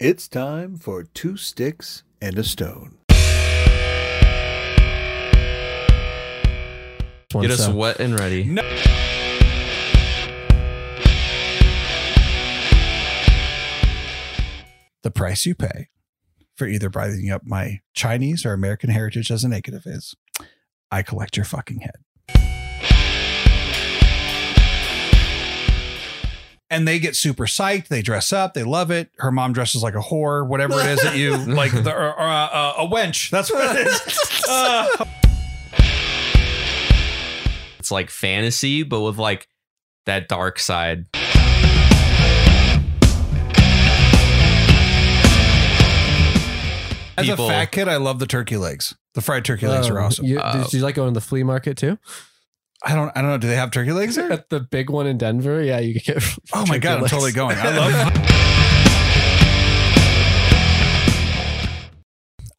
It's time for Two Sticks and a Stone. Get us wet and ready. the price you pay for either bringing up my Chinese or American heritage as a negative is I collect your fucking head. And they get super psyched. They dress up. They love it. Her mom dresses like a whore, whatever it is that you like, the, or, or, uh, uh, a wench. That's what it is. Uh, It's like fantasy, but with like that dark side. as People- a fat kid, I love the turkey legs. The fried turkey legs are Oh, awesome. You, did you like going to the flea market too? I don't. I don't know. Do they have turkey legs there? At the big one in Denver, yeah, you could get. Oh my god, I'm totally going. I love.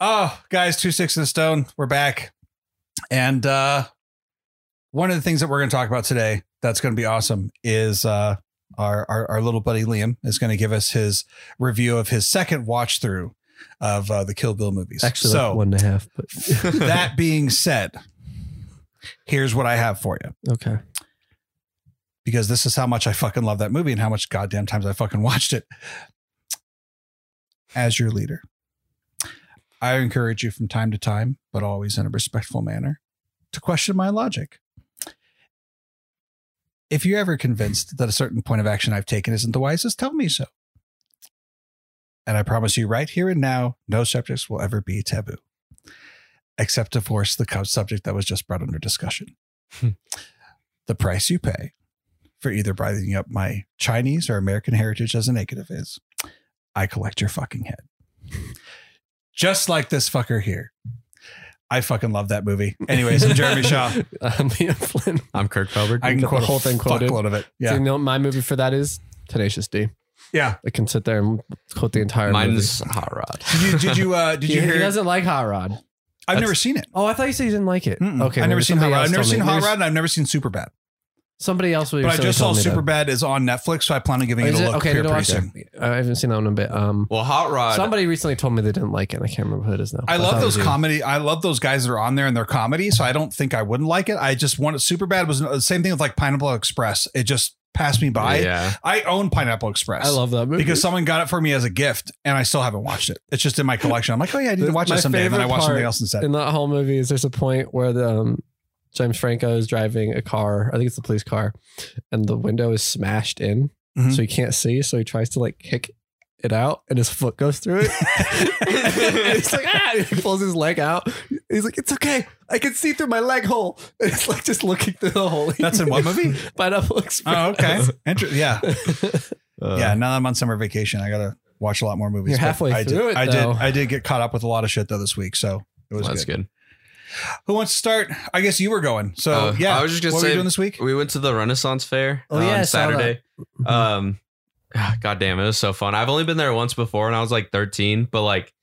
oh, guys, Two Sticks and a Stone. We're back, and uh one of the things that we're going to talk about today that's going to be awesome is uh our, our our little buddy Liam is going to give us his review of his second watch through of uh, the Kill Bill movies. Actually, so like one and a half, but that being said, here's what I have for you okay. because this is how much I fucking love that movie and how much goddamn times I fucking watched it. As your leader, I encourage you from time to time, but always in a respectful manner, to question my logic. If you're ever convinced that a certain point of action I've taken isn't the wisest, tell me so. And I promise you right here and now, no subjects will ever be taboo, except, of course, the subject that was just brought under discussion the price you pay for either bringing up my Chinese or American heritage as a negative is I collect your fucking head. Just like this fucker here. I fucking love that movie. Anyways, I'm Jeremy Shaw. Um, Liam Flynn. I'm Kirk Hubbard. I can got the quote whole a thing quoted. fuckload of it. So Yeah. you know my movie for that is Tenacious D. Yeah. I can sit there and quote the entire Mine's movie. Hot Rod. Did you did you uh did He, you he doesn't like Hot Rod. I've never seen it. Oh, I thought you said you didn't like it. Mm-mm. Okay, I've never seen Hot Rod. I've never seen me. Hot Maybe Rod and I've never seen Superbad. Somebody else. But I just saw Super Bad is on Netflix, so I plan on giving it a look okay, here need to pretty soon. it. I haven't seen that one in a bit. Um, Well, Hot Rod. somebody recently told me they didn't like it. and I can't remember who it is now. I thought love those was you. comedy. I love those guys that are on there and their comedy. So I don't think I wouldn't like it. I just wanted super bad was the same thing with like Pineapple Express. It just passed me by. Yeah. I own Pineapple Express. I love that movie because someone got it for me as a gift and I still haven't watched it. It's just in my collection. I'm like, oh yeah, I need to The- watch it my someday. And then I favorite watch something else instead. in that whole movie is there's a point where the um, James Franco is driving a car. I think it's the police car, and the window is smashed in, Mhm. so he can't see. So he tries to like kick it out, and his foot goes through it. and he's like, ah! He pulls his leg out. He's like, it's okay. I can see through my leg hole. And it's like just looking through the hole. That's in what movie? Pineapple Express. Oh, okay. Inter- yeah. Uh, yeah. Now that I'm on summer vacation, I gotta watch a lot more movies. You're halfway I through did, it, I though. did I did get caught up with a lot of shit though this week. So it was That's good. good. Who wants to start? I guess you were going. So Uh, yeah. I was just gonna what were you doing this week? We went to the Renaissance Fair Oh, yeah, I on saw that. Saturday. Um, God damn, it was so fun. I've only been there once before, and I was like 13. But like,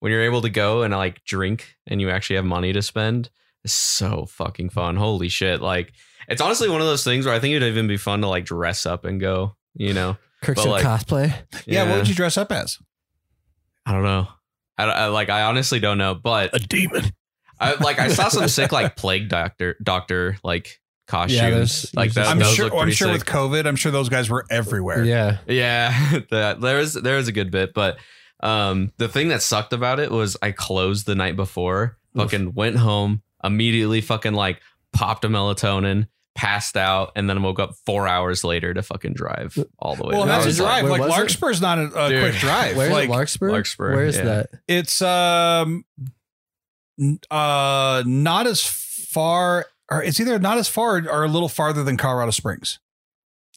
when you're able to go and like drink, and you actually have money to spend, it's so fucking fun. Holy shit! Like, it's honestly one of those things where I think it'd even be fun to like dress up and go. You know? Kirk But, like- cosplay. Yeah, what would you dress up as? I don't know. I, I like. I honestly don't know. But A demon. I like. I saw some sick like plague doctor doctor like costumes. there's- like there's that. I'm those sure I'm sure sick. with COVID, I'm sure those guys were everywhere. Yeah. Yeah, that there is there is a good bit, but um, the thing that sucked about it was I closed the night before, fucking went home immediately, fucking like popped a melatonin, passed out, and then woke up four hours later to fucking drive all the way. Well, that's I a was like, drive. where Like was it? Larkspur's not a, a quick drive. Where's like? Larkspur? Larkspur, Where is yeah. that? it's um uh not as far or it's either not as far or a little farther than Colorado Springs.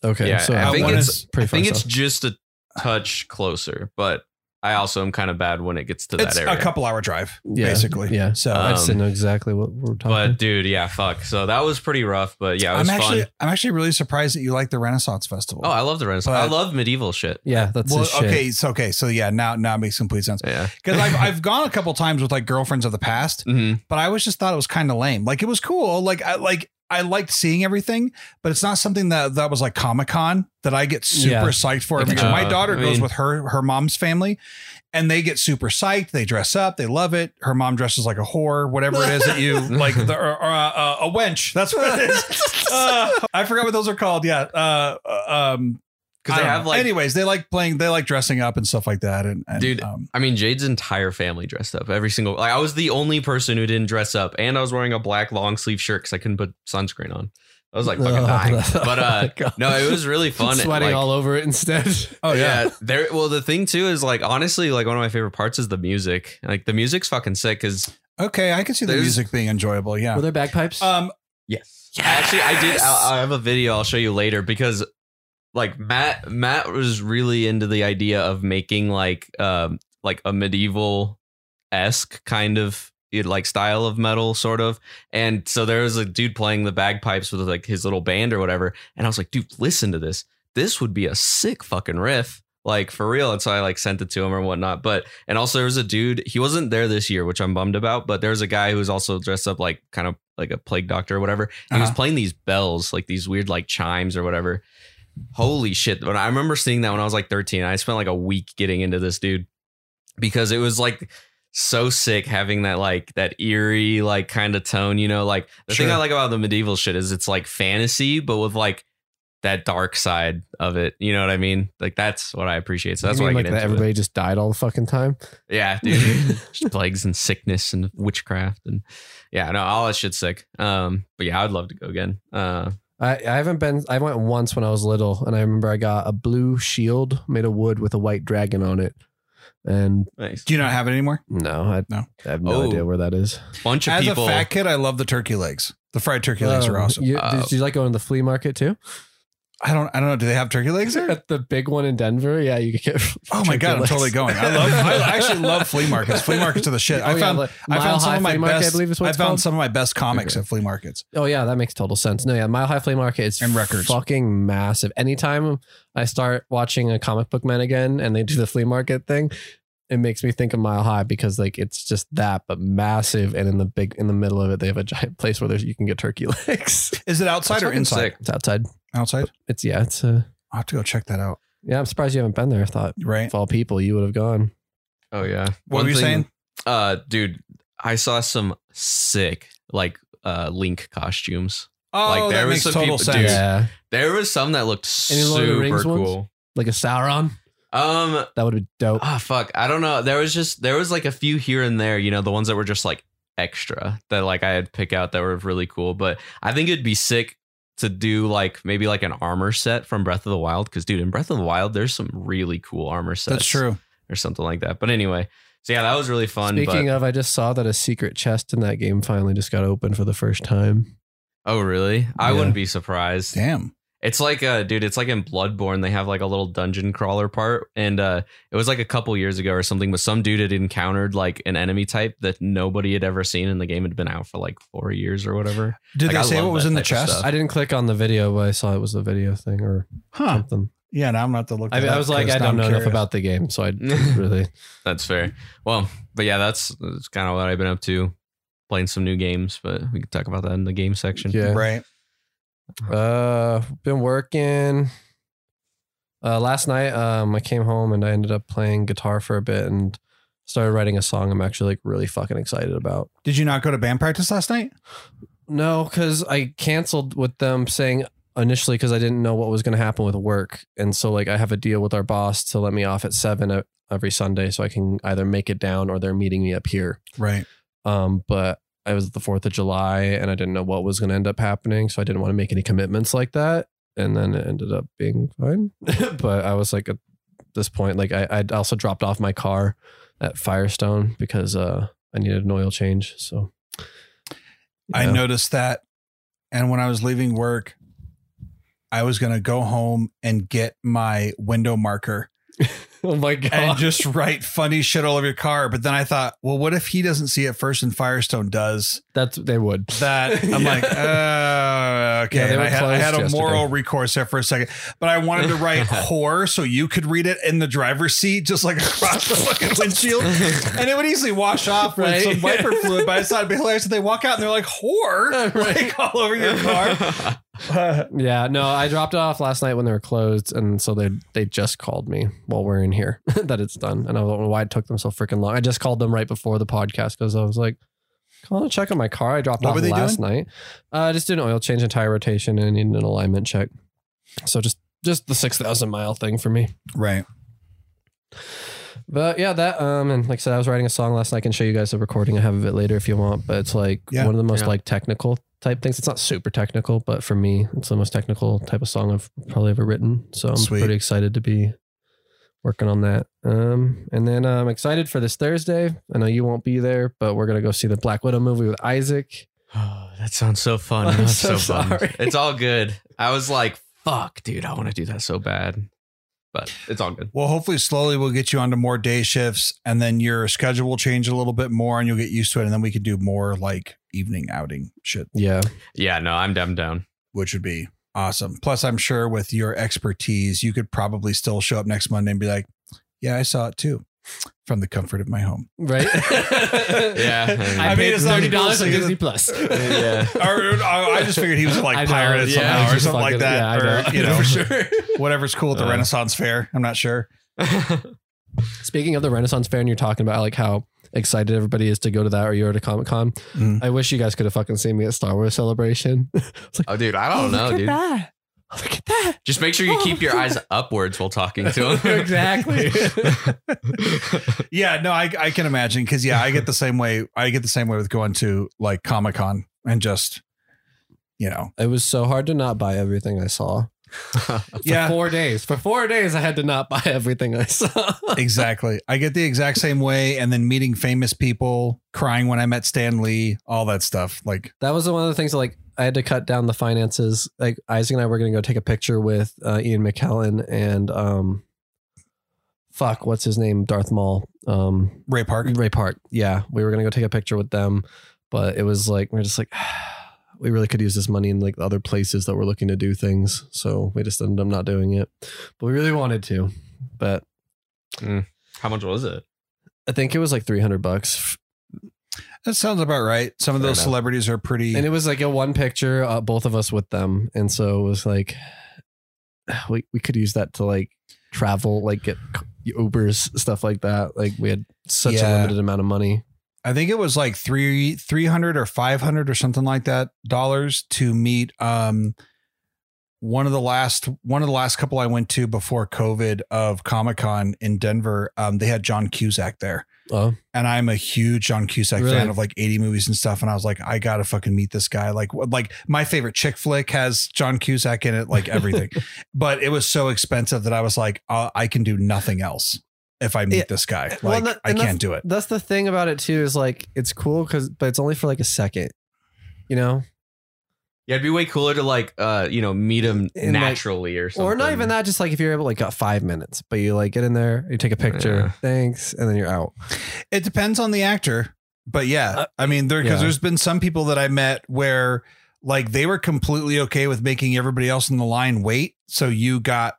Okay. Yeah, so I think it's I think far it's just a touch closer, but I also am kind of bad when it gets to that It's area. a couple hour drive, Yeah, basically. yeah. So I just didn't Um, know exactly what we're talking. But dude, yeah, fuck. So that was pretty rough, but yeah, it was I'm actually fun. I'm actually really surprised that you like the Renaissance Festival. Oh, I love the Renaissance. But- I love medieval shit. yeah, that's well, his shit. okay, so okay, so yeah, now now it makes complete sense. Yeah. Because I've I've gone a couple times with like girlfriends of the past, hmm but I always just thought it was kind of lame. Like it was cool. Like I like I liked seeing everything, but it's not something that that was like Comic Con that I get super Yeah. psyched for. Because not. my daughter I goes mean- with her her mom's family, and they get super psyched. They dress up, they love it. Her mom dresses like a whore, whatever it is that you like, the, or, or, uh, a wench. That's what it is. Uh, I forgot what those are called. Yeah. Uh, um, because I they have know. like anyways, they like playing, they like dressing up and stuff like that. And, and Dude, um, I mean, Jade's entire family dressed up. Every single like I was the only person who didn't dress up, and I was wearing a black long sleeve shirt because I couldn't put sunscreen on. I was like fucking Oh, dying. oh But uh, God. no, it was really fun. Sweating like, all over it instead. oh yeah. yeah, there. Well, the thing too is like honestly, like one of my favorite parts is the music. Like the music's fucking sick because Okay. I can see the There's- music being enjoyable. Yeah. Were there bagpipes? Um, yes, yes. actually, I did. I'll, I have a video I'll show you later because like Matt Matt was really into the idea of making like um like a medieval esque kind of like style of metal sort of. And so there was a dude playing the bagpipes with like his little band or whatever. And i was like dude listen to this. This would be a sick fucking riff like for real. And so i like sent it to him or whatnot. But and also there was a dude he wasn't there this year which i'm bummed about but there's a guy who was also dressed up like kind of like a plague doctor or whatever. He was Uh-huh. playing these bells like these weird like chimes or whatever holy shit. When i remember seeing that when i was like 13 i spent like a week getting into this dude because it was like so sick having that like that eerie like kind of tone you know? Like the thing i like about the medieval shit is it's like fantasy but with like that dark side of it you know what i mean? Like that's what i appreciate so that's why i get like that into everybody just died all the fucking time. yeah dude. Plagues and sickness and witchcraft and yeah no all that shit's sick. Um but yeah i'd love to go again. Uh I, I haven't been. I went once when I was little, and I remember I got a blue shield made of wood with a white dragon on it. And nice do you not have it anymore? no, I, No. I have no Oh. idea where that is. bunch of As people a fat kid, I love the turkey legs. The fried turkey legs oh, are Oh, awesome. You, Oh. did you like going to the flea market too? I don't. I don't know. Do they have turkey legs there? At the big one in Denver, yeah, you could get. Oh my turkey god, I'm totally going. I love. I actually love flea markets. Flea markets are the shit. Oh, I yeah, found. like I found some of my Market, best. I believe is what I found called. some of my best comics Okay. at flea markets. Oh yeah, that makes total sense. No, yeah, Mile High Flea Market is And records. fucking massive. Anytime I start watching a comic book man again and they do the flea market thing, it makes me think of Mile High because like it's just that, but massive. And in the big in the middle of it, they have a giant place where there's you can get turkey legs. Is it outside That's or inside? sick. it's outside. Outside. It's yeah, it's uh I'll have to go check that out. yeah. I'm surprised you haven't been there. I thought Right. of all people you would have gone. oh yeah What One were you thing- saying? Uh, dude, I saw some sick like uh Link costumes. Oh, Like, there that was makes some total people- sense. dude. Yeah, There was some that looked Any Lord of the super Rings ones? cool. like a Sauron. Um, That would be dope. ah, fuck, I don't know. There was just there was like a few here and there, you know, the ones that were just like extra that like I had pick out that were really cool. But I think it'd be sick to do like maybe like an armor set from Breath of the Wild because dude, in Breath of the Wild, there's some really cool armor sets. That's true. or something like that. But anyway, so yeah, that was really fun. Speaking but, of, I just saw that a secret chest in that game finally just got open for the first time. oh really? I Yeah. wouldn't be surprised. Damn. It's like uh dude, it's like in Bloodborne, they have like a little dungeon crawler part. And uh it was like a couple years ago or something, but some dude had encountered like an enemy type that nobody had ever seen and the game had been out for like four years or whatever. Did Like, they I say what was in the chest? I didn't click on the video, but I saw it was the video thing or Huh. something. Yeah. Now I'm gonna look. I, that I was like, 'cause I don't I'm know enough about the game, so I really. That's fair. Well, but yeah, that's that's kind of what I've been up to. Playing some new games, but we can talk about that in the game section. Yeah. Right. Uh, been working. Uh, last night, um, I came home and I ended up playing guitar for a bit and started writing a song. I'm actually like really fucking excited about. Did you not go to band practice last night? No, because I canceled with them saying initially because I didn't know what was going to happen with work, and so like I have a deal with our boss to let me off at seven every Sunday, so I can either make it down or they're meeting me up here. Right. Um, but I was at the Fourth of July, and I didn't know what was going to end up happening, so I didn't want to make any commitments like that. And then it ended up being fine. but I was like at this point, like I I also dropped off my car at Firestone because uh I needed an oil change. So I noticed that. And when I was leaving work, I was going to go home and get my window marker Oh my god! and just write funny shit all over your car. But then I thought, well, what if he doesn't see it first and Firestone does? That's they would. That I'm like, uh, Okay, Yeah, I had, I had a closed moral recourse there for a second, but I wanted to write whore so you could read it in the driver's seat, just like across the fucking windshield, and it would easily wash off with Right. some wiper fluid. But I thought it'd be hilarious if they walk out and they're like whore, like all over your car. Yeah, no, I dropped it off last night when they were closed, and so they they just called me while we're in here that it's done, and I don't know why it took them so freaking long. I just called them right before the podcast because I was like, "Calling to check on my car." I dropped What off were they last doing? night. Uh, just did an oil change and tire rotation, and needed an alignment check. So just just the six thousand mile thing for me. right. But yeah, that um, and like I said, I was writing a song last night. I can show you guys a recording I have of it later if you want. But it's like Yeah. one of the most Yeah. like technical type things. It's not super technical, but for me, it's the most technical type of song I've probably ever written. So I'm Sweet. pretty excited to be working on that. Um, and then I'm excited for this Thursday. I know you won't be there, but we're gonna go see the Black Widow movie with Isaac. Oh, that sounds so fun. I'm I'm so so, bummed. sorry. It's all good. I was like, fuck, dude, I want to do that so bad. But it's all good. Well, hopefully, slowly we'll get you onto more day shifts, and then your schedule will change a little bit more, and you'll get used to it, and then we can do more like evening outing shit, Yeah, Yeah, no, I'm down down. which would be awesome. Plus, I'm sure with your expertise, you could probably still show up next Monday and be like, "Yeah, I saw it too." From the comfort of my home. right. Yeah, I mean- I, I mean, paid it's thirty dollars on Disney Plus. Yeah. or, or I just figured he was like pirate yeah, somehow or just something like that. yeah, or, know. you know, For sure. whatever's cool at the Uh. Renaissance Fair. I'm not sure. Speaking of the Renaissance Fair, and you're talking about like how excited everybody is to go to that, or you're at a Comic Con. Mhm. I wish you guys could have fucking seen me at Star Wars Celebration. like, oh, dude, I don't know, look dude. At that. Oh, Look at that. Just make sure you Oh, keep your eyes upwards while talking to him. exactly. Yeah, no, I, I can imagine because yeah, I get the same way. I get the same way with going to like Comic Con and just, you know, it was so hard to not buy everything I saw. Yeah. four days. For four days, I had to not buy everything I saw. exactly. I get the exact same way. And then meeting famous people, crying when I met Stan Lee, all that stuff. Like, that was one of the things that, like I had to cut down the finances. Like Isaac and I were going to go take a picture with uh, Ian McKellen and um, fuck, what's his name? Darth Maul. Um, Ray Park. Ray Park. Yeah, we were gonna go take a picture with them, but it was like we are just like we really could use this money in like other places that we're looking to do things. So we just ended up not doing it, but we really wanted to. But How much was it? I think it was like three hundred bucks, That sounds about right. Some of Fair those enough. celebrities are pretty. and it was like a one picture, uh, both of us with them, and so it was like we we could use that to like travel, like get Ubers, stuff like that. Like we had such a limited amount of money. I think it was like three three hundred or five hundred or something like that dollars to meet um one of the last one of the last couple I went to before COVID of Comic Con in Denver. Um, they had John Cusack there, Oh, and I'm a huge John Cusack Really? fan of like 80 movies and stuff. And I was like, I gotta fucking meet this guy. Like, like my favorite chick flick has John Cusack in it, like everything. but it was so expensive that I was like, uh, I can do nothing else if I meet Yeah. this guy. Like, Well, that- I can't do it. That's the thing about it too. Is like it's cool because, but it's only for like a second. You know, Yeah, it'd be way cooler to like, uh, you know, meet him In, like- naturally or something. or not even that. Just like if you're able, like, got five minutes, but you like get in there, you take a picture, Yeah. thanks, and then you're out. It depends on the actor, but yeah, Uh, I mean, there because yeah. there's been some people that I met where like they were completely okay with making everybody else in the line wait, so you got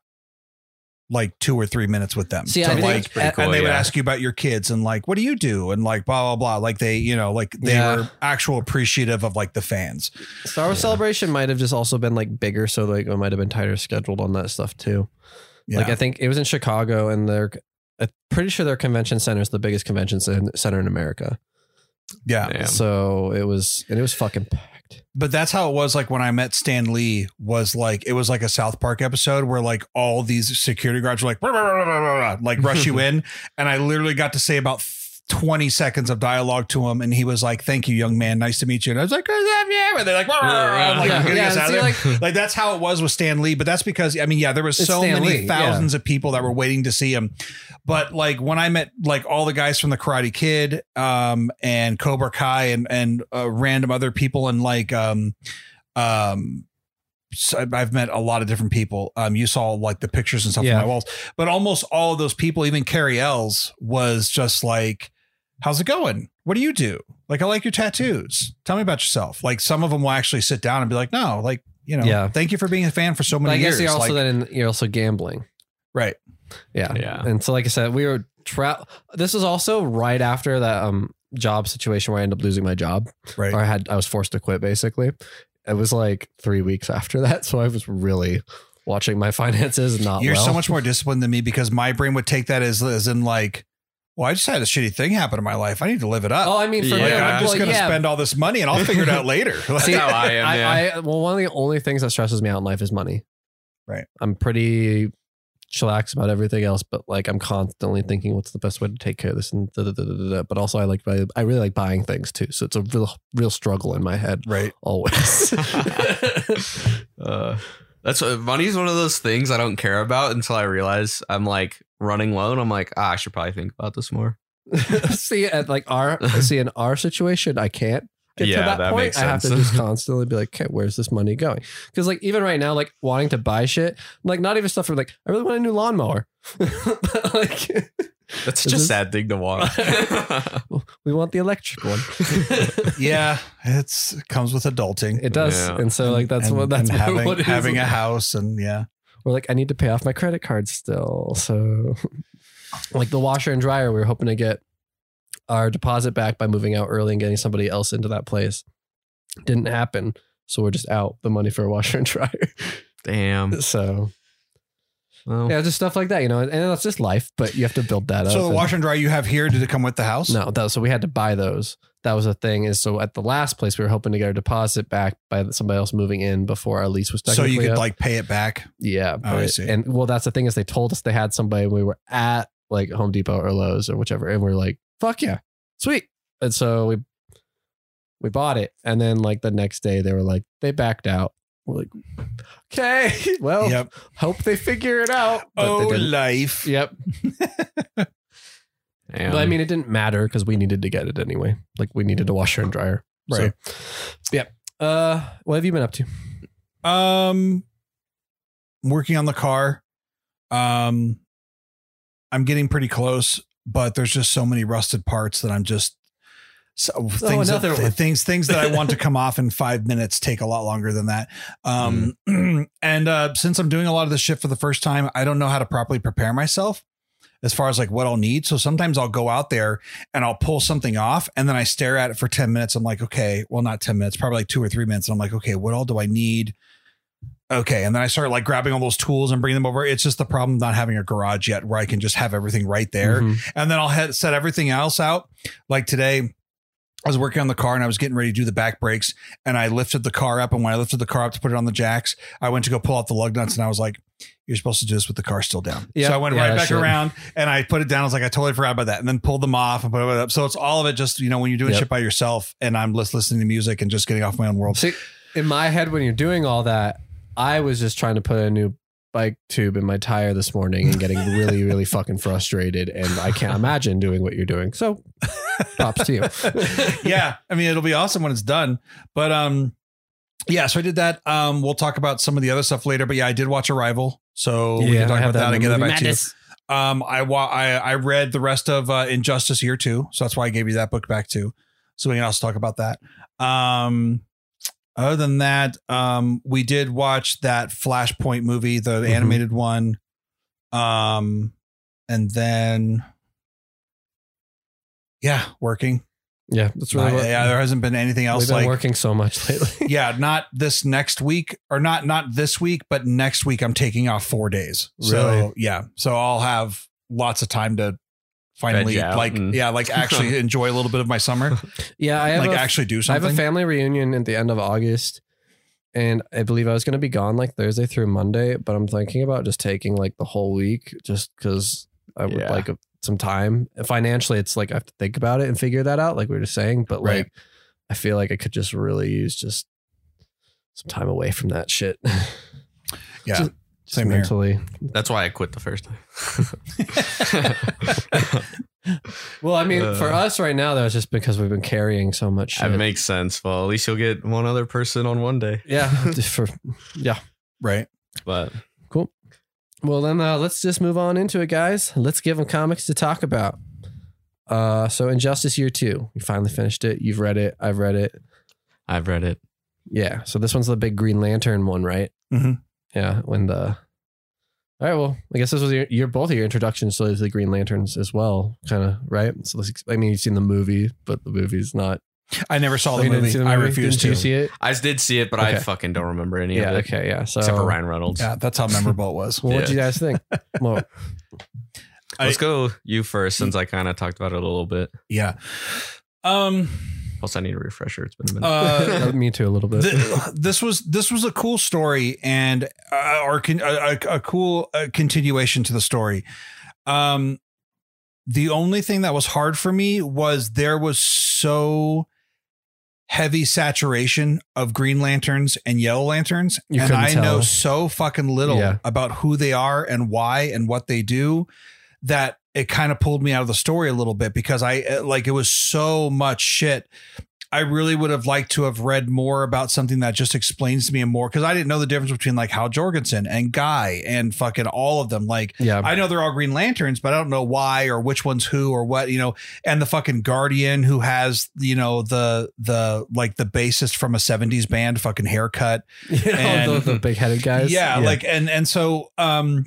like two or three minutes with them. See, to I think- like, pretty cool, and they would ask you about your kids and like, what do you do? And like, blah blah blah. Like they, you know, like they Yeah. were actual appreciative of like the fans. Star Wars Celebration might have just also been like bigger, so like it might have been tighter scheduled on that stuff too. Yeah. Like I think it was in Chicago, and they're I'm pretty sure their convention center is the biggest convention center in America. yeah. Damn. So it was, and it was fucking packed. but that's how it was like when I met Stan Lee was like it was like a South Park episode where like all these security guards were like like rush you in and I literally got to say about 20 seconds of dialogue to him and he was like thank you young man nice to meet you and I was like "Good to have you." and they're like, "Rah, rah, rah, rah," like, Yeah, yeah, us see, like- like that's how it was with Stan Lee but that's because I mean yeah there was so Stan many Lee, yeah. thousands of people that were waiting to see him but like when I met like all the guys from the Karate Kid um and Cobra Kai and and uh, random other people and like um um so I've met a lot of different people. Um, you saw like the pictures and stuff Yeah. on my walls, but almost all of those people, even Cary Elwes, was just like, "How's it going? What do you do? Like, I like your tattoos. Tell me about yourself." Like, some of them will actually sit down and be like, "No, like, you know, Yeah. thank you for being a fan for so But many I guess years. you're also Like, then you're also gambling. right. Yeah. Yeah. And so, like I said, we were tra- This was also right after that um job situation where I ended up losing my job, Right. or I had I was forced to quit. Basically, it was like three weeks after that, so I was really watching my finances not. You're well. so much more disciplined than me because my brain would take that as as in like, well, I just had a shitty thing happen in my life. I need to live it up. Oh, I mean, for Yeah. like, I'm just well, gonna yeah. spend all this money and I'll figure it out later. Like, See, how I am, yeah. I, well, one of the only things that stresses me out in life is money. Right. I'm pretty chillax about everything else, but like I'm constantly thinking, what's the best way to take care of this? And da, da, da, da, da, da. but also I like buy- I really like buying things too, so it's a real real struggle in my head right. always. uh, that's what, money's one of those things I don't care about until I realize I'm like running low and I'm like, ah, I should probably think about this more. see, at like our see in our situation, I can't get to that, that point. I have to just constantly be like, okay, where's this money going? Because like even right now, like wanting to buy shit, like not even stuff for like I really want a new lawnmower. But, like That's Is such a this- sad thing to want. we want the electric one. Yeah, it's it comes with adulting. It does, Yeah. and so like that's And- what that's and what, having, what it is. having a house and yeah. We're like, I need to pay off my credit card still. So, like the washer and dryer, we were hoping to get our deposit back by moving out early and getting somebody else into that place. Didn't happen. So we're just out the money for a washer and dryer. Damn. So Well, yeah, just stuff like that, you know, and that's just life, but you have to build that up. So the and- washer and dryer you have here, did it come with the house? no, that, so we had to buy those. That was a thing. Is so at the last place we were hoping to get our deposit back by somebody else moving in before our lease was So technically you could up. like pay it back. Yeah. Oh, I but- see. And well, that's the thing is they told us they had somebody when we were at like Home Depot or Lowe's or whichever, and we are like, "Fuck yeah, sweet!" And so we we bought it, and then like the next day they were like they backed out. We're like, okay, well, Yep. hope they figure it out. But they Oh, didn't. life. yep. damn. But I mean, it didn't matter because we needed to get it anyway. Like we needed a washer and dryer. So, Right. yep. Uh, what have you been up to? Um, working on the car. Um, I'm getting pretty close, but there's just so many rusted parts that I'm just so things that, another things things that I want to come off in five minutes take a lot longer than that. Um, and uh, since I'm doing a lot of this shit for the first time, I don't know how to properly prepare myself as far as like what I'll need. So sometimes I'll go out there and I'll pull something off and then I stare at it for 10 minutes. I'm like, okay, well, not 10 minutes, probably like two or three minutes. And I'm like, okay, what all do I need? Okay. And then I start like grabbing all those tools and bringing them over. It's just the problem not having a garage yet where I can just have everything right there. Mhm. And then I'll head, set everything else out. Like today, I was working on the car and I was getting ready to do the back brakes and I lifted the car up. And when I lifted the car up to put it on the jacks, I went to go pull out the lug nuts and I was like, you're supposed to do this with the car still down. Yeah, so I went yeah, right back around and I put it down. I was like, I totally forgot about that. And then pulled them off and put it up. So it's all of it just, you know, when you're doing Yep. shit by yourself and I'm just listening to music and just getting off my own world. See, in my head, when you're doing all that, I was just trying to put a new bike tube in my tire this morning and getting really, really fucking frustrated. And I can't imagine doing what you're doing. So props to you. yeah. I mean, it'll be awesome when it's done. But um, yeah, so I did that. Um, we'll talk about some of the other stuff later. But yeah, I did watch Arrival. So we can talk about that in and get that movie back to you. Um, I wa- I I read the rest of uh, Injustice Year Two, so that's why I gave you that book back too. So we can also talk about that. Um, other than that, um, we did watch that Flashpoint movie, the Mhm. animated one. Um, and then yeah, working. Yeah, that's really Not- yeah, there hasn't been anything We've else been like working so much lately. yeah, not this next week or not not this week, but next week I'm taking off four days. So Really? yeah, so I'll have lots of time to finally like and- yeah, like actually enjoy a little bit of my summer, yeah, I have like a, actually do something. I have a family reunion at the end of August. And I believe I was going to be gone like Thursday through Monday, but I'm thinking about just taking like the whole week just because I would Yeah. like a, some time. Financially, it's like I have to think about it and figure that out, like we were just saying. But Right. like, I feel like I could just really use just some time away from that shit. yeah, just- same here. mentally. That's why I quit the first time. Well, I mean, for Uh. us right now, though, it's just because we've been carrying so much shit. that makes sense. Well, at least you'll get one other person on one day. yeah, for yeah. Right. But Cool. Well, then uh, let's just move on into it, guys. Let's give them comics to talk about. Uh, so Injustice Year Two, you finally finished it. You've read it. I've read it. I've read it. Yeah. So this one's the big Green Lantern one, right? Mhm. Yeah. When the. All right. Well, I guess this was your, your both of your introductions to the Green Lanterns as well, kind of right. So let's, I mean, you've seen the movie, but the movie's not. I never saw Oh, the you didn't movie. the I movie? refuse Didn't to. you see it? I did see it, but I fucking don't remember any Yeah. of it Okay. Yeah. So except for Ryan Reynolds. Yeah, that's how memorable it was. Well, what do you guys think? Well, Let's go you first since I kind of talked about it a little bit. Yeah. Um. Plus, I need a refresher. It's been a minute. Uh, me too, a little bit. Th- this was this was a cool story and uh, or con- a, a, a cool uh, continuation to the story. Um, the only thing that was hard for me was there was so heavy saturation of green lanterns and yellow lanterns You and couldn't i know so fucking little Yeah. about who they are and why and what they do that it kind of pulled me out of the story a little bit because i uh, like it was so much shit I really would have liked to have read more about something that just explains to me more because I didn't know the difference between like Hal Jorgensen and Guy and fucking all of them. Like yeah. I know they're all Green Lanterns, but I don't know why or which one's who or what, you know, and the fucking Guardian who has, you know, the the like the bassist from a 70s band fucking haircut. You know, and- the, the big headed guys. Yeah, like and and so um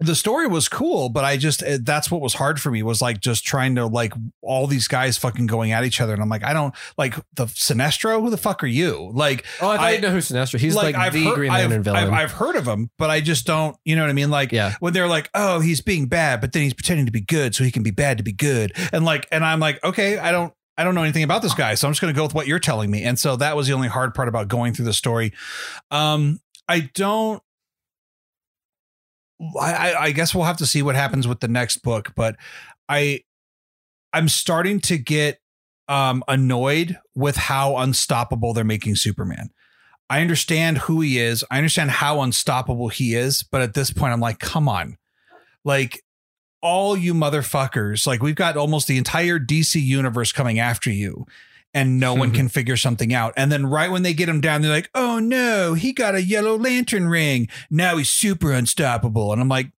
the story was cool, but I just uh, that's what was hard for me was like just trying to like all these guys fucking going at each other, and I'm like, I don't like the Sinestro. Who the fuck are you? Like, Oh, I thought I- you know who Sinestro. He's like, I've the heard- Green Lantern I've, villain. I've, I've heard of him, but I just don't. You know what I mean? Like, yeah. when they're like, oh, he's being bad, but then he's pretending to be good, so he can be bad to be good, and like, and I'm like, okay, I don't. I don't know anything about this guy, so I'm just going to go with what you're telling me. And so that was the only hard part about going through the story. Um, I don't. I, I- guess we'll have to see what happens with the next book, but I, I'm starting to get um, annoyed with how unstoppable they're making Superman. I understand who he is. I understand how unstoppable he is, but at this point, I'm like, come on, like all you motherfuckers, like we've got almost the entire DC universe coming after you. And no one can figure something out. And then right when they get him down, they're like, oh no, he got a yellow lantern ring. Now he's super unstoppable. And I'm like,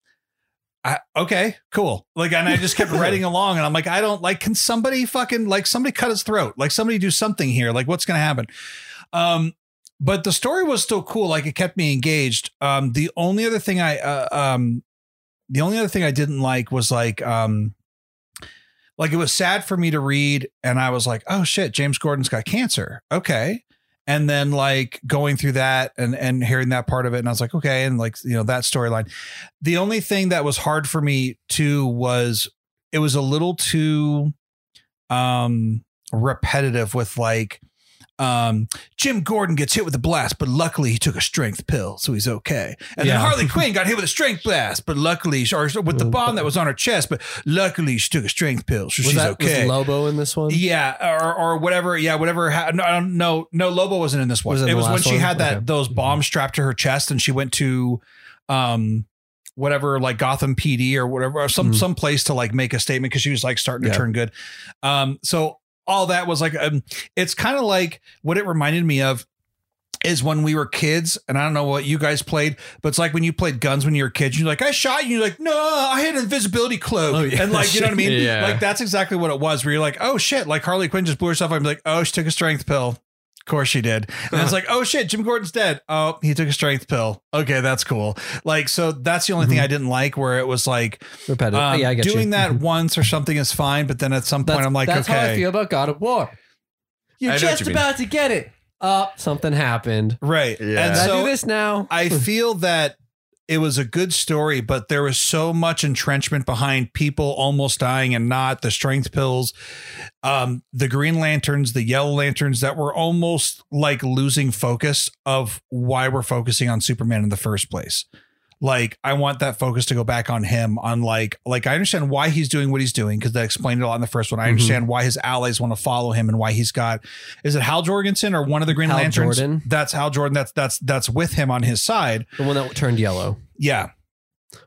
I, okay, cool. Like, and I just kept writing along, and I'm like, I don't like. Can somebody fucking like somebody cut his throat? Like somebody do something here. Like, what's gonna happen? Um, but the story was still cool. Like, it kept me engaged. Um, the only other thing I, uh, um, the only other thing I didn't like was like, um, like it was sad for me to read, and I was like, oh shit, James Gordon's got cancer. Okay. And then like going through that and and hearing that part of it, and I was like, okay, and like you know that storyline. The only thing that was hard for me too was it was a little too um repetitive with like um Jim Gordon gets hit with a blast, but luckily he took a strength pill, so he's okay. And Yeah. then Harley Quinn got hit with a strength blast, but luckily, or with the bomb that was on her chest, but luckily she took a strength pill, so was she's that okay. was Lobo in this one? Yeah, or or whatever. Yeah, whatever. Ha- no, I don't- no, no. Lobo wasn't in this one. Was it it was when she one? had that Okay. those bombs strapped to her chest, and she went to, um, whatever like Gotham PD or whatever, or some Mhm. some place to like make a statement because she was like starting to Yeah. turn good. Um, so all that was like, um, it's kind of like what it reminded me of is when we were kids, and I don't know what you guys played, but it's like when you played guns when you were kids. You're like, I shot you. You're like, no, I had an invisibility cloak, Oh, yeah. and like, you know what I mean? Yeah. Like that's exactly what it was. Where you're like, oh shit, like Harley Quinn just blew herself up. I'm like, oh, she took a strength pill. Of course she did. And it's like, oh shit, Jim Gordon's dead. Oh, he took a strength pill. Okay, that's cool. Like, so that's the only thing Mhm. I didn't like. Where it was like, Repetitive. um, yeah, I get doing you. that Mhm. once or something is fine, but then at some point That's, I'm like, Okay, that's how I feel about God of War. You're I just you mean. about to get it. Up, something happened. right. Yeah. And Did I so do this now? I feel that it was a good story, but there was so much entrenchment behind people almost dying and not the strength pills, um, the green lanterns, the yellow lanterns that were almost like losing focus of why we're focusing on Superman in the first place. Like I want that focus to go back on him. On like, like I understand why he's doing what he's doing because they explained it a lot in the first one. I Mhm. understand why his allies want to follow him and why he's got. Is it Hal Jorgensen or one of the Green Hal Lanterns? Jordan. That's Hal Jordan. That's that's that's with him on his side. the one that turned yellow. Yeah,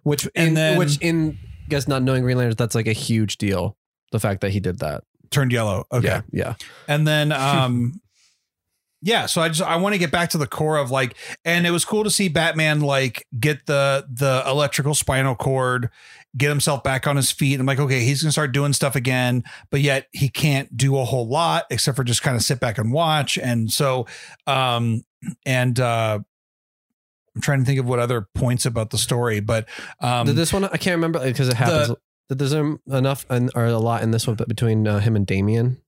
Which And in, then- which in I guess not knowing Green Lanterns, that's like a huge deal. The fact that he did that. turned yellow. Okay. Yeah. Yeah. And then um yeah, so I just I want to get back to the core of like and it was cool to see Batman like get the the electrical spinal cord, get himself back on his feet. I'm like, okay, he's gonna start doing stuff again, but yet he can't do a whole lot except for just kind of sit back and watch. And so, um, and uh, I'm trying to think of what other points about the story, but um, Did this one I can't remember because it happens. Did there's um, enough and or a lot in this one, but between uh, him and Damian.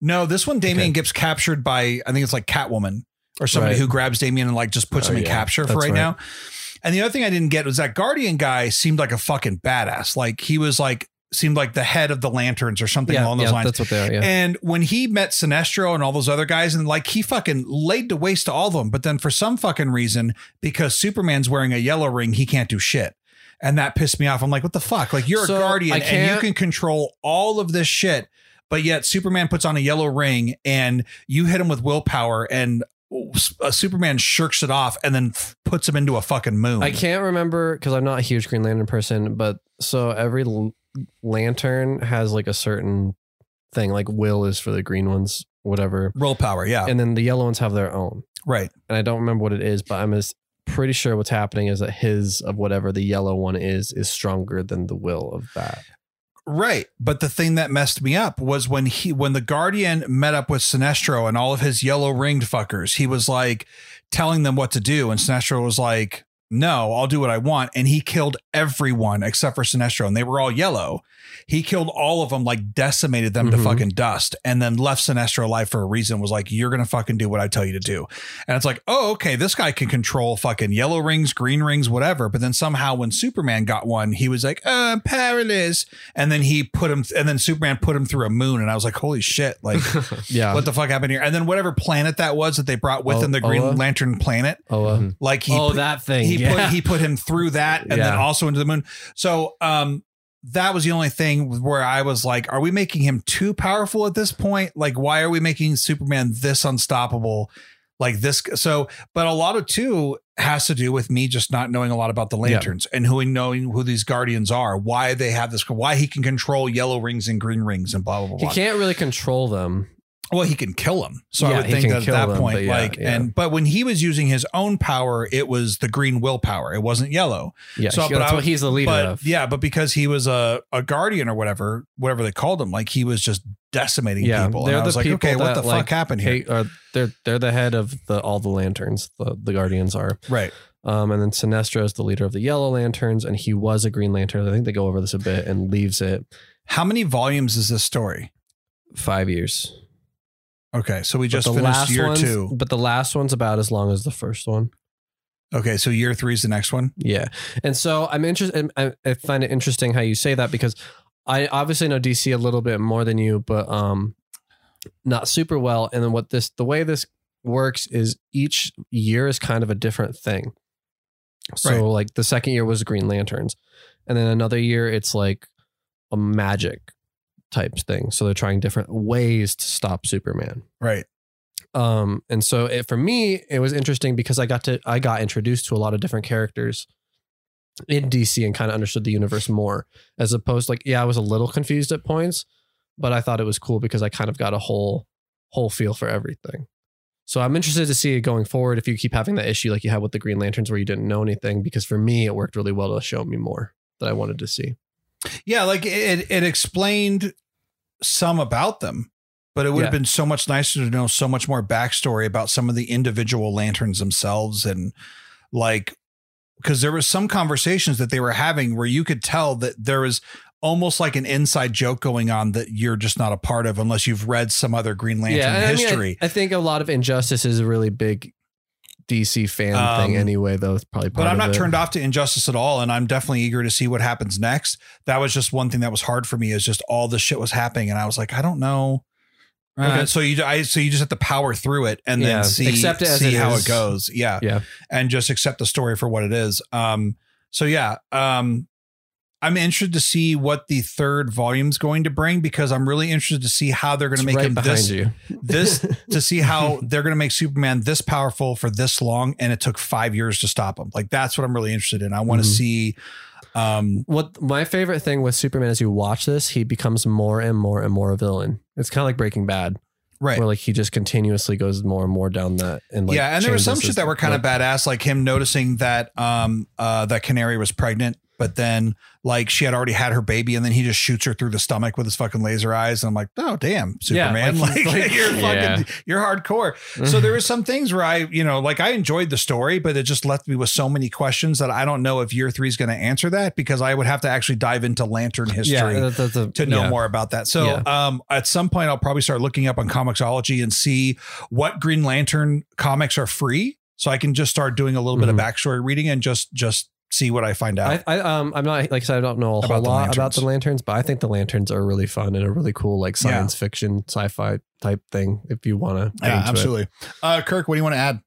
No, this one Damian Okay. gets captured by I think it's like Catwoman or somebody Right. who grabs Damian and like just puts Oh, him uh, in yeah, capture for right, right. now. And the other thing I didn't get was that Guardian guy seemed like a fucking badass. Like he was like seemed like the head of the lanterns or something Yeah, along those yeah, lines. that's what they are. Yeah, And when he met Sinestro and all those other guys, and like he fucking laid to waste to all of them. But then for some fucking reason, because Superman's wearing a yellow ring, he can't do shit. And that pissed me off. I'm like, what the fuck? Like you're So, a guardian and you can control all of this shit. But yet Superman puts on a yellow ring and you hit him with willpower and uh, Superman shirks it off and then f- puts him into a fucking moon. I can't remember because I'm not a huge Green Lantern person, but so every l- lantern has like a certain thing. Like Will is for the green ones, whatever, Roll Willpower, yeah. and then the yellow ones have their own. right. And I don't remember what it is, but I'm as pretty sure what's happening is that his of whatever the yellow one is is stronger than the will of that. Right. But the thing that messed me up was when he when the Guardian met up with Sinestro and all of his yellow ringed fuckers, he was like telling them what to do. And Sinestro was like, No, I'll do what I want. And he killed everyone except for Sinestro, and they were all yellow. He killed all of them, like decimated them to Mhm. fucking dust, and then left Sinestro alive for a reason. Was like, You're gonna fucking do what I tell you to do. And it's like, oh, okay, this guy can control fucking yellow rings, green rings, whatever. But then somehow when Superman got one, he was like, uh, I'm powerless. And then he put him, and then Superman put him through a moon. And I was like, holy shit, like, Yeah. what the fuck happened here? And then whatever planet that was that they brought with Oh, him, the Green Oa? Lantern planet, oh, uh, like he, oh, put, that thing. he yeah. put, he put him through that and then also into the moon. So, um, that was the only thing where I was like, are we making him too powerful at this point? Like, why are we making Superman this unstoppable? Like this. So, but a lot of two has to do with me just not knowing a lot about the lanterns and who knowing who these guardians are, why they have this, why he can control yellow rings and green rings and blah, blah, blah. he can't really control them. Well, he can kill them. So I would think that at that them, point, yeah, like, yeah. and but when he was using his own power, it was the green willpower. It wasn't yellow. Yeah, So, that's I- what he's the leader but of. yeah, but because he was a, a guardian or whatever, whatever they called him, like he was just decimating Yeah, people. And they're I was the like, people okay, what that, the like, fuck happened here? Hey, uh, they're they're the head of the all the lanterns. The the guardians are. right. Um, and then Sinestro is the leader of the Yellow Lanterns, and he was a Green Lantern. I think they go over this a bit and leaves it How many volumes is this story? five years. Okay, so we But just the finished last year one's- two. but the last one's about as long as the first one. Okay, so year three is the next one. Yeah, and so I'm interested. I, I find it interesting how you say that because I obviously know DC a little bit more than you, but um, not super well. And then what this the way this works is each year is kind of a different thing. So Right. like the second year was Green Lanterns, and then another year it's like a magic type thing. So they're trying different ways to stop Superman. Right. Um, and so it, for me, it was interesting because I got to I got introduced to a lot of different characters in DC and kind of understood the universe more, as opposed like yeah, I was a little confused at points, but I thought it was cool because I kind of got a whole whole feel for everything. So I'm interested to see it going forward if you keep having that issue like you had with the Green Lanterns where you didn't know anything because for me it worked really well to show me more that I wanted to see. Yeah, like it it explained some about them, but it would have been so much nicer to know so much more backstory about some of the individual lanterns themselves and like because there was some conversations that they were having where you could tell that there was almost like an inside joke going on that you're just not a part of unless you've read some other Green Lantern and I mean, I- history. I, think a lot of Injustice is a really big DC fan Um, thing anyway, though. It's probably but I'm not turned off to Injustice at all, and I'm definitely eager to see what happens next. That was just one thing that was hard for me is just all the shit was happening, and I was like, I don't know. Uh, so you, I, so you just have to power through it and Yeah, then see, accept it see it how is. it goes. Yeah, Yeah. and just accept the story for what it is. Um, so yeah, um, I'm interested to see what the third volume's going to bring because I'm really interested to see how they're going to make right him this you. this to see how they're going to make Superman this powerful for this long, and it took five years to stop him. Like that's what I'm really interested in. I want to Mhm. see. Um, What my favorite thing with Superman as you watch this, he becomes more and more and more a villain. It's kind of like Breaking Bad, right. where like he just continuously goes more and more down that. And like yeah, and there was some shit that were kind of like- badass, like him noticing that um uh that Canary was pregnant but then like she had already had her baby, and then he just shoots her through the stomach with his fucking laser eyes, and I'm like, oh damn, Yeah, Superman, like, like, like- you're Yeah. fucking, you're hardcore. So there was some things where I, you know, like I enjoyed the story, but it just left me with so many questions that I don't know if year three is going to answer that because I would have to actually dive into Lantern history Yeah, that- that's a- to know yeah. more about that. So Yeah. um, at some point, I'll probably start looking up on Comixology and see what Green Lantern comics are free, so I can just start doing a little bit of Mhm. backstory reading and just just see what I find out. I, I um I'm not like I said I don't know a About whole the lot about the lanterns, but I think the lanterns are really fun and a really cool like Yeah. science fiction sci-fi type thing. If you want to, yeah, absolutely. Uh, Kirk, what do you want to add?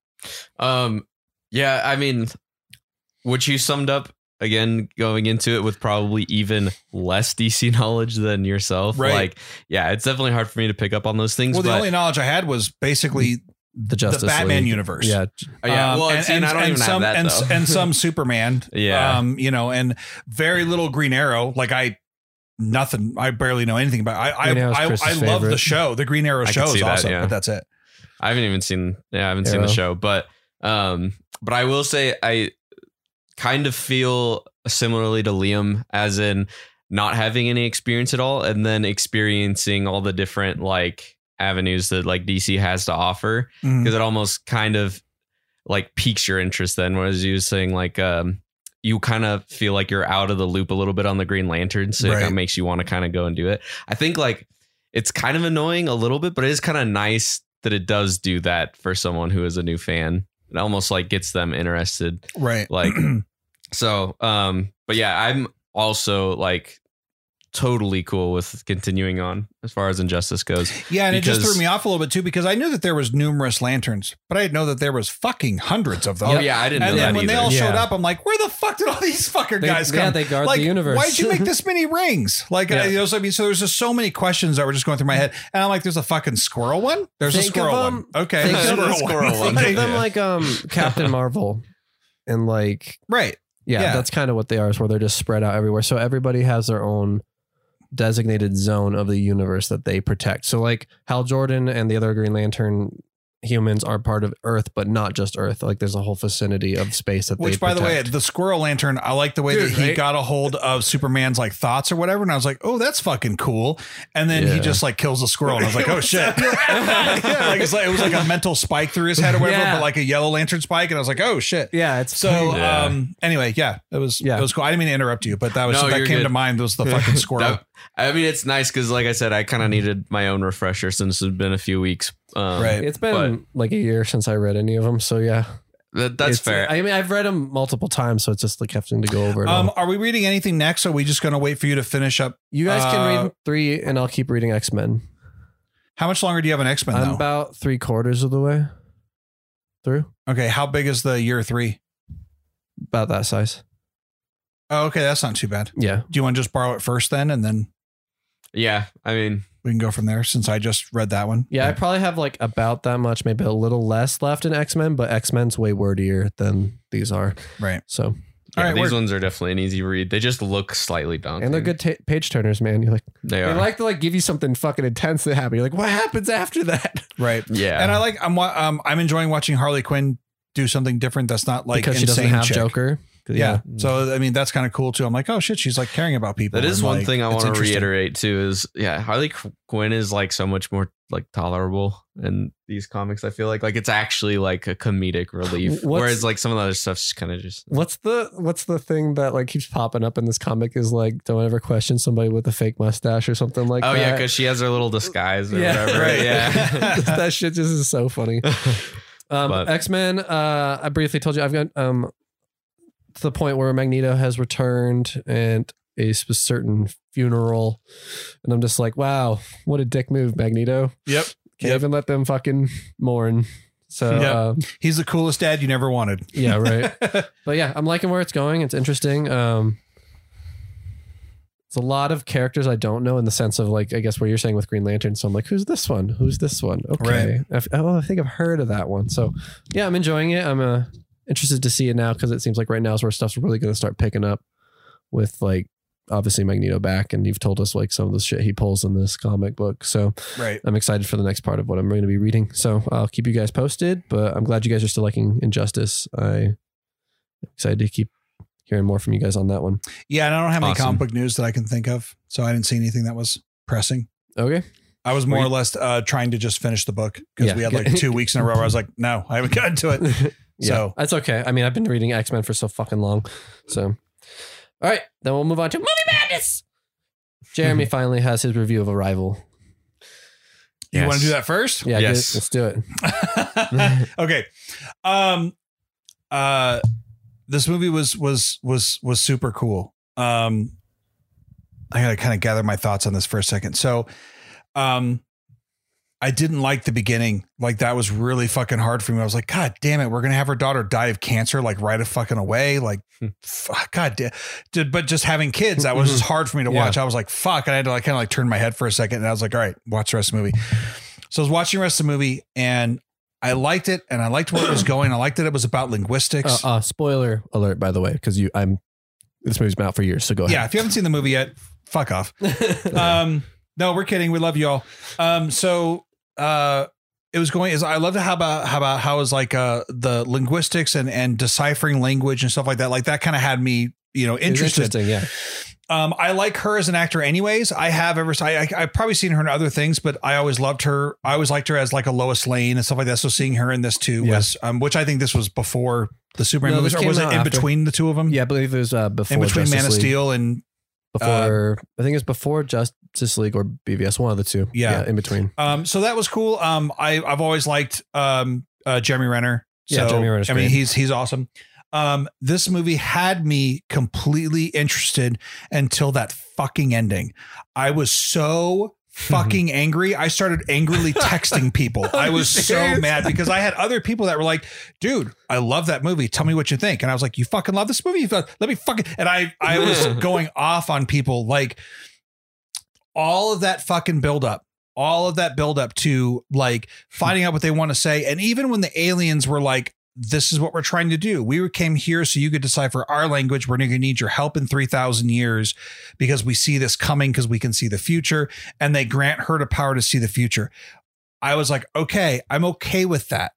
Um, yeah, I mean, which you summed up again going into it with probably even less DC knowledge than yourself. Right. Like, yeah, it's definitely hard for me to pick up on those things. Well, the only knowledge I had was basically The Justice the Batman League. universe. Yeah, Oh, yeah, Um, well, and, and, and, I don't and even some have that and, though. and some Superman. Yeah. um, you know, and very little Green Arrow. Like I, nothing. I barely know anything about. I Green I I, I love the show. The Green Arrow I show could is see that, awesome, yeah. but that's it. I haven't even seen. Yeah, I haven't seen the show, but um, but I will say I kind of feel similarly to Liam, as in not having any experience at all, and then experiencing all the different like avenues that like DC has to offer, because it almost kind of like piques your interest. Then, whereas you were saying like um. You kind of feel like you're out of the loop a little bit on the Green Lantern, so it kind of makes you want to kind of go and do it. I think like it's kind of annoying a little bit, but it is kind of nice that it does do that for someone who is a new fan. It almost like gets them interested. Right. Like so, um, but yeah, I'm also like totally cool with continuing on as far as Injustice goes. Yeah, and it just threw me off a little bit too because I knew that there was numerous lanterns, but I didn't know that there was fucking hundreds of them. Oh yeah, I didn't and know then that when they either. all showed up, I'm like, where the fuck did all these fucker They- guys yeah, come? they guard like, the universe. why'd you make this many rings? Like, Yeah. I, you know, so I mean, so there's just so many questions that were just going through my head, and I'm like, there's a fucking squirrel one. There's a Think of squirrel them- one. Okay, think of squirrel the squirrel one. Think of them Yeah. like um Captain Marvel, and like right. yeah, Yeah. that's kind of what they are. Is where they're just spread out everywhere. So everybody has their own designated zone of the universe that they protect. So like Hal Jordan and the other Green Lantern humans are part of Earth, but not just Earth. Like there's a whole vicinity of space that they Which, they by the way, the squirrel lantern, I like the way Dude, that he right? got a hold of Superman's like thoughts or whatever, and I was like, oh, that's fucking cool. And then he just like kills the squirrel, and I was like, oh shit, yeah, like it's like it was like a mental spike through his head or whatever, Yeah. but like a yellow lantern spike, and I was like, oh shit. yeah, it's So, Yeah. um, anyway, yeah, it was, Yeah. it was cool. I didn't mean to interrupt you, but that was No, that came good. to mind was the fucking squirrel. That- I mean, it's nice because, like I said, I kind of needed my own refresher since it's been a few weeks. Um, Right. it's been like a year since I read any of them. So yeah, That, that's It's- fair. I mean, I've read them multiple times, so it's just like having to go over it. Um, all. are we reading anything next? Or are we just going to wait for you to finish up? You guys can uh, read three, and I'll keep reading X Men. How much longer do you have an X Men I'm though? about three quarters of the way through, okay, how big is the year three? about that size. Oh, okay, that's not too bad. Yeah, Do you want to just borrow it first then, and then yeah, I mean, we can go from there? Since I just read that one. yeah. I probably have like about that much, maybe a little less left in X Men, but X Men's way wordier than these are. right. So, yeah, All right, these we're- ones are definitely an easy read. They just look slightly daunting, and they're good ta page turners, man. You're like, They they are. like to like give you something fucking intense that happen. You're like, what happens after that? Right. yeah, And I like I'm wa- um I'm enjoying watching Harley Quinn do something different that's not like because she doesn't insane have chick. Joker. Yeah. So I mean that's kind of cool too. I'm like, oh shit, she's like caring about people. That is and, one like, thing I want to reiterate too. Is yeah, Harley Quinn is like so much more like tolerable in these comics. I feel like like it's actually like a comedic relief, What's- whereas like some of the other stuff's kind of just What's the what's the thing that like keeps popping up in this comic is like don't ever question somebody with a fake mustache or something like that. oh that. yeah, because she has her little disguise or Yeah, whatever. right. Yeah, that shit just is so funny. Um, X Men. Uh, I briefly told you I've got um to the point where Magneto has returned and a certain funeral, and I'm just like, wow, what a dick move, Magneto. Yep. Can't Yep. even let them fucking mourn. So Yep. um, He's the coolest dad you never wanted. yeah, right. but yeah, I'm liking where it's going. It's interesting. Um, it's a lot of characters I don't know in the sense of like I guess what you're saying with Green Lantern. So I'm like, who's this one? Who's this one? Okay, I've- oh, I think I've heard of that one. So yeah, I'm enjoying it. I'm uh, interested to see it now because it seems like right now is where stuff's really going to start picking up with like obviously Magneto back, and you've told us like some of the shit he pulls in this comic book. So right. I'm excited for the next part of what I'm going to be reading. So I'll keep you guys posted, but I'm glad you guys are still liking Injustice. I excited to keep hearing more from you guys on that one. Yeah, and I don't have any comic book news that I can think of, so I didn't see anything that was pressing. Okay. I was more or less uh, trying to just finish the book because Yeah. we had like two weeks in a row where I was like, no, I haven't gotten to it. yeah, So- that's okay. I mean, I've been reading X Men for so fucking long. So, all right, then we'll move on to movie madness. Jeremy finally has his review of Arrival. You Yes. want to do that first? Yeah, Yes. get- let's do it. okay. Um uh this movie was was was was super cool. Um I gotta kind of gather my thoughts on this for a second. So um I didn't like the beginning. Like that was really fucking hard for me. I was like, God damn it, we're gonna have her daughter die of cancer like right a fucking away. Like, Hmm. fuck, God damn. But just having kids, that was just hard for me to Yeah. watch. I was like, fuck. And I had to like kind of like turn my head for a second, and I was like, all right, watch the rest of the movie. So I was watching the rest of the movie, and I liked it, and I liked where it was going. I liked that it was about linguistics. Uh, uh, spoiler alert, by the way, because you, I'm. This movie's been out for years, so go ahead. yeah, if you haven't seen the movie yet, fuck off. Um no we're kidding we love you all um so uh it was going is i love how about how about how is like uh the linguistics and and deciphering language and stuff like that. Like that kind of had me you know interested. interesting, yeah. um i like her as an actor anyways. I have ever I, I i've probably seen her in other things but i always loved her. I always liked her as like a lois lane and stuff like that. So seeing her in this too Yeah. was um which i think this was before the superman No, movies or was it in after. between the two of them Yeah, I believe it was uh, before in between Justice man of steel and Before I think it was before Justice League or BVS, one of the two. Yeah. in between. Um, so that was cool. Um, I I've always liked um uh Jeremy Renner. So, Yeah, Jeremy Renner's I mean, great. he's he's awesome. Um, this movie had me completely interested until that fucking ending. I was so fucking angry. I started angrily texting people. I was so mad because I had other people that were like, dude, I love that movie. Tell me what you think. And I was like, you fucking love this movie? Let me fucking and I I was going off on people like all of that fucking buildup, all of that buildup to like hmm. finding out what they want to say. And even when the aliens were like, this is what we're trying to do. We came here so you could decipher our language. We're going to need your help in 3,000 years because we see this coming because we can see the future. And they grant her the power to see the future. I was like, okay, I'm okay with that.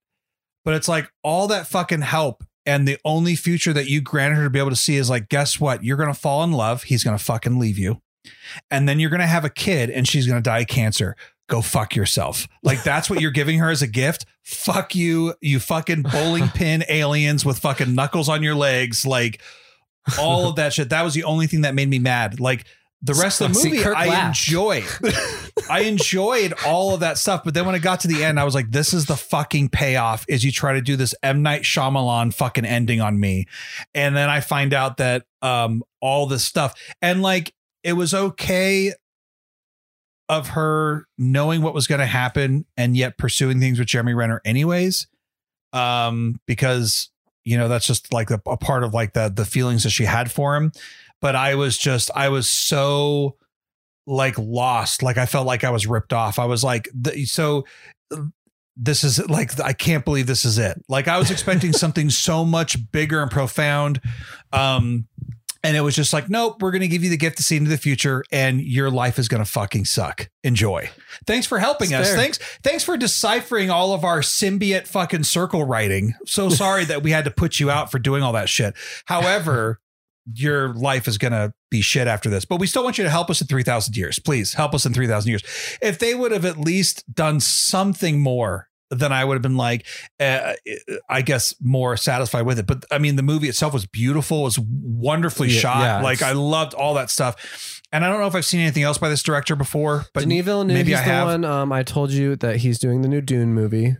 But it's like all that fucking help. And the only future that you granted her to be able to see is like, guess what? You're going to fall in love. He's going to fucking leave you. And then you're going to have a kid and she's going to die of cancer. Go fuck yourself. Like that's what you're giving her as a gift. Fuck you, you fucking bowling pin aliens with fucking knuckles on your legs. Like all of that shit. That was the only thing that made me mad. Like the rest of the movie, Kirk I laughed. enjoyed. I enjoyed all of that stuff. But then when it got to the end, I was like, this is the fucking payoff is you try to do this M. Night Shyamalan fucking ending on me. And then I find out that um all this stuff. And like it was okay of her knowing what was going to happen and yet pursuing things with Jeremy Renner anyways. Um, because you know, that's just like a, a part of like the the feelings that she had for him. But I was just I was so like lost. Like I felt like I was ripped off. I was like, the, so this is like I can't believe this is it. Like I was expecting something so much bigger and profound. Um and it was just like, nope, we're going to give you the gift to see into the future and your life is going to fucking suck. Enjoy. Thanks for helping It's us. fair. Thanks. Thanks for deciphering all of our symbiote fucking circle writing. So sorry that we had to put you out for doing all that shit. However, your life is going to be shit after this, but we still want you to help us in 3000 years. Please help us in 3000 years. If they would have at least done something more then I would have been like, uh, I guess more satisfied with it. But I mean, the movie itself was beautiful, it was wonderfully Yeah, shot. yeah, like I loved all that stuff. And I don't know if I've seen anything else by this director before, but Denis Villeneuve, maybe I the have. one. Um, I told you that he's doing the new Dune movie,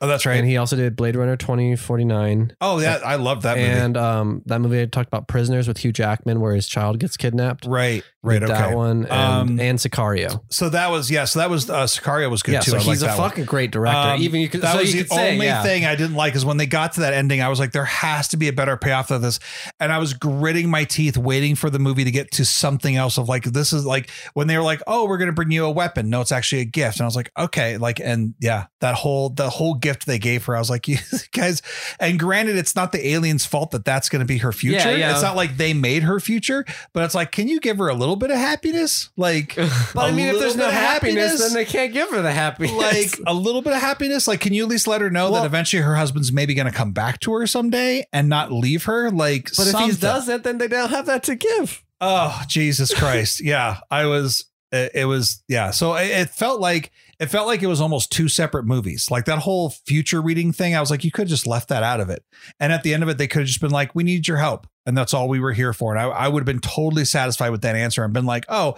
oh, that's right. and he also did Blade Runner twenty forty nine. oh, yeah, I love that movie. And um, that movie I talked about Prisoners with Hugh Jackman, where his child gets kidnapped. right, right, That okay. one and, Um, and Sicario. So that was yeah. So that was uh, Sicario was good yeah, too. so I he's a that one. fucking great director. Um, Even you could that so was the could say, only yeah. thing I didn't like is when they got to that ending. I was like, there has to be a better payoff of this, and I was gritting my teeth, waiting for the movie to get to something else. Of like, this is like when they were like, oh, we're gonna bring you a weapon. No, it's actually a gift, and I was like, okay, like, and yeah, that whole the whole gift they gave her, I was like, you guys. And granted, it's not the aliens' fault that that's going to be her future. Yeah, yeah. It's not like they made her future, but it's like, can you give her a little bit of happiness? Like, But I mean, if there's no of happiness, then they can't give her the happiness. like a little bit of happiness. Like, can you at least let her know Well- that eventually her husband's maybe going to come back to her someday and not leave her? Like, but if he doesn't, then they don't have that to give. Oh, Jesus Christ. yeah. I was, it, it was, yeah. So it, it felt like, it felt like it was almost two separate movies. Like that whole future reading thing. I was like, you could have just left that out of it. And at the end of it, they could have just been like, we need your help. And that's all we were here for. And I, I would have been totally satisfied with that answer and been like, oh,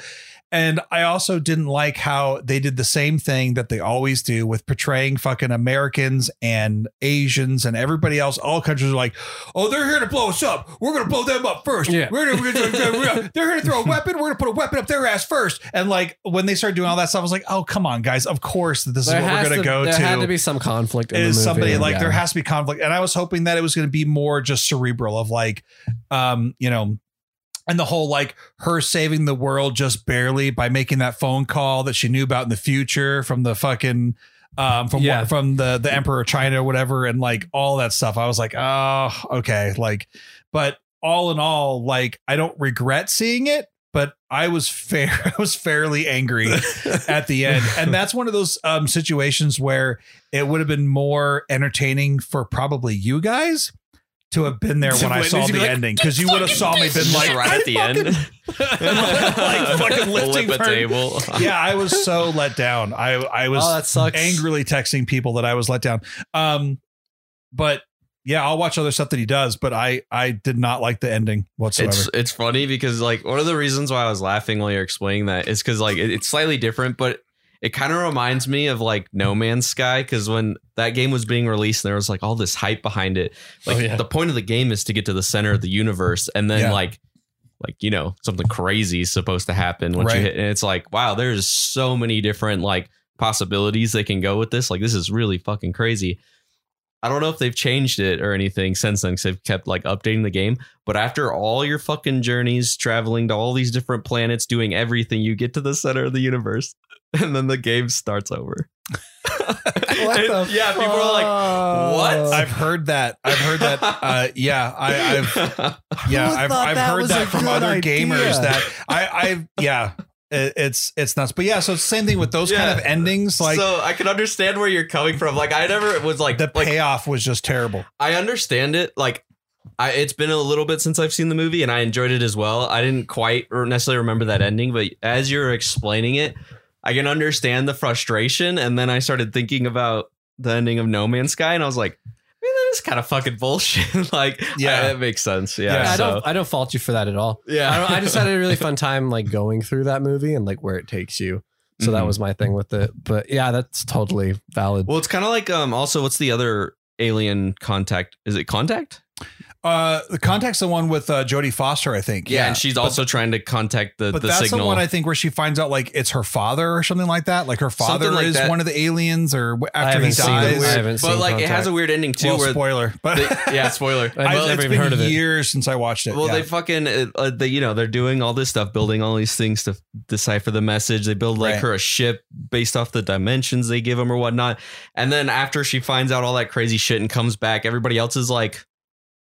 and I also didn't like how they did the same thing that they always do with portraying fucking Americans and Asians and everybody else. All countries are like, oh, they're here to blow us up. We're going to blow them up first. Yeah. We're gonna, we're gonna, we're gonna- they're here to throw a weapon. We're going to put a weapon up their ass first. And like when they started doing all that stuff, I was like, oh, come on, guys. Of course, this is what we're going to go to. there had to be some conflict. In the is somebody like yeah. there has to be conflict and i was hoping that it was going to be more just cerebral of like um you know and the whole like her saving the world just barely by making that phone call that she knew about in the future from the fucking um from Yeah. from the the emperor of china or whatever and like all that stuff i was like oh okay like but all in all like i don't regret seeing it but i was fair i was fairly angry at the end. And that's one of those um, situations where it would have been more entertaining for probably you guys to have been there when I saw the be like, ending because you would have saw me been like right at the end, like fucking lifting flip a her- table. yeah, I was so let down. I I was oh, that sucks. angrily texting people that I was let down. Um, but yeah, I'll watch other stuff that he does. But I I did not like the ending whatsoever. It's it's funny because like one of the reasons why I was laughing while you're explaining that is because like it- it's slightly different, but it kind of reminds me of like No Man's Sky because when that game was being released, there was like all this hype behind it. Oh, like Oh, yeah. the point of the game is to get to the center of the universe, and then Yeah. like like you know something crazy is supposed to happen once Right. you hit, and it's like wow, there's so many different like possibilities they can go with this. Like this is really fucking crazy. I don't know if they've changed it or anything since then because they've kept like updating the game. But after all your fucking journeys, traveling to all these different planets, doing everything, you get to the center of the universe, and then the game starts over. What the yeah, people are like, "What?" I've heard that. I've heard that. Uh, yeah, I, I've yeah, Who I've, I've that heard that from other idea? gamers that I, I, yeah, it, it's it's nuts. But yeah, so same thing with those kind of endings. Like so I can understand where you're coming from. Like I never was like the like payoff was just terrible. I understand it. Like, I it's been a little bit since I've seen the movie, and I enjoyed it as well. I didn't quite or necessarily remember that ending, but as you're explaining it, I can understand the frustration. And then I started thinking about the ending of No Man's Sky, and I was like, man, that is kind of fucking bullshit. like, Yeah. it makes sense. Yeah, Yeah, I so, don't. I don't fault you for that at all. yeah. I, I just had a really fun time like going through that movie and like where it takes you. So that Mhm. was my thing with it. But yeah, that's totally valid. well, it's kind of like um. Also, what's the other alien contact? Is it Contact? Uh, the contact's the one with uh, Jodie Foster, I think. Yeah, and she's But- also trying to contact the But the that's signal. the one I think where she finds out like it's her father or something like that. Like her father Something like is that. one of the aliens, or wh- after he haven't seen it. dies. I haven't but seen like it has a weird ending too, well, where spoiler, but they- yeah, spoiler. I've I, never it's even been heard of it. years since I watched it. Well, yeah. they fucking, uh, uh, they, you know, they're doing all this stuff, building all these things to decipher the message. They build like Right. her a ship based off the dimensions they give them or whatnot. And then after she finds out all that crazy shit and comes back, everybody else is like,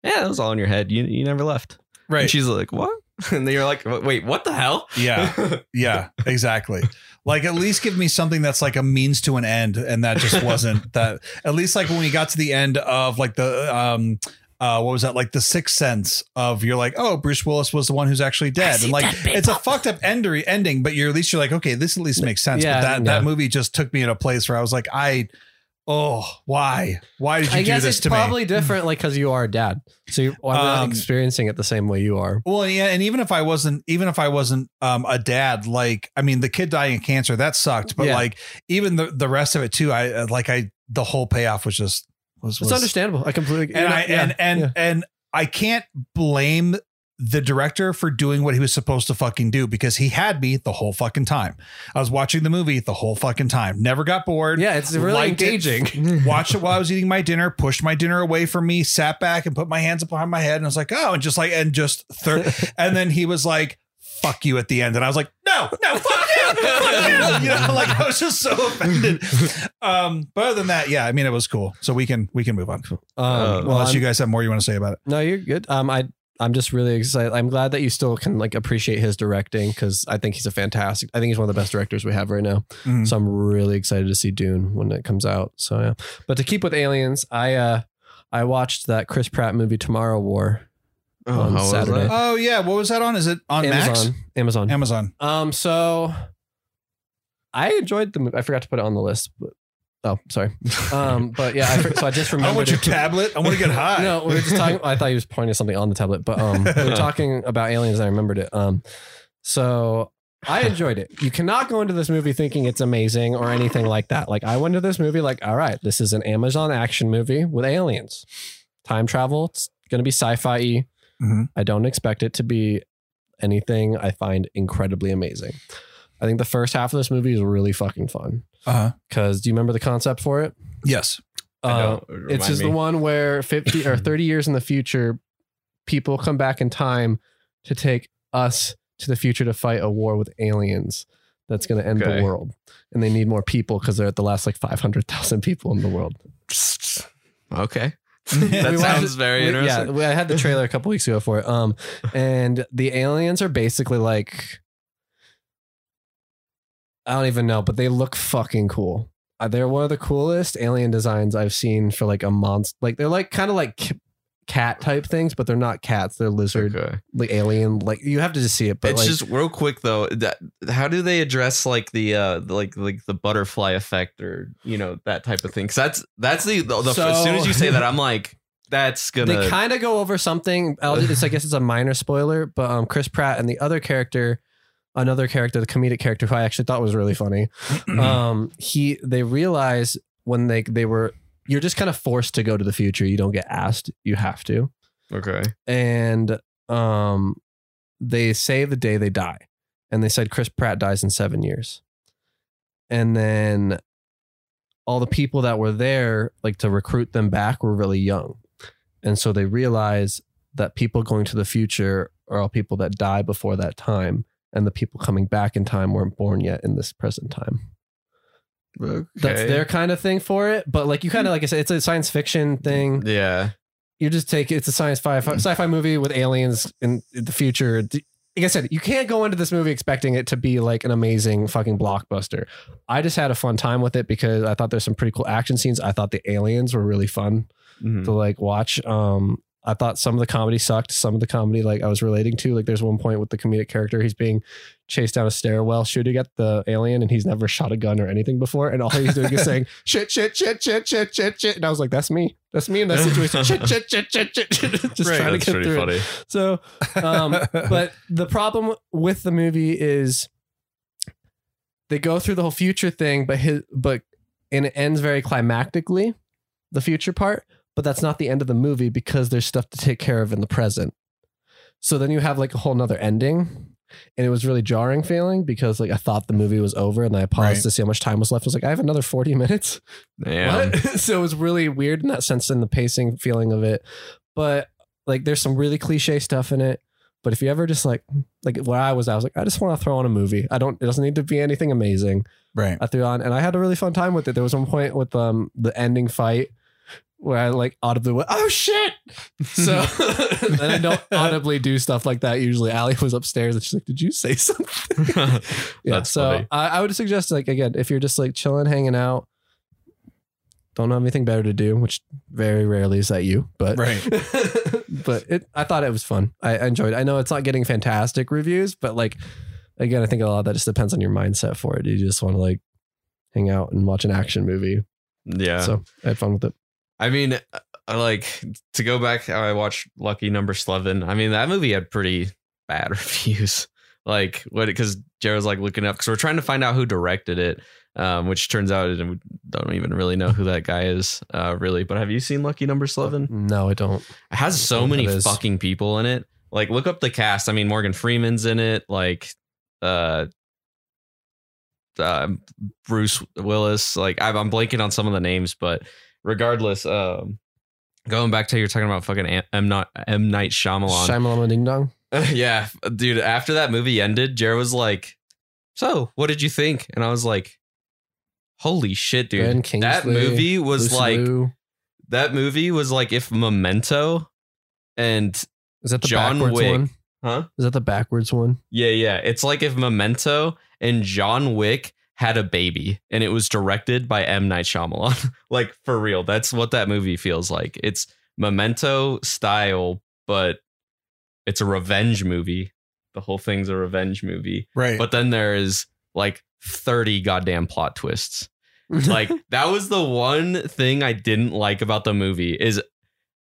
"Yeah, that was all in your head. You you never left." right. And she's like, "What?" And then you're like, "Wait, what the hell?" yeah, yeah, exactly. Like at least give me something that's like a means to an end, and that just wasn't that. At least like when we got to the end of like the um. Uh, what was that like the sixth sense of you're like oh Bruce Willis was the one who's actually dead and like it's a fucked up ender, ending but you're at least you're like okay this at least makes sense Yeah, but that yeah. that movie just took me in a place where I was like I oh why why did you I do guess this it's to me probably different, like because you are a dad, so you, well, I'm not Um, experiencing it the same way you are. Well, yeah, and even if I wasn't, even if I wasn't um, a dad, like I mean, the kid dying of cancer that sucked, but Yeah. like even the the rest of it too, I uh, like I the whole payoff was just was, It's was understandable. I completely and I yeah, and and yeah. and I can't blame the director for doing what he was supposed to fucking do because he had me the whole fucking time. I was watching the movie the whole fucking time, never got bored. yeah, it's really liked it. engaging. watched it while I was eating my dinner, pushed my dinner away from me, sat back and put my hands up behind my head. And I was like, oh, and just like, and just third. and then he was like, fuck you at the end. And I was like, no, no, no, fuck you, fuck you. You know, like I was just so offended. Um, but other than that, yeah, I mean, it was cool. So we can we can move on. Um, Uh, well, Unless I'm- you guys have more you want to say about it. No, you're good. Um, I I'm just really excited. I'm glad that you still can like appreciate his directing because I think he's a fantastic. I think he's one of the best directors we have right now. Mhm. So I'm really excited to see Dune when it comes out. So yeah. But to keep with aliens, I uh I watched that Chris Pratt movie Tomorrow War. Oh, on Saturday. Oh yeah, what was that on? Is it on Amazon. Max? Amazon. Amazon. Um. So I enjoyed the movie. I forgot to put it on the list. But, oh, sorry. Um. But yeah. I, so I just remembered. I want your it. tablet. I want to get high. No, we were just talking. I thought he was pointing something on the tablet, but um, we were talking about aliens. And I remembered it. Um, so I enjoyed it. You cannot go into this movie thinking it's amazing or anything like that. Like I went to this movie like, all right, this is an Amazon action movie with aliens, time travel. It's gonna be sci-fi. Mhm. I don't expect it to be anything I find incredibly amazing. I think the first half of this movie is really fucking fun. Uh-huh. Because do you remember the concept for it? Yes. Uh, it's just me. the one where 50 or 30 years in the future, people come back in time to take us to the future to fight a war with aliens that's going to end Okay. the world. And they need more people because they're at the last like 500,000 people in the world. Okay. That sounds it- very we- interesting. Yeah, we- I had the trailer a couple weeks ago for it. Um, and the aliens are basically like, I don't even know, but they look fucking cool. Uh, they're one of the coolest alien designs I've seen for like a monster. Like they're like kind of like c- cat type things, but they're not cats. They're lizard, Okay. like alien. Like you have to just see it. But it's like, just real quick though. That, how do they address like the uh like like the butterfly effect or you know that type of thing? Because that's that's the, the, the as soon as you say that, I'm like that's gonna. they kind of go over something. I'll just, I guess it's a minor spoiler, but um, Chris Pratt and the other character, another character, the comedic character, who I actually thought was really funny. um, he they realize when they they were you're just kind of forced to go to the future. You don't get asked. You have to. okay. And um, they say the day they die, and they said Chris Pratt dies in seven years, and then all the people that were there, like to recruit them back, were really young, and so they realize that people going to the future are all people that die before that time, and the people coming back in time weren't born yet in this present time okay. that's their kind of thing for it. But like you kind of like I said, it's a science fiction thing. Yeah. You just take it's a science fi- sci-fi movie with aliens in the future. Like I said, you can't go into this movie expecting it to be like an amazing fucking blockbuster. I just had a fun time with it because I thought there's some pretty cool action scenes. I thought the aliens were really fun Mhm. to like watch. Um, I thought some of the comedy sucked. Some of the comedy like I was relating to. Like there's one point with the comedic character, he's being chased down a stairwell shooting at the alien, and he's never shot a gun or anything before, and all he's doing is saying shit, shit, shit, shit, shit, shit, shit. And I was like, that's me. That's me in that situation. shit, shit, shit, shit, shit, shit. Just Right, trying to get through funny. it. So, um, but the problem with the movie is they go through the whole future thing, but his but and it ends very climactically, the future part. But that's not the end of the movie because there's stuff to take care of in the present. So then you have like a whole nother ending. And it was really jarring feeling because like I thought the movie was over and I paused Right. to see how much time was left. I was like, I have another 40 minutes. What? so it was really weird in that sense in the pacing feeling of it. But like there's some really cliche stuff in it. But if you ever just like like where I was, I was like, I just want to throw on a movie. I don't it doesn't need to be anything amazing. right. I threw on and I had a really fun time with it. There was one point with um the ending fight where I like audibly went, oh shit. So and I don't audibly do stuff like that usually. Allie was upstairs and she's like, Did you say something? Yeah, That's so. I, I would suggest like again, if you're just like chilling, hanging out, don't have anything better to do, which very rarely is that you, but Right. but it I thought it was fun. I, I enjoyed it. I know it's not getting fantastic reviews, but like again, I think a lot of that just depends on your mindset for it. You just want to like hang out and watch an action movie. yeah. So I had fun with it. I mean, I like to go back. I watched Lucky Number Slevin. I mean, that movie had pretty bad reviews. Like what? Because Jared's like looking up because we're trying to find out who directed it. Um, which turns out we don't even really know who that guy is, uh, really. But have you seen Lucky Number Slevin? No, I don't. It has so many fucking people in it. Like, look up the cast. I mean, Morgan Freeman's in it. Like, uh, uh Bruce Willis. Like, I'm blanking on some of the names, but regardless, um, going back to you're talking about fucking M, not M Night Shyamalan. Shyamalan Ding Dong. yeah, dude. After that movie ended, Jared was like, "So, what did you think?" And I was like, "Holy shit, dude! Ben that movie was Lucy like Liu. that movie was like if Memento and Is that the John backwards Wick. one? huh? Is that the backwards one? Yeah, yeah. It's like if Memento and John Wick had a baby and it was directed by M. Night Shyamalan. like for real. That's what that movie feels like. It's Memento style, but it's a revenge movie. The whole thing's a revenge movie. Right. But then there is like 30 goddamn plot twists. Like that was the one thing I didn't like about the movie is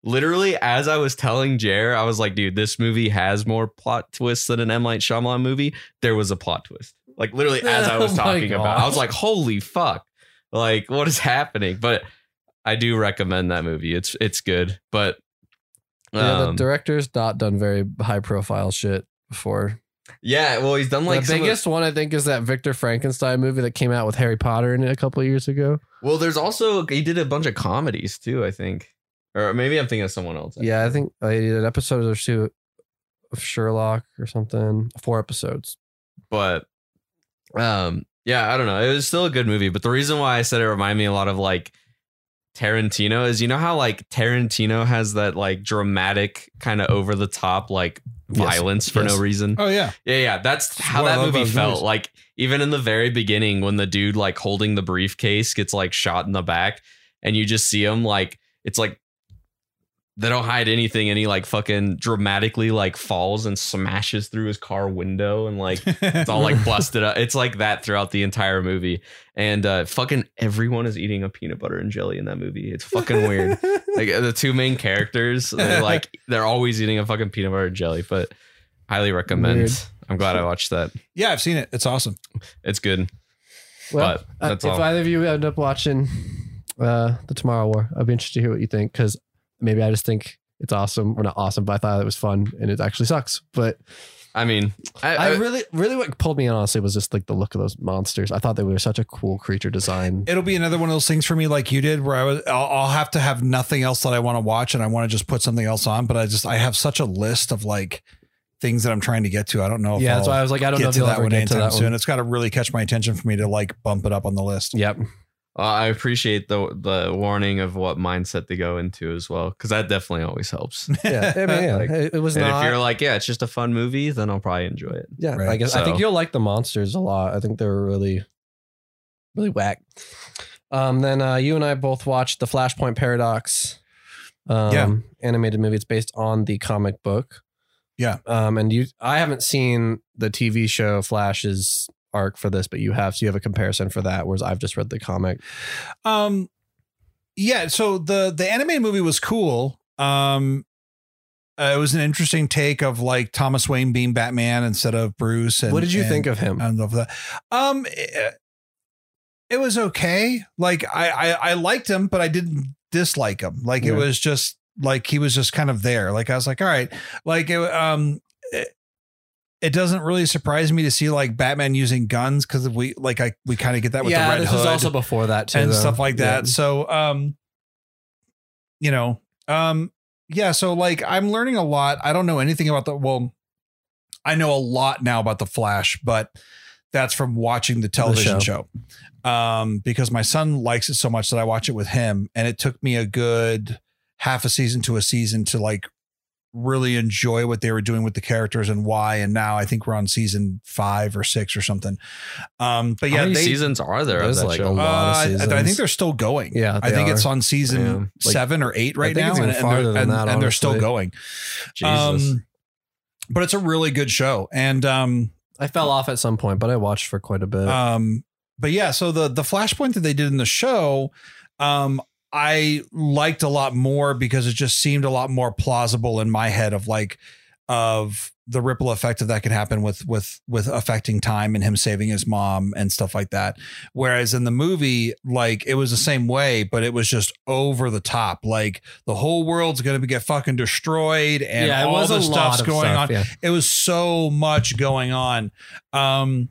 literally as I was telling Jer, I was like, dude, this movie has more plot twists than an M. Night Shyamalan movie. There was a plot twist. Like literally as I was Oh talking about, I was like, holy fuck. Like, what is happening? But I do recommend that movie. It's it's good. But yeah, the um, director's not done very high profile shit before. yeah, well, he's done like the some of- biggest one I think is that Victor Frankenstein movie that came out with Harry Potter in it a couple of years ago. well, there's also he did a bunch of comedies too, I think. Or maybe I'm thinking of someone else. Yeah, I think I did an episode or two of Sherlock or something. Four episodes. but um yeah i don't know it was still a good movie but the reason why i said it reminded me a lot of like tarantino is you know how like tarantino has that like dramatic kind of over the top like Yes, violence for yes. no reason oh yeah. yeah yeah that's how that movie felt movies. like even in the very beginning when the dude like holding the briefcase gets like shot in the back and you just see him like it's like they don't hide anything and he like fucking dramatically like falls and smashes through his car window and like it's all like busted up. It's like that throughout the entire movie. And uh fucking everyone is eating a peanut butter and jelly in that movie. It's fucking weird. like the two main characters, they're like they're always eating a fucking peanut butter and jelly, but highly recommend. Weird. I'm glad I watched that. yeah, I've seen it. It's awesome. It's good. Well, But uh, that's if all. either of you end up watching uh, the Tomorrow War, I'd be interested to hear what you think because maybe I just think it's awesome or not awesome, but I thought it was fun and it actually sucks. But I mean, I, I I- really, really what pulled me in honestly was just like the look of those monsters. I thought they were such a cool creature design. It'll be another one of those things for me, like you did, where I was. I'll, I'll have to have nothing else that I want to watch, and I want to just put something else on. But I just I have such a list of like things that I'm trying to get to. I don't know. If yeah, that's I'll why I was like, I don't know if to you'll that ever one get to anytime that soon. one. It's got to really catch my attention for me to like bump it up on the list. Yep. Uh, I appreciate the the warning of what mindset to go into as well, because that definitely always helps. Yeah. I mean, yeah. Like- it, it was and not. if you're like, yeah, it's just a fun movie, then I'll probably enjoy it. yeah, Right. I guess I think you'll like the monsters a lot. I think they're really, really whack. Um, then uh, you and I both watched the Flashpoint Paradox. Um, Yeah. animated movie. It's based on the comic book. Yeah. Um, and you, I haven't seen the TV show Flash's arc for this, but you have, so you have a comparison for that. Whereas I've just read the comic. Um, yeah. So the the animated movie was cool. Um, uh, it was an interesting take of like Thomas Wayne being Batman instead of Bruce. And what did you and- think of him? I love that. Um, it, it was okay. Like I, I, I liked him, but I didn't dislike him. Like it was just like he was just kind of there. Like I was like, all right. Like it, um, it, it doesn't really surprise me to see like Batman using guns because we like I we kind of get that with the red this hood was also before that too, and though. stuff like Yeah. that. So, um, you know, um, yeah. So like, I'm learning a lot. I don't know anything about the. Well, I know a lot now about the Flash, but that's from watching the television show. Um, because my son likes it so much that I watch it with him, and it took me a good half a season to a season to like really enjoy what they were doing with the characters and why. And now I think we're on season five or six or something. Um, but yeah, How many they, seasons are there There's like show? a lot. uh, of I, I think they're still going. Yeah, I they think it's on season Yeah. Like, seven or eight right now, and, and they're, and, that, and they're still going. Jesus. Um, but it's a really good show, and um, I fell off at some point, but I watched for quite a bit. um, but yeah, so the the flashpoint that they did in the show, um, I liked a lot more because it just seemed a lot more plausible in my head of like of the ripple effect of that could happen with with with affecting time and him saving his mom and stuff like that. Whereas in the movie, like it was the same way, but it was just over the top. Like the whole world's gonna be, get fucking destroyed and yeah, it all was the stuff's going stuff, on Yeah. it was so much going on um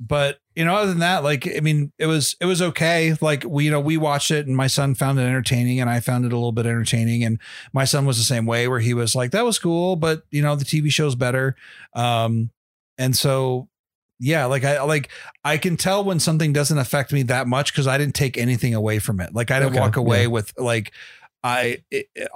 but you know other than that like i mean it was it was okay like we you know we watched it and my son found it entertaining and i found it a little bit entertaining and my son was the same way where he was like that was cool but you know the tv show's better um and so yeah, like I like I can tell when something doesn't affect me that much because I didn't take anything away from it. Like I didn't Okay, walk away yeah. with like I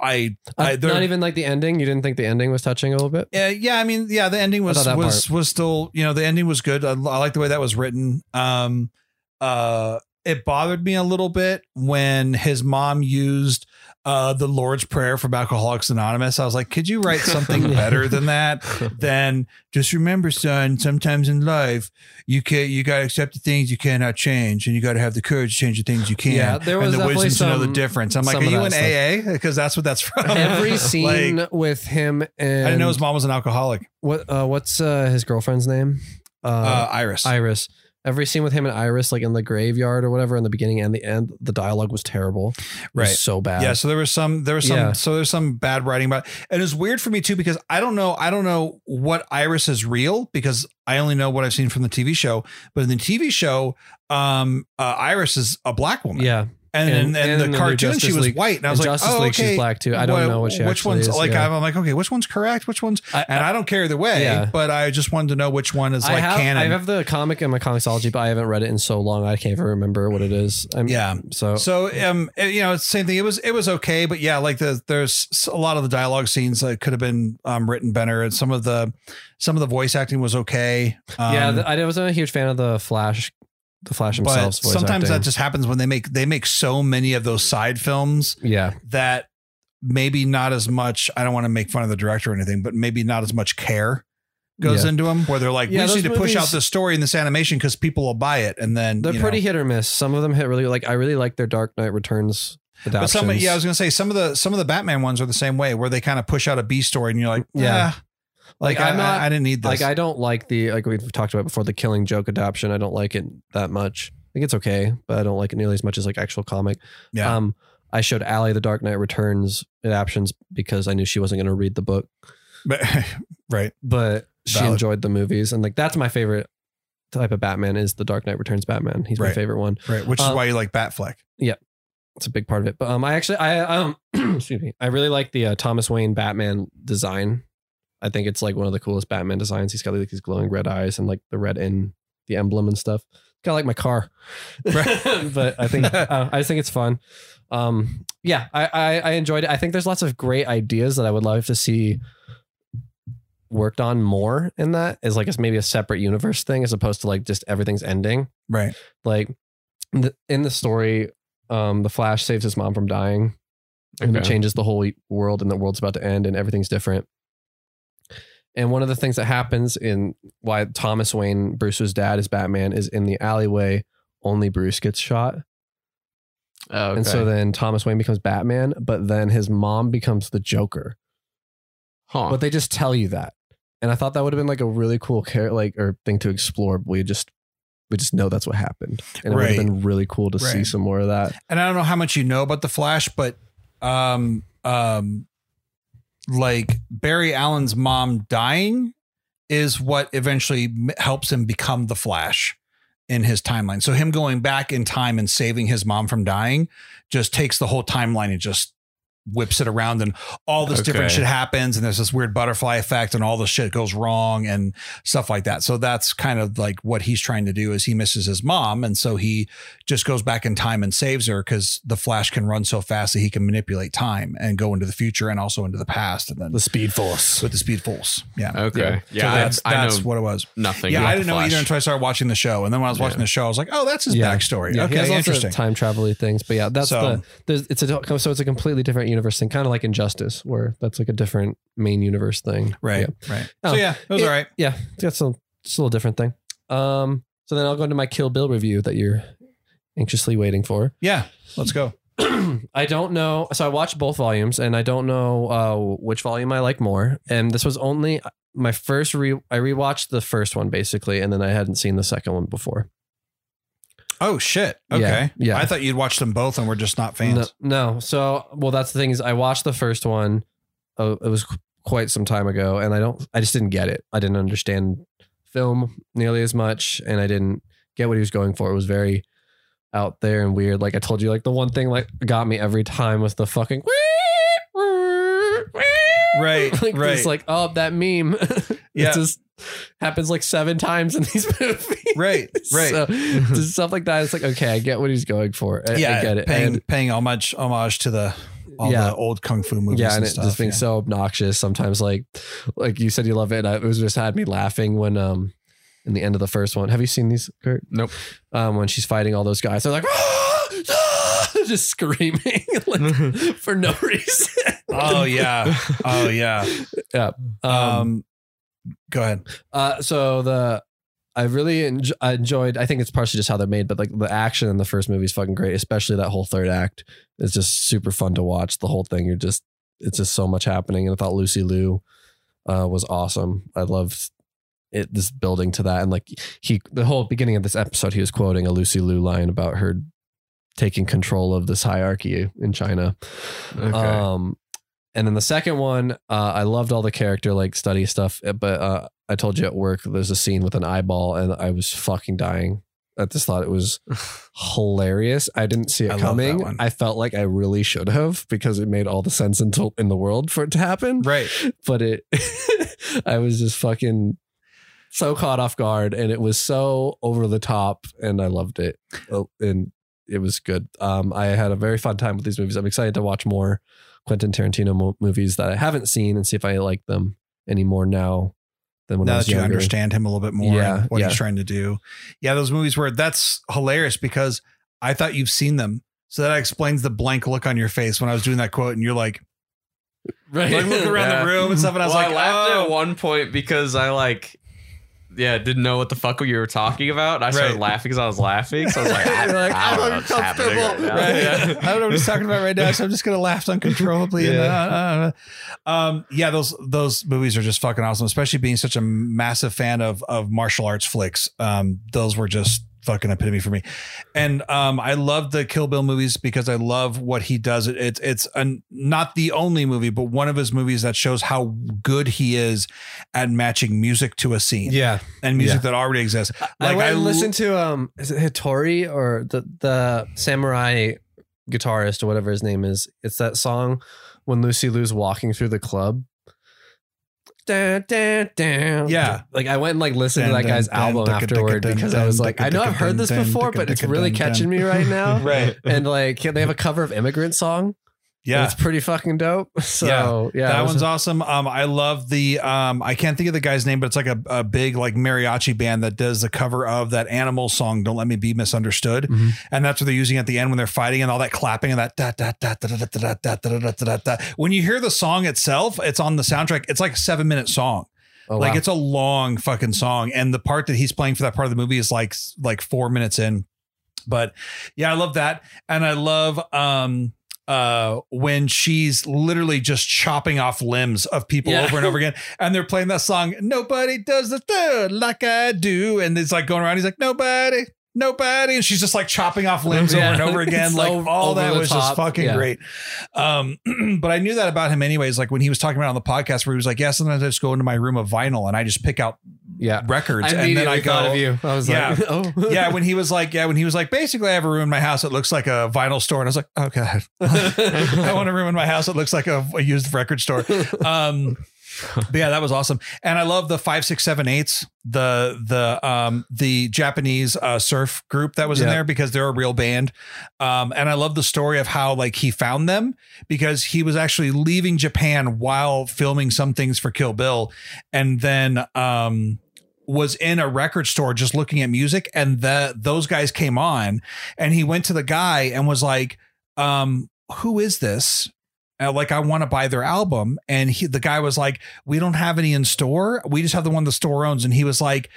I I there- not even like the ending. You didn't think the ending was touching a little bit? Yeah, yeah. I mean, yeah. The ending was thought that was was still, you know, the ending was good. I, I like the way that was written. Um, uh, it bothered me a little bit when his mom used uh the Lord's Prayer from Alcoholics Anonymous. I was like, could you write something better than that? Then just remember, son. Sometimes in life, you can you got to accept the things you cannot change, and you got to have the courage to change the things you can. Yeah, there was and the definitely wisdom to know the some- difference. I'm like, are you in that AA? Because that's what that's from. Every Like, scene with him and I didn't know his mom was an alcoholic. what uh, what's uh, his girlfriend's name? Uh, Uh, Iris. Iris. Every scene with him and Iris, like in the graveyard or whatever, in the beginning and the end, the dialogue was terrible. It was Right. so bad. Yeah, so there was some there was some Yeah. so there's some bad writing about and it's weird for me too because I don't know I don't know what Iris is real because I only know what I've seen from the TV show. But in the TV show, um uh, Iris is a black woman. Yeah. And and, And- and, the the cartoon she was League- white. And I was like, Justice oh, League, she's okay. black too. I don't Well, know what she which one's is, like yeah. I'm like, okay, which one's correct? Which one's I, and I don't care either way, Yeah. but I just wanted to know which one is I like have, canon. I have the comic in my ComiXology, but I haven't read it in so long. I can't even remember what it is. I'm, yeah. So, So um, you know, it's same thing. It was it was okay, but yeah, like the there's a lot of the dialogue scenes that could have been um, written better, and some of the some of the voice acting was okay. Um, yeah, the, I wasn't a huge fan of the Flash, the Flash himself. sometimes that just happens when they make they make so many of those side films yeah, that maybe not as much. I don't want to make fun of the director or anything, but maybe not as much care goes Yeah. into them. Where they're like, Yeah, we just need to push out this story in this animation because people will buy it, and then they're you know. pretty hit or miss. Some of them hit really like I really like their Dark Knight Returns But some, yeah, I was gonna say some of the some of the Batman ones are the same way, where they kind of push out a B story, and you're like, Yeah. Like, Like, I, I'm not- I, didn't need this. like I don't like the like we've talked about before the Killing Joke adaptation. I don't like it that much. I think it's okay, but I don't like it nearly as much as like actual comic. Yeah. Um, I showed Allie the Dark Knight Returns adaptions because I knew she wasn't going to read the book, but right, but she Valid. enjoyed the movies, and like that's my favorite type of Batman is the Dark Knight Returns Batman. He's my favorite one. right, which is Uh, why you like Batfleck. Yeah. It's a big part of it. But um, I actually I um excuse me, I really like the uh, Thomas Wayne Batman design. I think it's like one of the coolest Batman designs. He's got like these glowing red eyes and like the red in the emblem and stuff. Kind of like my car, but I think uh, I just think it's fun. Um, yeah, I, I I enjoyed it. I think there's lots of great ideas that I would love to see worked on more in that is like as maybe a separate universe thing as opposed to like just everything's ending Right, like in the, in the story um the flash saves his mom from dying and it changes the whole world and the world's about to end and everything's different and one of the things that happens in why thomas wayne bruce's dad is batman is in the alleyway only bruce gets shot. Oh, and so then thomas wayne becomes batman but then his mom becomes the joker. Huh. but they just tell you that. And i thought that would have been like a really cool care like or thing to explore but we just we just know that's what happened. And it would have been really cool to see some more of that. And I don't know how much you know about the Flash, but um, um, like Barry Allen's mom dying is what eventually helps him become the Flash in his timeline. So him going back in time and saving his mom from dying just takes the whole timeline and just whips it around and all this different shit happens and there's this weird butterfly effect and all the shit goes wrong and stuff like that. So that's kind of like what he's trying to do is he misses his mom and so he just goes back in time and saves her because the Flash can run so fast that he can manipulate time and go into the future and also into the past and then the speed force with the speed force. Yeah. okay. yeah. Yeah, so that's I, I that's know what it was. nothing. yeah, I didn't know either until I started watching the show. And then when I was watching Yeah. the show, I was like, oh, that's his Yeah. backstory. Yeah, he has okay, interesting. time travel things, but yeah, that's So- the it's a so it's a completely different universe thing, kind of like Injustice, where that's like a different main universe thing. Right, Yeah. right. Oh, so yeah, it was it- all right. Yeah, that's a it's a little different thing. Um, so then I'll go into my Kill Bill review that you're anxiously waiting for. Yeah, let's go. I don't know. So I watched both volumes, and I don't know uh, which volume I like more. And this was only my first re. I rewatched the first one basically, and then I hadn't seen the second one before. Oh shit. Okay. yeah. I thought you'd watched them both and we're just not fans. No, no. So, well, that's the thing is, I watched the first one. Oh, it was qu- quite some time ago, and I don't. I just didn't get it. I didn't understand film nearly as much, and I didn't get what he was going for. It was very out there and weird. Like I told you, like the one thing like got me every time was the fucking. Right, like right. It's like oh that meme. Yeah. It just happens like seven times in these movies. Right, right. So just stuff like that. It's like, okay, I get what he's going for. I, yeah, I get it. Paying And- paying homage homage to the all Yeah. the old kung fu movies. yeah, and and it stuff. just being yeah. so obnoxious sometimes. Like, like you said, you love it. I- it was just had me laughing when, um, in the end of the first one. Have you seen these, Kurt? Nope. Um, when she's fighting all those guys, they're like, "Ah! Ah!" just screaming like, for no reason. Oh yeah, oh yeah. yeah. Um, Um, go ahead. uh, so the I really enj- I enjoyed. I think it's partially just how they're made, but like the action in the first movie is fucking great, especially that whole third act. It's just super fun to watch. The whole thing, you're just it's just so much happening. And I thought Lucy Liu uh, was awesome. I loved it. This building to that, and like he, the whole beginning of this episode, he was quoting a Lucy Liu line about her taking control of this hierarchy in China. Okay. Um, and then the second one, uh, I loved all the character like study stuff, uh, but uh, I told you at work there's a scene with an eyeball, and I was fucking dying. I just thought it was hilarious. I didn't see it I coming. I felt like I really should have because it made all the sense in, to- in the world for it to happen. Right. But it, I was just fucking so caught off guard, and it was so over the top, and I loved it. Oh, And it was good. Um, I had a very fun time with these movies. I'm excited to watch more Quentin Tarantino mo- movies that I haven't seen and see if I like them anymore now than when I was that you younger. understand him a little bit more Yeah, and what yeah. he's trying to do. Yeah, those movies where that's hilarious because I thought you've seen them. So that explains the blank look on your face when I was doing that quote and you're like, Right. like look around Yeah. the room and stuff. And I was well, like, I laughed oh. at one point because I like, yeah, didn't know what the fuck you were talking about. And I started Right. laughing because I was laughing. So I was like, I, like, I, I don't know what's happening uncomfortable. right now. Right. Yeah. I don't know what he's talking about right now, so I'm just gonna laugh uncontrollably. And, uh, uh, uh. Um, yeah, those those movies are just fucking awesome, especially being such a massive fan of of martial arts flicks. Um, those were just fucking epitome for me. And um, I love the Kill Bill movies because I love what he does. It, it's it's an, not the only movie, but one of his movies that shows how good he is at matching music to a scene Yeah. and music Yeah. that already exists. Like I went and l- listened to um is it Hitori or the the samurai guitarist or whatever his name is. It's that song when Lucy Liu's walking through the club. Dun, dun, dun. Yeah. Like I went and like listened to that guy's dun, album dun, afterward dun, because dun, I was like, dun, I know dun, I've heard this before, dun, but it's dun, really dun, catching dun. me right now. Right. And like they have a cover of Immigrant Song. Yeah. It's pretty fucking dope. So yeah, that one's a- awesome. Um, I love the um, I can't think of the guy's name, but it's like a, a big like mariachi band that does the cover of that animal song. Don't let me be misunderstood, Mhm. and that's what they're using at the end when they're fighting and all that clapping and that da da da da da da da da da da da da da. When you hear the song itself, it's on the soundtrack. It's like a seven minute song. Oh, like wow. it's a long fucking song, and the part that he's playing for that part of the movie is like like four minutes in. But yeah, I love that, and I love um uh when she's literally just chopping off limbs of people Yeah. over and over again, and they're playing that song. Nobody does the third like I do, and it's like going around. He's like nobody. Nobody, and she's just like chopping off limbs Yeah. over and over again. Like so all that was just fucking Yeah. great. Um, but I knew that about him anyways. Like when he was talking about on the podcast, where he was like, "Yeah, sometimes I just go into my room of vinyl and I just pick out yeah. records, I and then I go." thought of you. I was Yeah. like, oh yeah, when he was like, yeah, when he was like, basically, I have a room in my house that looks like a vinyl store, and I was like, oh god, I want a room in my house that looks like a, a used record store. Um, but yeah, that was awesome, and I love the five, six, seven, eights, the the um the Japanese uh, surf group that was in there because they're a real band, um, and I love the story of how like he found them because he was actually leaving Japan while filming some things for Kill Bill, and then um was in a record store just looking at music and the those guys came on and he went to the guy and was like um who is this uh, like I want to buy their album and he the guy was like we don't have any in store we just have the one the store owns and he was like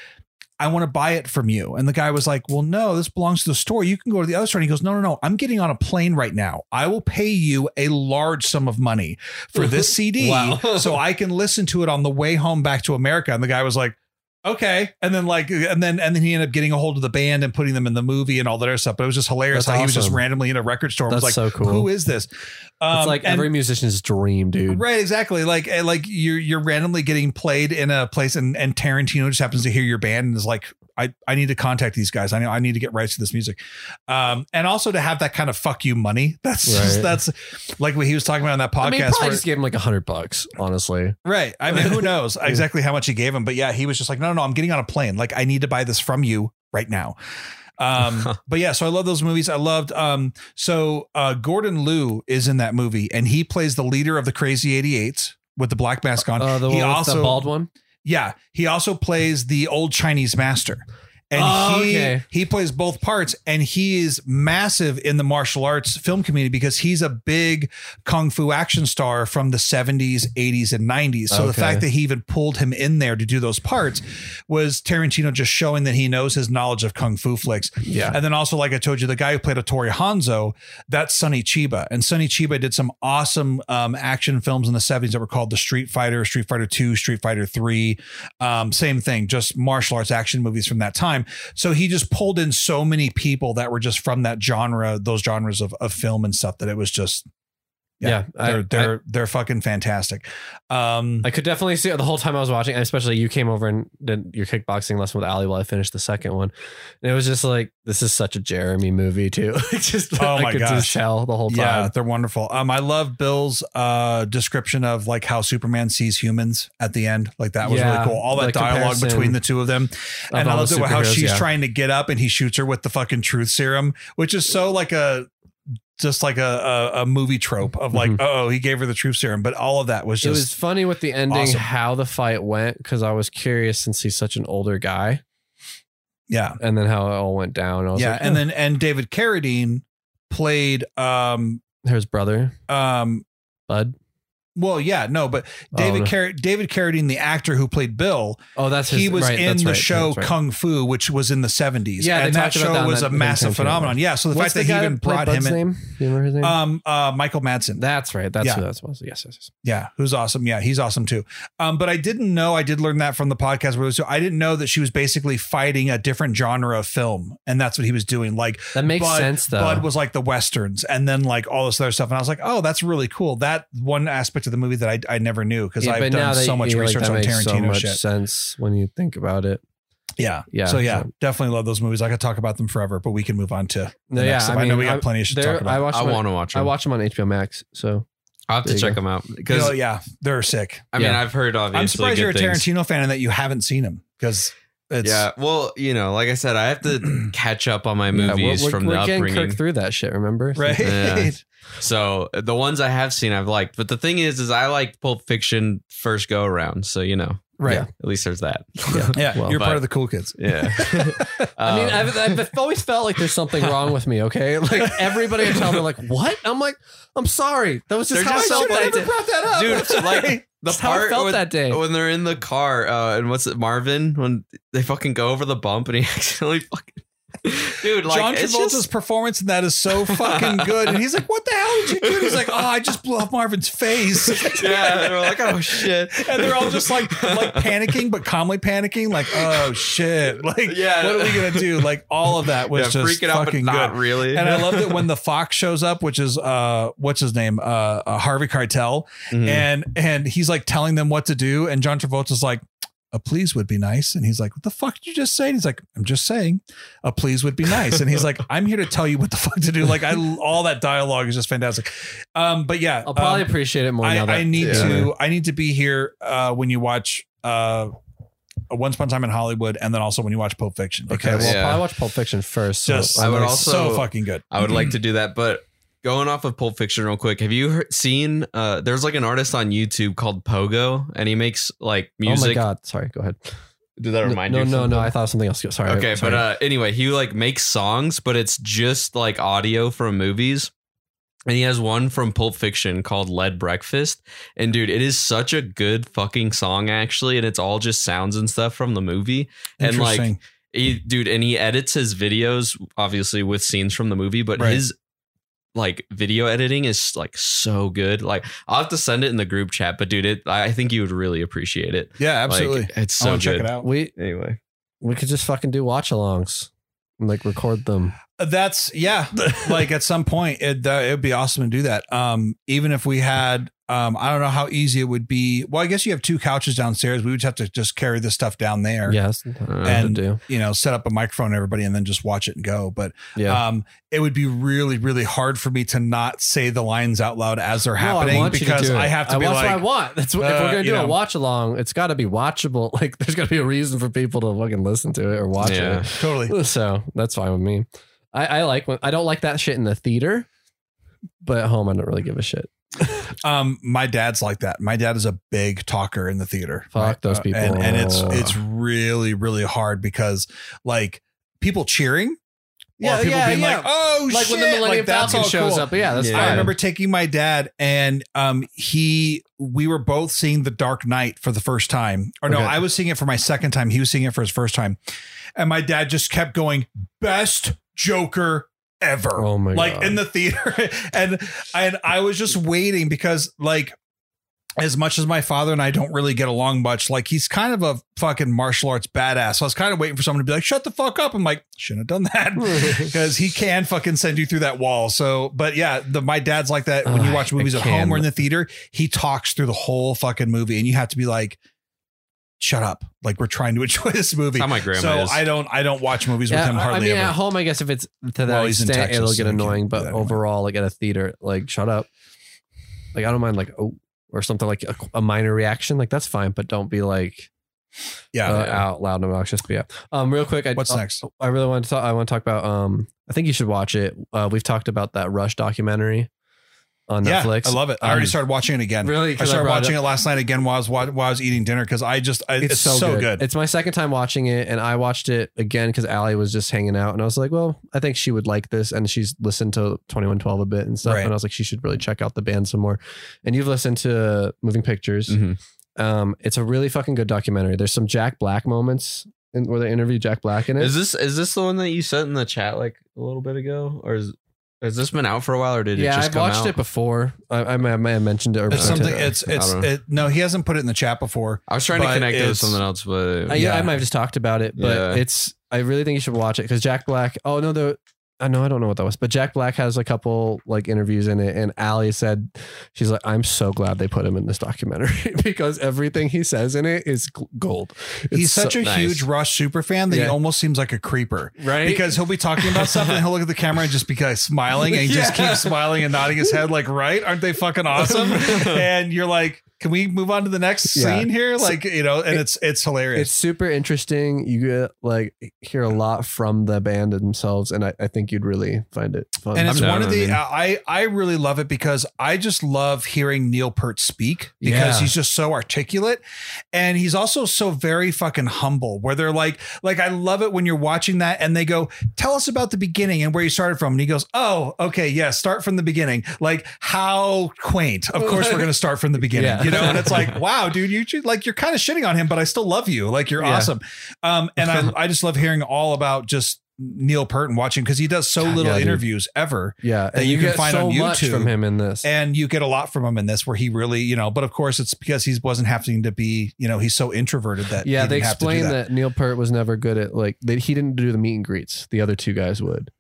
I want to buy it from you. And the guy was like, Well, no, this belongs to the store. You can go to the other store. And he goes, No, no, no. I'm getting on a plane right now. I will pay you a large sum of money for this CD Wow. so I can listen to it on the way home back to America. And the guy was like, okay. And then like, and then and then he ended up getting a hold of the band and putting them in the movie and all that other stuff. But it was just hilarious That's how he was just randomly in a record store. and was That's like, so cool. Who is this? Um, it's like and- every musician's dream, dude. Right, exactly. Like, eh, like you're you're randomly getting played in a place, and and Tarantino just happens to hear your band and is like, I I need to contact these guys. I know I need to get rights to this music, um, and also to have that kind of fuck you money. That's just that's like what he was talking about on that podcast. I mean, probably where- just gave him like a hundred bucks, honestly. right. I mean, who knows exactly how much he gave him, but yeah, he was just like, no, no, no, I'm getting on a plane. Like, I need to buy this from you right now. Um, but yeah, so I love those movies. I loved um so uh Gordon Liu is in that movie and he plays the leader of the Crazy 88s with the black mask on. Uh, the he one also the bald one. yeah, he also plays the old Chinese master. And Oh, he okay. he plays both parts and he is massive in the martial arts film community because he's a big kung fu action star from the 70s, 80s and 90s. So the fact that he even pulled him in there to do those parts was Tarantino just showing that he knows his knowledge of kung fu flicks. Yeah. And then also, like I told you, the guy who played Hattori Hanzo, that's Sonny Chiba. And Sonny Chiba did some awesome um, action films in the 70s that were called The Street Fighter, Street Fighter 2, Street Fighter 3. Um, same thing, just martial arts action movies from that time. So he just pulled in so many people that were just from that genre, those genres of, of film and stuff that it was just. Yeah, I- they're they're they're fucking fantastic. Um, I could definitely see it the whole time I was watching, and especially you came over and did your kickboxing lesson with Ali while I finished the second one. And it was just like, this is such a Jeremy movie, too. Just, Oh I my could gosh. just tell the whole time. Yeah, they're wonderful. Um, I love Bill's uh description of like how Superman sees humans at the end. Like that was Yeah, really cool. All that dialogue between the two of them, and I love how she's yeah. trying to get up and he shoots her with the fucking truth serum, which is so like a just like a a, a movie trope of like, Mhm. oh, he gave her the truth serum, but all of that was just. it was funny with the ending, awesome. how the fight went, because I was curious since he's such an older guy, yeah, and then how it all went down. I was yeah, like, and then and David Carradine played um There's brother, um Bud. Well yeah no but Oh, David no. Car- David Carradine the actor who played Bill Oh, that's his, he was right, in that's the right, show. Kung Fu, which was in the 70s. Yeah, and that show was that a massive phenomenon. Yeah. So the What's fact that he even brought Bud's him in. name? Do you remember his name? Um, uh, Michael Madsen. that's right. That's yeah. who that was. Yes, yes, yes. Yeah, who's awesome. Yeah, he's awesome too. Um, but I didn't know. I did learn that from the podcast. Where so I didn't know that she was basically fighting a different genre of film, and that's what he was doing. Like That makes Bud, sense, though. Bud was like the westerns, and then like all this other stuff. And I was like, oh, that's really cool. That one aspect of the movie that I, I never knew because Yeah, I've done so much you- like, research that on makes Tarantino so much shit. sense when you think about it. Yeah. Yeah. So yeah, so- definitely love those movies. I could talk about them forever, but we can move on to the No, next yeah, stuff. I I, know mean, we got I- plenty of shit to talk about. I watched. I want to watch them. I watch them on HBO Max. So I'll have to There you check go. them out You because know, oh, yeah, they're sick. I mean I've heard obviously. I'm surprised good you're a things. Tarantino fan and that you haven't seen him because it's Yeah, well, you know, like I said, I have to catch up on my yeah, we're- movies we're, from we're the getting upbringing. Kirk through that shit. Remember? right. Yeah. So the ones I have seen, I've liked. But the thing is, is I liked Pulp Fiction first go around. So you know, Right. Yeah. at least there's that. Yeah. Yeah, Well, you're but- part of the cool kids. Yeah. I mean, Um, I've, I've always felt like there's something wrong with me. Okay, like everybody I tell me, like, what? I'm like, I'm sorry. That was just how just I felt that day. brought that up, dude, like the That's how I part felt when, that day. when they're in the car uh, and what's it, Marvin, when they fucking go over the bump and he accidentally fucking, dude, like John Travolta's just- performance in that is so fucking good, and he's like, "What the hell did you do?" He's like, "Oh, I just blew off Marvin's face." yeah, they're like, oh shit, and they're all just like like panicking, but calmly panicking, like, "Oh shit!" Like, Yeah. what are we gonna do? Like, all of that was yeah, just freaking out, fucking not good. really. And I love that when the fox shows up, which is uh, what's his name, uh, uh Harvey Keitel, Mhm. and and he's like telling them what to do, and John Travolta's like, a please would be nice, and he's like, what the fuck did you just say? And he's like, I'm just saying, a please would be nice, and he's like, I'm here to tell you what the fuck to do. Like, I all that dialogue is just fantastic. Um, but yeah, I'll probably um, appreciate it more I, now that I need yeah. to I need to be here uh, when you watch uh, Once Upon a Time in Hollywood, and then also when you watch Pulp Fiction. Okay, Because well, Yeah. I'll probably watch Pulp Fiction first. So just I would I'm also- so fucking good. I would like to do that, but going off of Pulp Fiction real quick, have you heard, seen? Uh, there's like an artist on YouTube called Pogo, and he makes like music. Oh my god! Sorry, go ahead. Did that remind no, you? of no, no. I thought of something else. Sorry. okay, sorry. but uh, anyway, he like makes songs, but it's just like audio from movies. And he has one from Pulp Fiction called Lead Breakfast. And dude, it is such a good fucking song, actually. And it's all just sounds and stuff from the movie. And like, he, dude, and he edits his videos obviously with scenes from the movie, but Right. his like video editing is like so good. Like I'll have to send it in the group chat, but dude, it I think you would really appreciate it. Yeah, Like, absolutely. it's so want good. check it out. We Anyway, we could just fucking do watch alongs, and like record them. That's yeah. like at some point, it uh, it would be awesome to do that. Um, even if we had, um, I don't know how easy it would be. Well, I guess you have two couches downstairs. We would have to just carry this stuff down there. Yes, Uh, And- do. You know, set up a microphone, and everybody, and then just watch it and go. But Yeah. um, it would be really, really hard for me to not say the lines out loud as they're No, I happening want you to because. I have to I be watch like, what I want. That's what, if uh, we're gonna you do know. a watch along, it's got to be watchable. Like, there's got to be a reason for people to fucking listen to it or watch Yeah. totally. So that's fine with me. I, I like when I don't like that shit in the theater, but at home I don't really give a shit. Um, my dad's like that. My dad is a big talker in the theater. Fuck those Uh, people. and, and it's it's really really hard because like people cheering, or people being like, "Oh like shit!" when the Millennium like, that's Falcon all shows cool. up. Yeah, that's Yeah. fine. I remember taking my dad and um he we were both seeing The Dark Knight for the first time. Or no, Okay. I was seeing it for my second time. He was seeing it for his first time. And my dad just kept going, "Best Joker ever." Oh my like God. in the theater. and and I was just waiting because like as much as my father and I don't really get along much, like he's kind of a fucking martial arts badass. So I was kind of waiting for someone to be like, shut the fuck up. I'm like, shouldn't have done that. Because he can fucking send you through that wall. So, but yeah, the my dad's like that when you watch movies at home or in the theater, he talks through the whole fucking movie, and you have to be like, shut up. Like we're trying to enjoy this movie. That's how my grandma so is. I don't I don't watch movies with him I- hardly I mean, ever. at home, I guess if it's to that Well, extent, Texas, it'll get he annoying. But that anyway. overall, like at a theater, like shut up. Like I don't mind like oh or something like a, a minor reaction, like that's fine. But don't be like yeah. uh, out loud and obnoxious. But yeah, um, real quick, I, What's uh, next? I really want to talk. I want to talk about. Um, I think you should watch it. Uh, we've talked about that Rush documentary on Yeah, Netflix. I love it. I already Um, started watching it again. Really, I 'Cause started brought watching it last night again while I was wa- while I was eating dinner because I just I, it's, so, good. It's my second time watching it, and I watched it again because Allie was just hanging out, and I was like, "Well, I think she would like this," and she's listened to Twenty One Twelve a bit and stuff, Right. and I was like, "She should really check out the band some more." And you've listened to Moving Pictures. Mhm. Um, it's a really fucking good documentary. There's some Jack Black moments in, where they interview Jack Black in it. Is this is this the one that you sent in the chat like a little bit ago, or is has this been out for a while, or did it yeah, just I've come watched out? it before. I, I, may, I may have mentioned it. Or It's something. It's it's I don't know. it, no. He hasn't put it in the chat before. I was trying to but connect it with it's- something else, but uh, I, Yeah. I might have just talked about it, but Yeah. it's. I really think you should watch it because Jack Black. Oh no, the. I know I don't know what that was, but Jack Black has a couple like interviews in it, and Allie said she's like, "I'm so glad they put him in this documentary because everything he says in it is gold." It's He's such so- a nice. huge Rush super fan that he almost seems like a creeper. right Because he'll be talking about something, and he'll look at the camera and just be like smiling, and he just keep smiling and nodding his head, like, "Right? Aren't they fucking awesome?" and you're like, "Can we move on to the next Yeah. scene here?" Like, you know, and it's it's hilarious. It's super interesting. You get like hear a lot from the band themselves, and I, I think you'd really find it fun. and it's I'm one of the I I I really love it because I just love hearing Neil Peart speak because Yeah. he's just so articulate and he's also so very fucking humble where they're like like I love it when you're watching that and they go tell us about the beginning and where you started from and he goes oh okay yeah start from the beginning like how quaint of course we're going to start from the beginning Yeah. you know and it's like wow dude you should- like you're kind of shitting on him but I still love you like you're Yeah. awesome um and I I just love hearing all about just Neil Peart and watching because he does so God, little yeah, dude. interviews ever yeah, that and you you, can find so on much YouTube. from him in this. and you get a lot from him in this where he really you know but of course it's because he wasn't having to be you know he's so introverted that yeah, they didn't have to do explained that. that. Neil Peart was never good at like they, he didn't do the meet and greets. The other two guys would.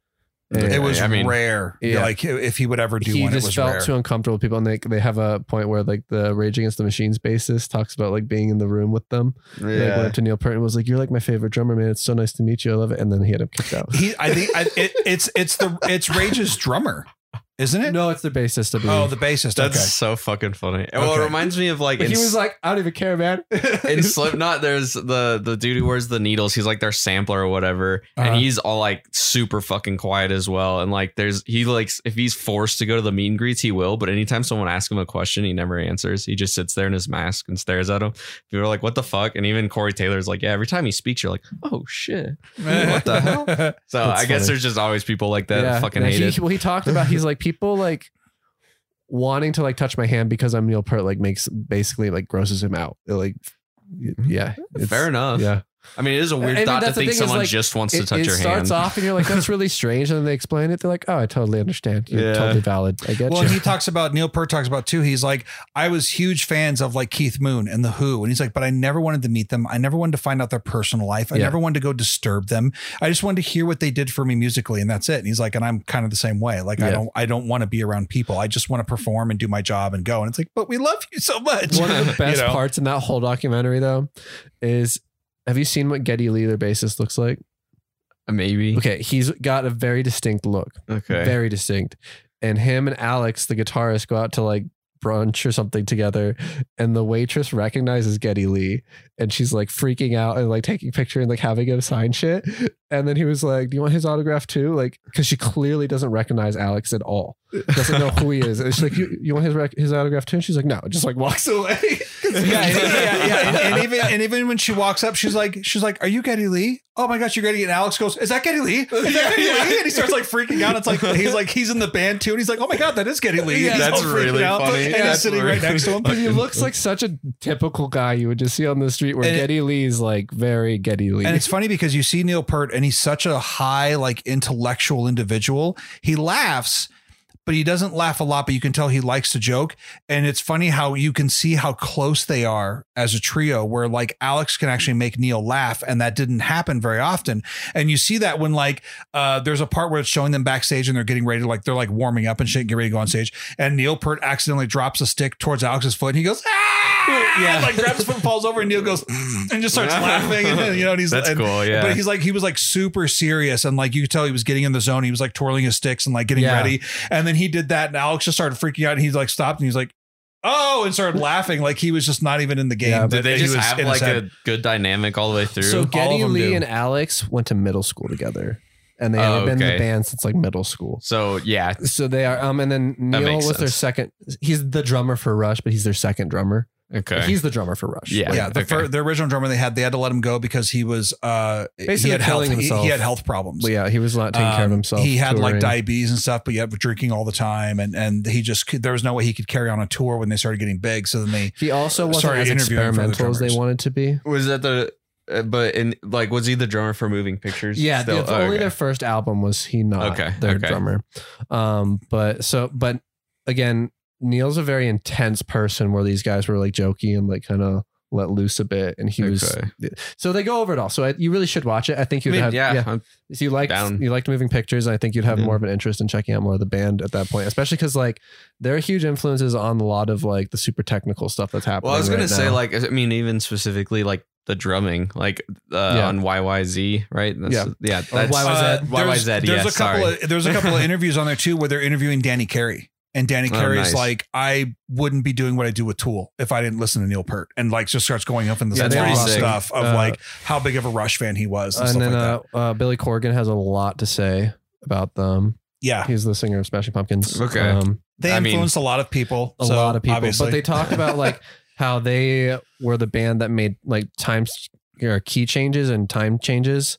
It was I mean- rare Yeah. like if he would ever do he one it just was felt rare too uncomfortable with people, and they they have a point where like the Rage Against the Machines bassist talks about like being in the room with them. Like, went yeah. up to Neil Peart and was like, "You're like my favorite drummer, man. It's so nice to meet you. I love it." And then he had him kicked out. he i think I, it, it's it's the it's rage's drummer isn't it no, it's the bassist. I believe. oh the bassist That's okay so fucking funny. Well, Okay. it reminds me of like But in, he was like, "I don't even care, man." in Slipknot. There's the the dude who wears the needles. He's like their sampler or whatever, Uh-huh. and he's all like super fucking quiet as well. And like there's he like if he's forced to go to the meet and greets, he will. But anytime someone asks him a question, he never answers. He just sits there in his mask and stares at him. People are like, "What the fuck?" And even Corey Taylor's like, "Yeah." Every time he speaks, you're like, "Oh shit." What the hell? So That's I guess funny. there's just always people like that that fucking yeah, hate he, it. Well, he talked about he's like people like wanting to like touch my hand because I'm Neil Peart like makes basically like grosses him out. It, like, y- mm-hmm. yeah, it's- Fair enough. Yeah, I mean, it is a weird I mean, thought to think someone like, just wants to It, touch it your starts hand. off and you're like, that's really strange. And then they explain it. They're like, oh, I totally understand. You're Yeah. totally valid. I get Well, you. and he talks about Neil Peart talks about too. He's like, I was huge fans of like Keith Moon and the Who, and he's like, but I never wanted to meet them. I never wanted to find out their personal life. I Yeah. never wanted to go disturb them. I just wanted to hear what they did for me musically, and that's it. And he's like, and I'm kind of the same way. Like, I don't, I don't want to be around people. I just want to perform and do my job and go. And it's like, but we love you so much. One of the best You know? parts in that whole documentary, though, is have you seen what Geddy Lee, their bassist, looks like? Uh, maybe. Okay, he's got a very distinct look, Okay. very distinct. And him and Alex, the guitarist, go out to like brunch or something together, and the waitress recognizes Geddy Lee, and she's like freaking out and like taking picture and like having him sign shit. And then he was like, "Do you want his autograph too?" Like, because she clearly doesn't recognize Alex at all, doesn't know who he is. And she's like, "You, you want his rec- his autograph too?" And she's like, "No," just like walks away. yeah, and, yeah, yeah. And, and even and even when she walks up, she's like, she's like, "Are you Geddy Lee? Oh my gosh, you're Geddy!" And Alex goes, "Is that Geddy Lee? Is that Geddy Lee?" And he starts like freaking out. It's like he's like he's in the band too, and he's like, "Oh my god, that is Geddy Lee." Yeah, And he's that's all freaking really out, funny. And That's he's sitting right next to him. But he looks like such a typical guy you would just see on the street where And it- Geddy Lee's like very Geddy Lee. And it's funny because you see Neil Peart and he's such a high, like intellectual individual. He laughs, but he doesn't laugh a lot, but you can tell he likes to joke. And it's funny how you can see how close they are as a trio, where like Alex can actually make Neil laugh, and that didn't happen very often. And you see that when like uh there's a part where it's showing them backstage and they're getting ready to like they're like warming up and shit, get ready to go on stage. And Neil Peart accidentally drops a stick towards Alex's foot and he goes, ah! Yeah. Like grabs his foot and falls over, and Neil goes and just starts laughing. And you know, and he's That's and- cool. Yeah. but he's like he was like super serious and like you could tell he was getting in the zone. He was like twirling his sticks and like getting Yeah. ready. And then he did that and Alex just started freaking out and he's like stopped and he's like, oh, and started laughing like he was just not even in the game. Yeah, Did they just have in like a good dynamic all the way through? so Geddy Lee do. and Alex went to middle school together, and they Oh, had been in the band since like middle school. So, yeah. So they are, um, and then Neil makes was their second. He's the drummer for Rush, but he's their second drummer. Okay. He's the drummer for Rush. Yeah. Like, yeah, the, okay. fir- the original drummer they had, they had to let him go because he was uh Basically he had health killing he, himself. he had health problems. But yeah, he was not taking care of Um, himself. He had like diabetes and stuff, but yet drinking all the time, and and he just could- there was no way he could carry on a tour when they started getting big. So then they He also wasn't Sorry, as interviewing for the experimental as they wanted to be. was that the, uh, but in like, was he the drummer for Moving Pictures? Yeah, Still? the, Oh, only okay. their first album was he not Okay, their okay. drummer. Um, but so but again, Neil's a very intense person where these guys were like jokey and like kind of let loose a bit, and he was. Okay. So they go over it all. So I, you really should watch it. I think I you'd mean, have yeah. yeah. I'm- If you liked Down. you liked moving pictures, I think you'd have Yeah. more of an interest in checking out more of the band at that point, especially because like there are huge influences on a lot of like the super technical stuff that's happening. Well, I was gonna right say, now. like, I mean, even specifically, like the drumming, like uh, Yeah. on YYZ, right? That's, Yeah. yeah, Or that's YYZ. Uh, YYZ, There's, there's yes, a couple sorry. of there's a couple of interviews on there too where they're interviewing Danny Carey. And Danny Oh, Carey's nice. like, I wouldn't be doing what I do with Tool if I didn't listen to Neil Peart, and like just starts going up in the Yeah, that's raw stuff of Uh, like how big of a Rush fan he was and, and stuff then like that. uh, uh, Billy Corgan has a lot to say about them. Yeah, He's the singer of Smashing Pumpkins. Okay. Um, they I mean, influenced a lot of people. a so, lot of people, obviously. but they talk about like how they were the band that made like times or key changes and time changes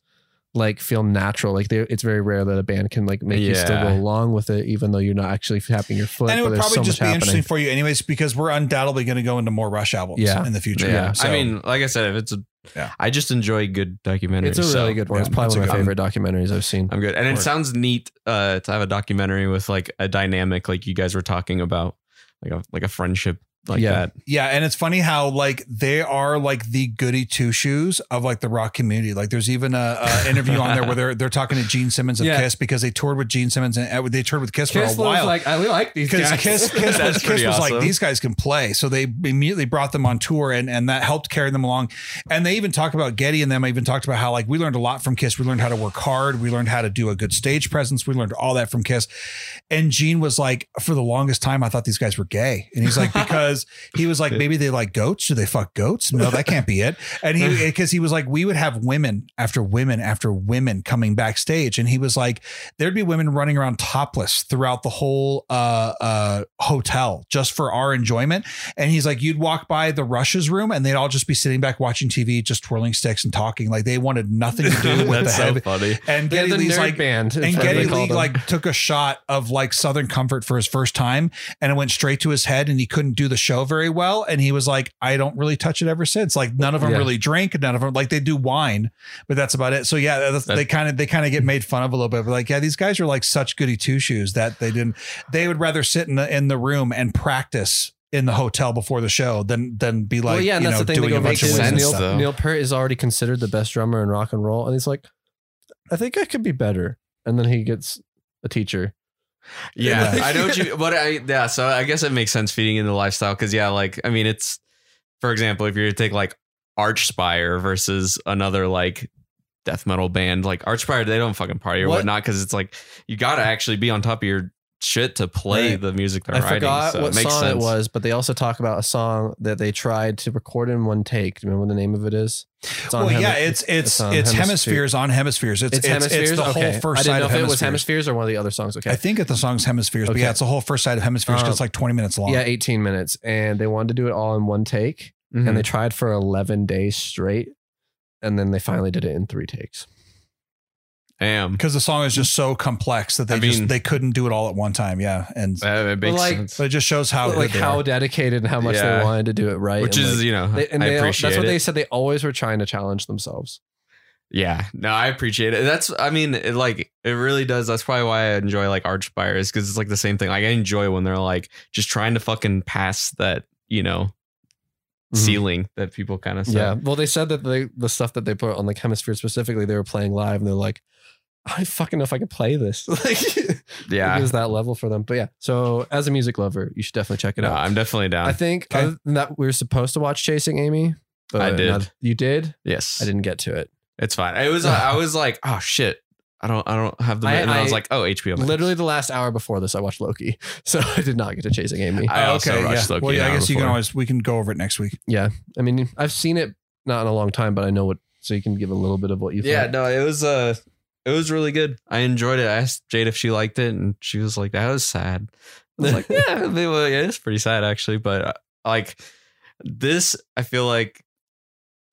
like feel natural. Like they, it's very rare that a band can like make you still go along with it, even though you're not actually tapping your foot. and it would probably so just be happening. interesting for you, anyways, because we're undoubtedly going to go into more Rush albums Yeah. in the future. yeah. So- I mean, like I said, if it's a, Yeah. I just enjoy good documentaries. It's a really so good one. yeah, it's probably it's one of my good favorite documentaries I've seen. I'm good, and it sounds neat uh, to have a documentary with like a dynamic, like you guys were talking about, like a like a friendship like Yeah. that. Yeah, and it's funny how like they are like the goody two shoes of like the rock community. Like there's even a, a interview on there where they're they're talking to Gene Simmons of Yeah. Kiss because they toured with Gene Simmons and uh, they toured with Kiss, Kiss for a was while. like, I we like these because guys. Kiss, Kiss, was, Kiss pretty was like these guys can play, so they immediately brought them on tour, and and that helped carry them along. And they even talk about Geddy and them. I even talked about how like we learned a lot from Kiss. We learned how to work hard. We learned how to do a good stage presence. We learned all that from Kiss. And Gene was like, for the longest time, I thought these guys were gay, and he's like because he was like maybe they like goats. Do they fuck goats? No, that can't be it. And he because he was like we would have women after women after women coming backstage, and he was like there'd be women running around topless throughout the whole uh, uh, hotel just for our enjoyment. And he's like, you'd walk by the Rush's room and they'd all just be sitting back watching TV, just twirling sticks and talking. Like they wanted nothing to do with the so heavy. funny. And They're Geddy the Lee's like, band. and Geddy Lee them. like took a shot of like Southern Comfort for his first time, and it went straight to his head, and he couldn't do the show very well. And he was like, I don't really touch it ever since. Like none of them Yeah. really drink, none of them like they do wine, but that's about it. So yeah, that's, That- they kind of they kind of get made fun of a little bit. But like, yeah, these guys are like such goody two shoes that they didn't. They would rather sit in the in the room and practice in the hotel before the show than than be like well, yeah, and you that's know the thing. They doing go a back bunch to of makes sense, Neil, stuff. Neil Peart is already considered the best drummer in rock and roll, and he's like, I think I could be better. And then he gets a teacher. Yeah. I know what you, but I, yeah, so I guess it makes sense feeding in the lifestyle because, yeah, like, I mean, it's, for example, if you're to take like Archspire versus another like death metal band, like Archspire, they don't fucking party or What? whatnot because it's like you got to actually be on top of your shit to play Right. the music they're I writing. forgot so what it makes song sense. it was, but they also talk about a song that they tried to record in one take. Do you remember what the name of it is? It's Well, Hemi- yeah, it's it's it's it's, on hemispheres on hemispheres. It's it's, it's, hemispheres. it's the okay. whole first I didn't side know of if it hemispheres. was hemispheres or one of the other songs. Okay, I think it's the song's hemispheres, but yeah, it's the whole first side of hemispheres because Um, it's like twenty minutes long. yeah, 18 minutes, and they wanted to do it all in one take, Mhm. and they tried for 11 days straight, and then they finally did it in three takes. Damn. because the song is just so complex that they I just mean- they couldn't do it all at one time. Yeah, and That it makes like, sense. but it just shows how like how are. dedicated and how much Yeah. they wanted to do it right, Which and, is, like, you know, they, and I they, appreciate that's what it. they said. They always were trying to challenge themselves. Yeah, no, I appreciate it. That's, I mean, it like it really does. That's probably why I enjoy like Archspire is because it's like the same thing. Like I enjoy when they're like just trying to fucking pass that, you know, Mhm. ceiling that people kind of say. Yeah. Well, they said that they, the stuff that they put on like Hemisphere specifically, they were playing live, and they're like, I fucking know if I can play this. like, yeah. it was that level for them. But yeah. So as a music lover, you should definitely check it No, out. I'm definitely down. I think Okay. other than that, we were supposed to watch Chasing Amy. But I did. not- you did. yes, I didn't get to it. It's fine. It was. I was like, oh shit. I don't. I don't have the. I- and I, was like, oh, HBO. Max. Literally the last hour before this, I watched Loki, so I did not get to Chasing Amy. I Oh, also yeah. watched Loki Well, yeah, I hour guess you can always we can go over it next week. yeah, I mean, I've seen it not in a long time, but I know what. So you can give a little bit of what you. Thought. Yeah, thought. no, it was uh it was really good. I enjoyed it. I asked Jade if she liked it, and she was like, "That was sad." I was like, "Yeah, I mean, well, yeah, it's pretty sad actually." But uh, like this, I feel like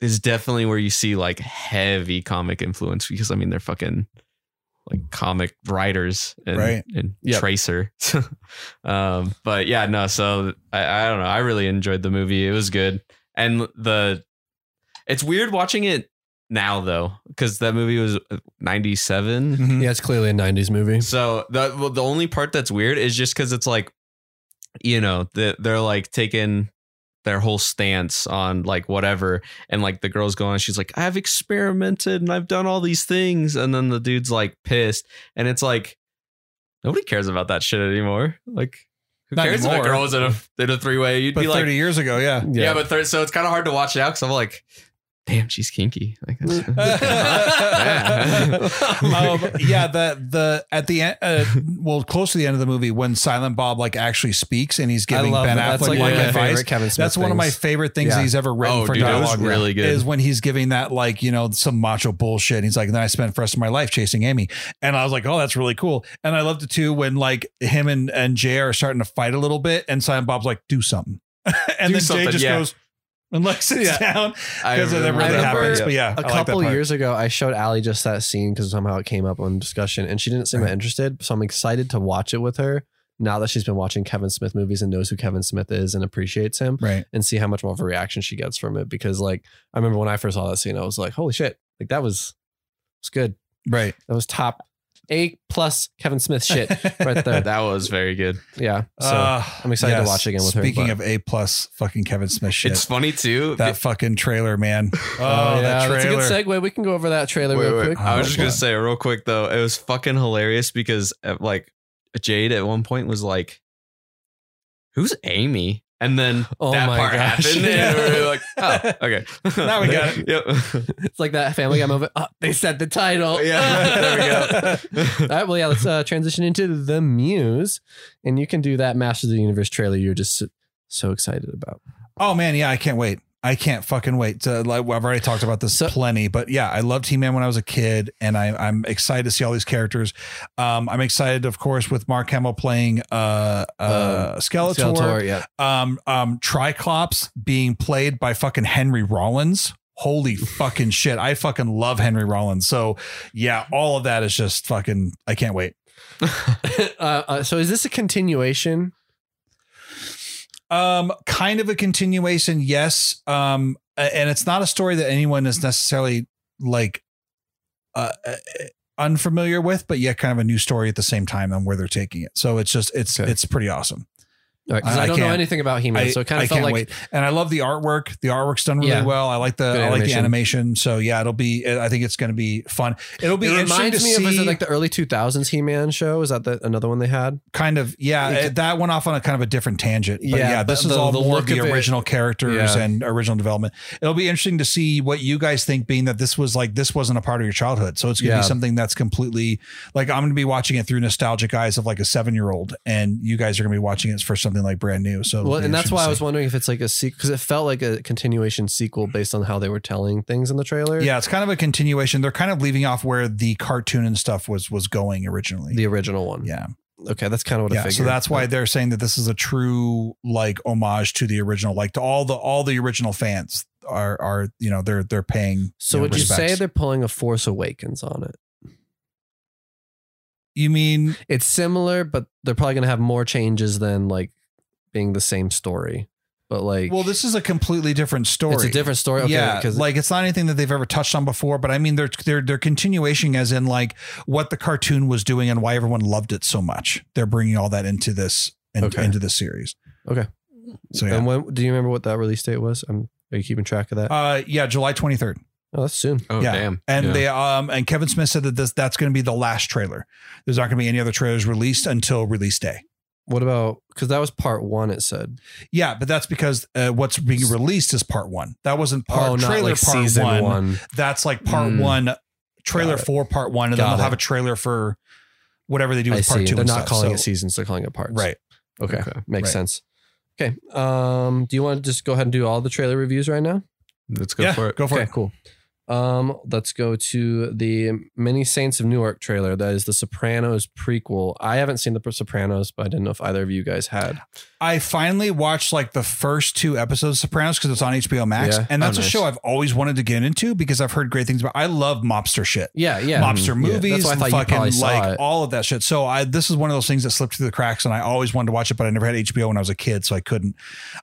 is definitely where you see like heavy comic influence because I mean they're fucking like comic writers and, Right. and Yep. Tracer. um, but yeah, no. So I, I don't know. I really enjoyed the movie. It was good, and the it's weird watching it now though because that movie was 97 Mhm. yeah, it's clearly a '90s movie. so the well, the only part that's weird is just because it's like you know the, they're like taking their whole stance on like whatever. And like the girl's going she's like i've experimented and i've done all these things. And then the dude's like pissed. And it's like nobody cares about that shit anymore. Like who Not cares if anymore. a girl was in a in a three-way? You'd But be like thirty years ago, yeah. yeah, but third, so it's kind of hard to watch now because I'm like, damn, she's kinky. Like, that's- um, yeah, the the at the end, uh, well, close to the end of the movie, when Silent Bob like actually speaks and he's giving Ben that. Affleck That's like like one of my advice. favorite Kevin Smith That's one of my favorite things Yeah. he's ever written oh, for dude, that dialogue. was really good. Is when he's giving that like you know some macho bullshit. And he's like, then I spent the rest of my life chasing Amy, and I was like, oh, that's really cool. And I loved it too when like him and and Jay are starting to fight a little bit, and Silent Bob's like, do something, and Do then Jay just yeah. goes and like sits Yeah. down because that remember really happens. But yeah, I a like that couple part. years ago, I showed Allie just that scene because somehow it came up on discussion, and she didn't seem Right. interested. So I'm excited to watch it with her now that she's been watching Kevin Smith movies and knows who Kevin Smith is and appreciates him, right. and see how much more of a reaction she gets from it. Because like I remember when I first saw that scene, I was like, "Holy shit!" Like that was was good. Right. That was top A plus Kevin Smith shit right there. that was very good. Yeah. So Uh, I'm excited to watch again with her, Speaking of A plus fucking Kevin Smith shit. It's funny too. that fucking trailer, man. Oh, yeah, that that's a trailer. good segue. We can go over that trailer Wait, real wait, quick. I was Oh, just gonna say real quick though, it was fucking hilarious because uh, like Jade at one point was like, "Who's Amy?" And then Oh that my part gosh. happened, and we were like, "Oh, okay." Now we got it. yep. It's like that Family Guy moment. Oh, they said the title. Yeah, there we go. All right, well, yeah, let's uh, transition into the Muse, and you can do that Masters of the Universe trailer you're just so, so excited about. Oh man, yeah, I can't wait. I can't fucking wait. To, like, I've already talked about this So- plenty, but yeah, I loved He Man when I was a kid, and I, I'm excited to see all these characters. Um, I'm excited, of course, with Mark Hamill playing uh, uh, Skeletor. Skeletor, yeah. Um, um, Triclops being played by fucking Henry Rollins. Holy fucking shit! I fucking love Henry Rollins. So yeah, all of that is just fucking. I can't wait. uh, uh, so is this a continuation? Um, kind of a continuation, yes. Um, and it's not a story that anyone is necessarily like uh, uh, unfamiliar with, but yet kind of a new story at the same time and where they're taking it. So it's just it's Okay. it's pretty awesome. All right, 'cause I- I, I don't know anything about He-Man, I, so it kind I of felt can't like wait, and I love the artwork. The artwork's done really Yeah. well. I like the Good I like the animation. animation. So yeah, it'll be. I think it's going to be fun. It'll be it interesting reminds to me see. of is it like the early 2000s He-Man show? Is that the, another one they had? kind of yeah It- eh, it- that went off on a kind of a different tangent but Yeah, yeah, this but is all the more the of it- original characters Yeah. and original development it'll be interesting to see what you guys think being that this was like this wasn't a part of your childhood so it's gonna Yeah. be something that's completely like i'm gonna be watching it through nostalgic eyes of like a seven year old and you guys are gonna be watching it for something like brand new so Well, and that's why I was wondering if it's like a sequel because it felt like a continuation sequel mm-hmm. based on how they were telling things in the trailer. yeah it's kind of a continuation they're kind of leaving off where the cartoon and stuff was was going originally the original one. yeah Okay, that's kind of what I yeah figured. so that's why they're saying that this is a true like homage to the original like to all the all the original fans are are you know they're they're paying So you know, would you say they're pulling a Force Awakens on it? you mean It's similar, but they're probably going to have more changes than like being the same story. But like, well this is a completely different story it's a different story. Okay, yeah, because like it's not anything that they've ever touched on before, but I mean, they're they're they're continuation as in like what the cartoon was doing and why everyone loved it so much. They're bringing all that into this in- Okay. into this series. Okay. So yeah, and when do you remember what that release date was? I'm are you keeping track of that? uh, yeah, July twenty third. oh, that's soon. Oh yeah. damn! And Yeah. they um and Kevin Smith said that this that's going to be the last trailer. There's not going to be any other trailers released until release day. What about because that was part one? It said. Yeah, but that's because uh, what's being released is part one. That wasn't part oh, not trailer like part season one. one. That's like part Mm. one, trailer Got it. for part one, and Got then they'll it. have a trailer for whatever they do I with part see. two. They're and not stuff. calling So- it seasons; they're calling it parts. right. Okay. Okay. Makes Right. sense. Okay. Um, do you want to just go ahead and do all the trailer reviews right now? Let's go yeah, for it. go for okay, it. cool. Um, let's go to the Many Saints of Newark trailer. That is the Sopranos prequel. I haven't seen the Sopranos, but I didn't know if either of you guys had. I finally watched like the first two episodes of Sopranos because it's on HBO Max, Yeah. and that's Oh, a nice. show I've always wanted to get into because I've heard great things about. I love mobster shit. Yeah, yeah. mobster Yeah, movies, That's why I and thought you probably fucking like it. all of that shit. So I this is one of those things that slipped through the cracks, and I always wanted to watch it, but I never had HBO when I was a kid, so I couldn't.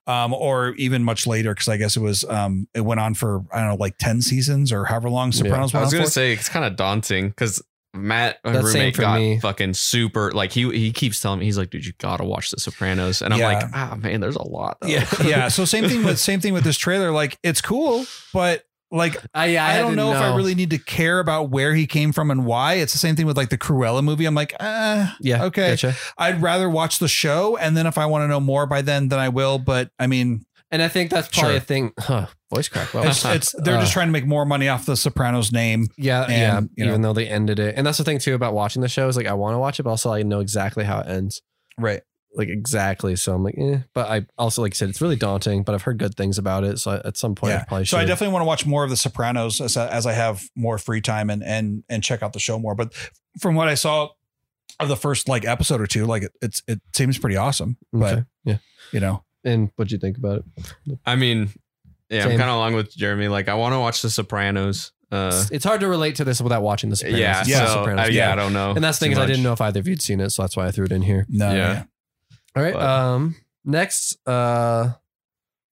Um, or even much later because I guess it was um, it went on for I don't know like ten seasons or however long Sopranos I went was on gonna for. say it's kind of daunting because Matt, my That's roommate, got me. fucking super. Like he he keeps telling me he's like, dude, you gotta watch The Sopranos, and I'm Yeah. like, ah, man, there's a lot. Though. yeah, yeah. So same thing with same thing with this trailer. Like it's cool, but like I, yeah, I, don't know, if I really need to care about where he came from and why. It's the same thing with like the Cruella movie. I'm like, uh, Yeah. okay. Gotcha. I'd rather watch the show, and then if I want to know more by then, then I will. But I mean, And I think that's probably Sure. a thing. Huh. Voice crack. Well, it's, it's they're just Uh. trying to make more money off the Sopranos name. yeah, and, yeah. you know. Even though they ended it, and that's the thing too about watching the show is like I want to watch it, but also I know exactly how it ends. Right. like exactly. So I'm like, eh. But I also, like I said, it's really daunting. But I've heard good things about it. So at some point, I Yeah. probably should. So I definitely want to watch more of the Sopranos as, as I have more free time and and and check out the show more. But from what I saw of the first like episode or two, like it, it's it seems pretty awesome. But Okay. yeah. you know, And what'd you think about it? I mean, yeah, Same. I'm kind of along with Jeremy. Like, I want to watch The Sopranos. Uh, it's hard to relate to this without watching the Sopranos. yeah, It's so The I, Sopranos. yeah, I don't know. And that's the thing is I much. didn't know if either of you'd seen it, so that's why I threw it in here. no, Yeah. yeah. All right. But- Um. Next, uh,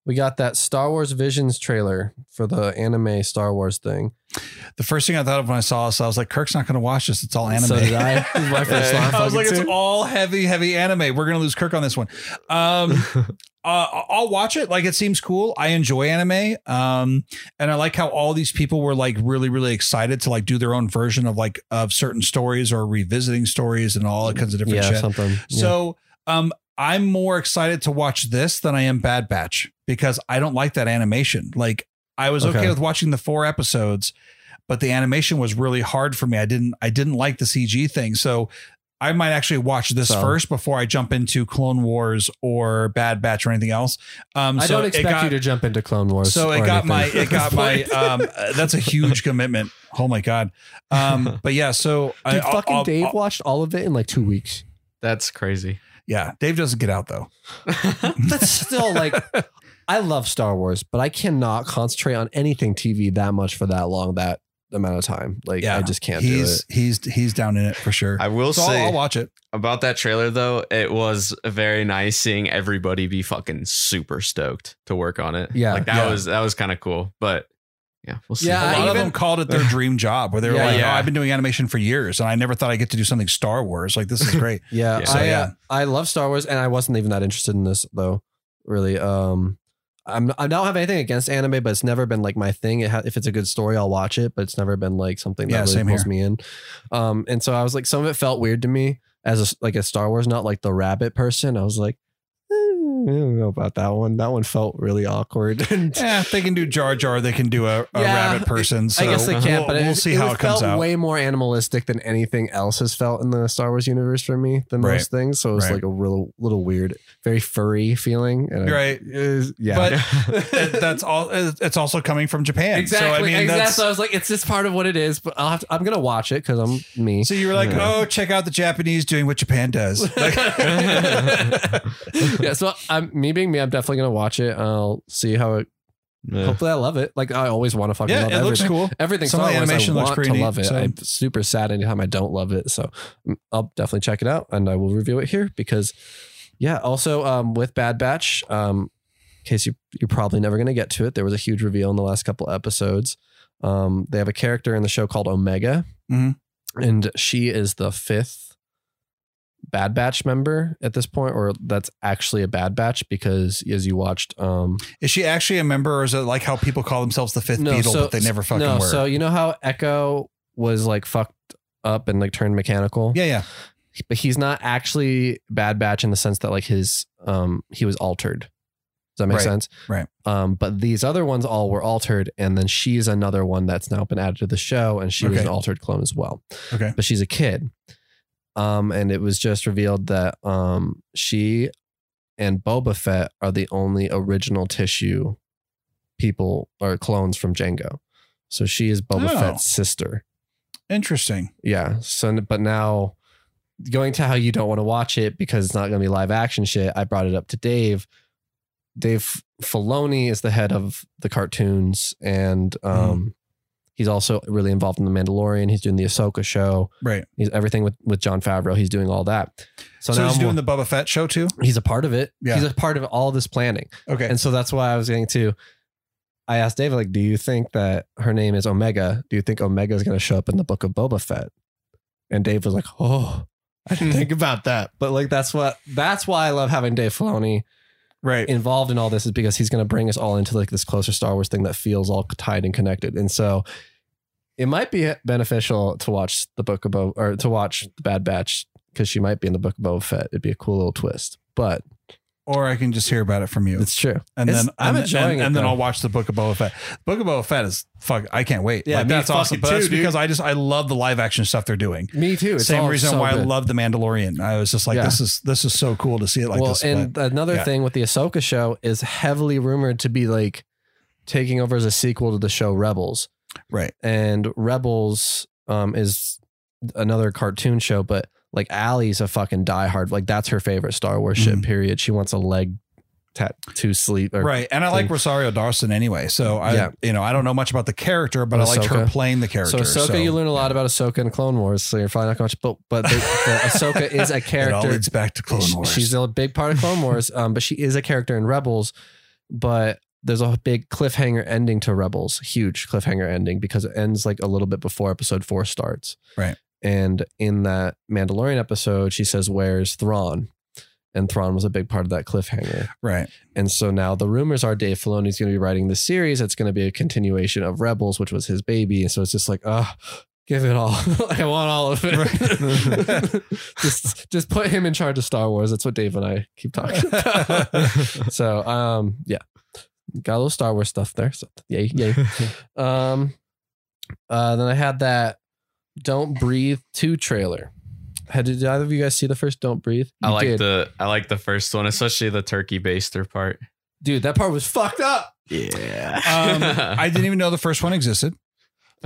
we got that Star Wars Visions trailer for the anime Star Wars thing. The first thing I thought of when I saw this, I was like, Kirk's not going to watch this. It's all anime. So did I. My first Yeah. thought. I was like, fucking it's all heavy, heavy anime. We're gonna lose Kirk on this one. Um, uh, I'll watch it. Like it seems cool. I enjoy anime. Um, and I like how all these people were like really, really excited to like do their own version of like of certain stories or revisiting stories and all kinds of different yeah, shit. something. Yeah. So, um, I'm more excited to watch this than I am Bad Batch because I don't like that animation. Like I was okay, Okay. with watching the four episodes, but the animation was really hard for me. I didn't I didn't like the CG thing. So I might actually watch this So- first before I jump into Clone Wars or Bad Batch or anything else. Um, I so don't expect got- you to jump into Clone Wars. so it or got my it got my um that's a huge commitment. Oh my god. Um but yeah, so I- Dude, I'll- fucking I'll- Dave I'll- watched all of it in like two weeks. That's crazy. yeah, Dave doesn't get out though. That's still like I love Star Wars, but I cannot concentrate on anything TV that much for that long. That amount of time. Like Yeah, I just can't do he's it. he's he's down in it for sure. I will so I'll, say I'll watch it. about that trailer though, it was very nice seeing everybody be fucking super stoked to work on it. Yeah. like that Yeah. was that was kind of cool. But yeah, we'll see. Yeah, A I lot of them called it their dream job, where they were Yeah, like, yeah. "Oh, I've been doing animation for years, and I never thought I'd get to do something Star Wars. Like this is great." Yeah, Yeah. So, I, yeah. uh, I love Star Wars, and I wasn't even that interested in this though. Really, um, I'm I don't have anything against anime, but it's never been like my thing. It ha- if it's a good story, I'll watch it, but it's never been like something that Yeah, really pulls here. me in. Um, and so I was like, some of it felt weird to me as a, like a Star Wars, not like the rabbit person. I was like, eh, I don't know about that one. That one felt really awkward. Yeah, they can do Jar Jar, they can do a, a Yeah, rabbit person. So I guess they we'll, can't, but we'll it, see how it comes felt out. way more animalistic than anything else has felt in the Star Wars universe for me than Right. most things. So it was Right. like a real little weird, very furry feeling. And Right. it was- yeah. But that's all. It's also coming from Japan. exactly. So I mean, exactly. that's. So I was like, it's just part of what it is, but I'll have to, I'm gonna watch it because I'm me. So you were like, Yeah. oh, check out the Japanese doing what Japan does. Like, yeah, so I'm me being me. I'm definitely gonna watch it. I'll see how it. Yeah. Hopefully, I love it. Like I always want to fucking yeah, love it looks cool. Everything Some of Star the Wars, animation I looks want pretty to neat, love it. so- I'm super sad anytime I don't love it. So mm, I'll definitely check it out, and I will review it here because, yeah. Also, um, with Bad Batch, um, in case you you're probably never gonna get to it, there was a huge reveal in the last couple episodes. Um, they have a character in the show called Omega, Mhm. and she is the fifth Bad Batch member at this point, or that's actually a Bad Batch because as you watched, um, Is she actually a member, or is it like how people call themselves the fifth Beatle, but they never fucking no. were? So you know how Echo was like fucked up and like turned mechanical. yeah, yeah. But he's not actually Bad Batch in the sense that like his um he was altered. Does that make Right, sense? right. Um, but these other ones all were altered, and then she's another one that's now been added to the show, and she was Okay. an altered clone as well. Okay. But she's a kid. Um, and it was just revealed that um she and Boba Fett are the only original tissue people or clones from Jango. So she is Boba Oh. Fett's sister. Interesting. Yeah. So, but now going to how you don't want to watch it because it's not going to be live action shit, I brought it up to Dave. Dave Filoni is the head of the cartoons, and um, he's also really involved in the Mandalorian. He's doing the Ahsoka show. Right. He's everything with with Jon Favreau. He's doing all that. So, So, now he's I'm- doing the Boba Fett show too. he's a part of it. Yeah. He's a part of all this planning. Okay. And so that's why I was getting to. I asked David, like, do you think that her name is Omega? Do you think Omega is going to show up in the book of Boba Fett? And Dave was like, oh, I didn't think about that. But like, that's what, that's why I love having Dave Filoni right. involved in all this is because he's going to bring us all into like this closer Star Wars thing that feels all tied and connected. And so it might be beneficial to watch the book of Boba, or to watch the Bad Batch because she might be in the book of Boba Fett. It'd be a cool little twist, but or I can just hear about it from you. it's true. and It's- then I'm and, enjoying and, it, and then though. I'll watch the Book of Boba Fett. Book of Boba Fett is fuck. I can't wait. Yeah, me that's awesome. But that's too, dude. because I just I love the live action stuff they're doing. Me too. It's Same all reason so why I good. love the Mandalorian. I was just like, Yeah. this is this is so cool to see it like well, this. and but- another yeah. thing with the Ahsoka show is heavily rumored to be like taking over as a sequel to the show Rebels. right. And Rebels um, is another cartoon show, but like Allie's a fucking diehard. Like that's her favorite Star Wars shit. Mhm. Period. She wants a leg tattoo sleeve. Or, Right. And I like thing. Rosario Dawson anyway. So I Yeah. you know, I don't know much about the character, but I liked her Ahsoka. playing the character. So character. Ahsoka, you learn a lot about Ahsoka in Clone Wars. So you're probably not going to watch. But but the, the Ahsoka is a It all leads back to Clone Wars. She's a big part of Clone Wars, um, but she is a character in Rebels. But there's a big cliffhanger ending to Rebels, huge cliffhanger ending because it ends like a little bit before Episode Four starts. Right. And in that Mandalorian episode, she says, "Where's Thrawn?" And Thrawn was a big part of that cliffhanger. right. And so now the rumors are Dave Filoni's going to be writing this series. It's going to be a continuation of Rebels, which was his baby. And so it's just like, oh, give it all. I want all of it. just, just put him in charge of Star Wars. That's what Dave and I keep talking about. so, um, yeah, got a little Star Wars stuff there. So, yay, yay. Um, uh, then I had that "Don't Breathe" two trailer. Had did either of you guys see the first "Don't Breathe"? I like did. the I like the first one, especially the turkey baster part. dude. That part was fucked up. Yeah. Um, I didn't even know the first one existed.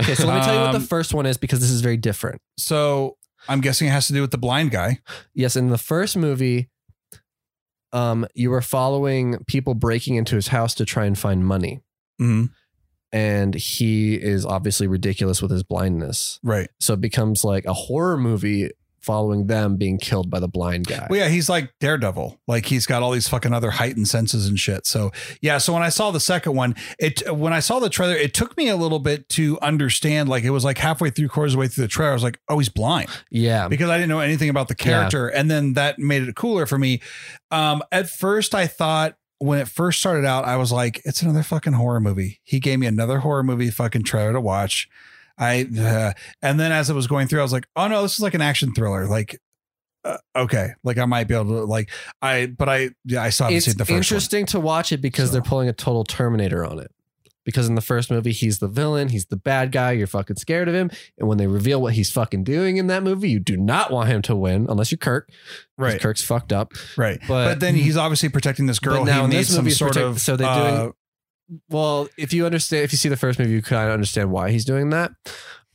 Okay, so let me tell you what the Um, first one is because this is very different. So I'm guessing it has to do with the blind guy. Yes, in the first movie, um, you were following people breaking into his house to try and find money. Mhm. And he is obviously ridiculous with his blindness. Right. So it becomes like a horror movie following them being killed by the blind guy. Well, yeah, he's like Daredevil. Like he's got all these fucking other heightened senses and shit. So yeah, so when I saw the second one, it when I saw the trailer, it took me a little bit to understand. Like it was like halfway through, quarters of the way through the trailer, I was like, oh, he's blind yeah. because I didn't know anything about the character, and then that made it cooler for me. Um, at first, I thought when it first started out, I was like, it's another fucking horror movie. He gave me another horror movie fucking trailer to watch. I uh, and then as it was going through, I was like, oh no, this is like an action thriller. Like, uh, okay, like I might be able to like I, but I yeah, I saw It's seen the first interesting to watch it because So. they're pulling a total Terminator on it. Because in the first movie, he's the villain, he's the bad guy, you're fucking scared of him. And when they reveal what he's fucking doing in that movie, you do not want him to win unless you're Kirk. Right, Kirk's fucked up. right. But, But, then he's obviously protecting this girl. Now he in needs this some movie, it's sort protect- of so they're uh, doing- well, if you understand, if you see the first movie, you kind of understand why he's doing that.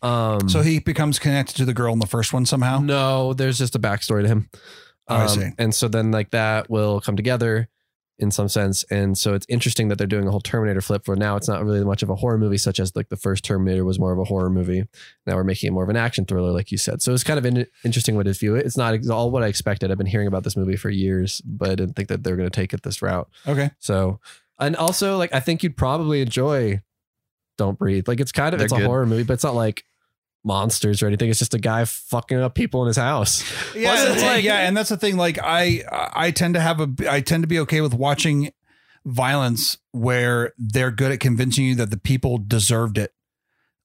Um, so he becomes connected to the girl in the first one somehow. No, there's just a backstory to him. Um, Oh, I see. And so then like that will come together in some sense. And so it's interesting that they're doing a whole Terminator flip where now it's not really much of a horror movie, such as like the first Terminator was more of a horror movie. Now we're making it more of an action thriller, like you said. So it's kind of an interesting way to view it. It's not ex- all what I expected. I've been hearing about this movie for years, but I didn't think that they're going to take it this route. Okay, So, and also like I think you'd probably enjoy Don't Breathe. Like it's kind of They're it's a good. horror movie, but it's not like monsters or anything. It's just a guy fucking up people in his house. yeah, Plus, it's it's like- yeah, and that's the thing. Like I, I tend to have a, I tend to be okay with watching violence where they're good at convincing you that the people deserved it.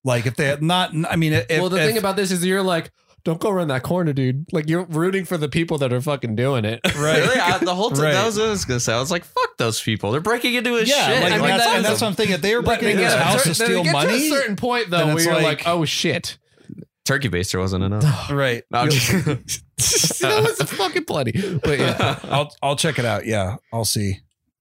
Like if they had not, I mean, if, well, the if- thing about this is you're like, don't go around that corner, dude. Like you're rooting for the people that are fucking doing it. right, Really? I, the whole time Right. that was what I was gonna say. I was like, "Fuck those people! They're breaking into his yeah, shit." like, I mean, that's, that and is that's what I'm thinking. If they were breaking into his house to steal money, to a certain point though, then where it's you're like, like- oh shit. Turkey baster wasn't enough. right? No, I'm You'll- just- that was fucking plenty. But yeah. I'll I'll check it out. Yeah, I'll see.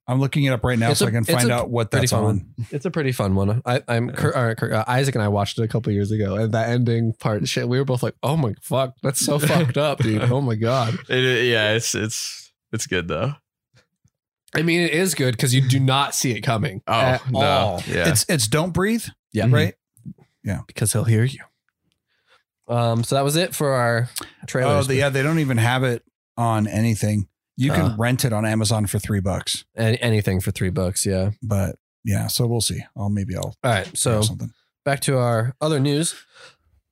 I'm looking it up right now It's so a- I can it's find a out what pretty that's fun on. one. It's a pretty fun one. I, I'm Kurt, uh, Kurt, uh, Isaac and I watched it a couple years ago, and that ending part, shit, we were both like, "Oh my fuck, that's so fucked up, dude! Oh my god." It- yeah, it's it's it's good though. I mean, it is good because you do not see it coming. Oh at no, all. yeah. It's it's don't breathe, Yeah, right? Yeah. Because he'll hear you. Um, so that was it for our trailer. Oh, the, yeah, they don't even have it on anything. You can Uh. rent it on Amazon for three bucks, Any, anything for three bucks. Yeah. but yeah, so we'll see. I'll maybe I'll All right. so So something. back to our other news.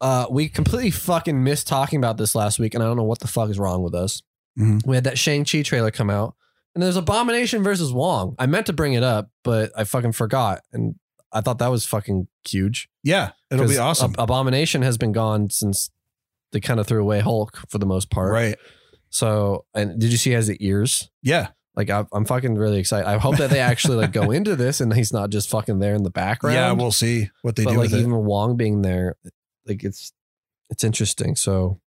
Uh, we completely fucking missed talking about this last week, and I don't know what the fuck is wrong with us. Mhm. We had that Shang Chi trailer come out, and there's Abomination versus Wong. I meant to bring it up, but I fucking forgot, and I thought that was fucking huge. Yeah, it'll be 'Cause awesome. Ab- Abomination has been gone since they kind of threw away Hulk for the most part. right? So, and did you see he has the ears? Yeah, Like I, I'm fucking really excited. I hope that they actually like go into this and he's not just fucking there in the background. yeah. We'll see what they but do like with even. Wong being there, like it's it's interesting. So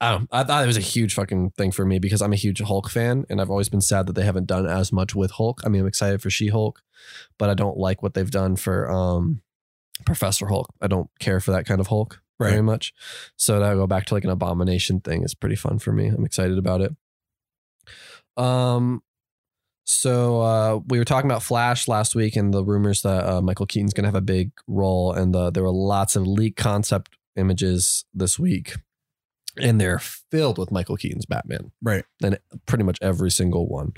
I don't. I thought it was a huge fucking thing for me because I'm a huge Hulk fan, and I've always been sad that they haven't done as much with Hulk. I mean, I'm excited for She Hulk, but I don't like what they've done for um Professor Hulk. I don't care for that kind of Hulk very much. So to go back to like an abomination thing is pretty fun for me. I'm excited about it. Um, so uh, we were talking about Flash last week and the rumors that uh, Michael Keaton's going to have a big role, and uh, there were lots of leaked concept images this week, and they're filled with Michael Keaton's Batman, Right. and pretty much every single one.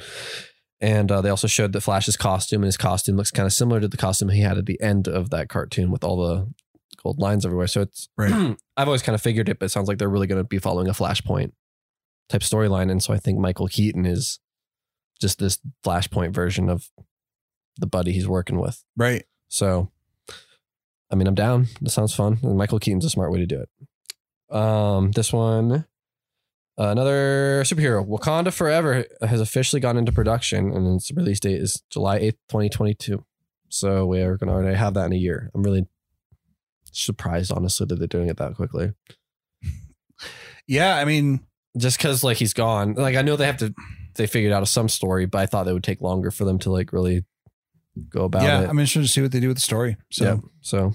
And uh, they also showed that Flash's costume, and his costume looks kind of similar to the costume he had at the end of that cartoon with all the gold lines everywhere. So it's Right. I've always kind of figured it, but it sounds like they're really going to be following a Flashpoint type storyline, and so I think Michael Keaton is just this Flashpoint version of the buddy he's working with. Right. So, I mean, I'm down. This sounds fun, and Michael Keaton's a smart way to do it. Um, this one, another superhero, Wakanda Forever, has officially gone into production, and its release date is July 8th, 2022. So we are going to already have that in a year. I'm really surprised, honestly, that they're doing it that quickly. Yeah. I mean, Just because, like, he's gone. Like, I know they have to. They figured out a some story, but I thought they would take longer for them to like really go about yeah. it. I'm interested to see what they do with the story. So yeah. So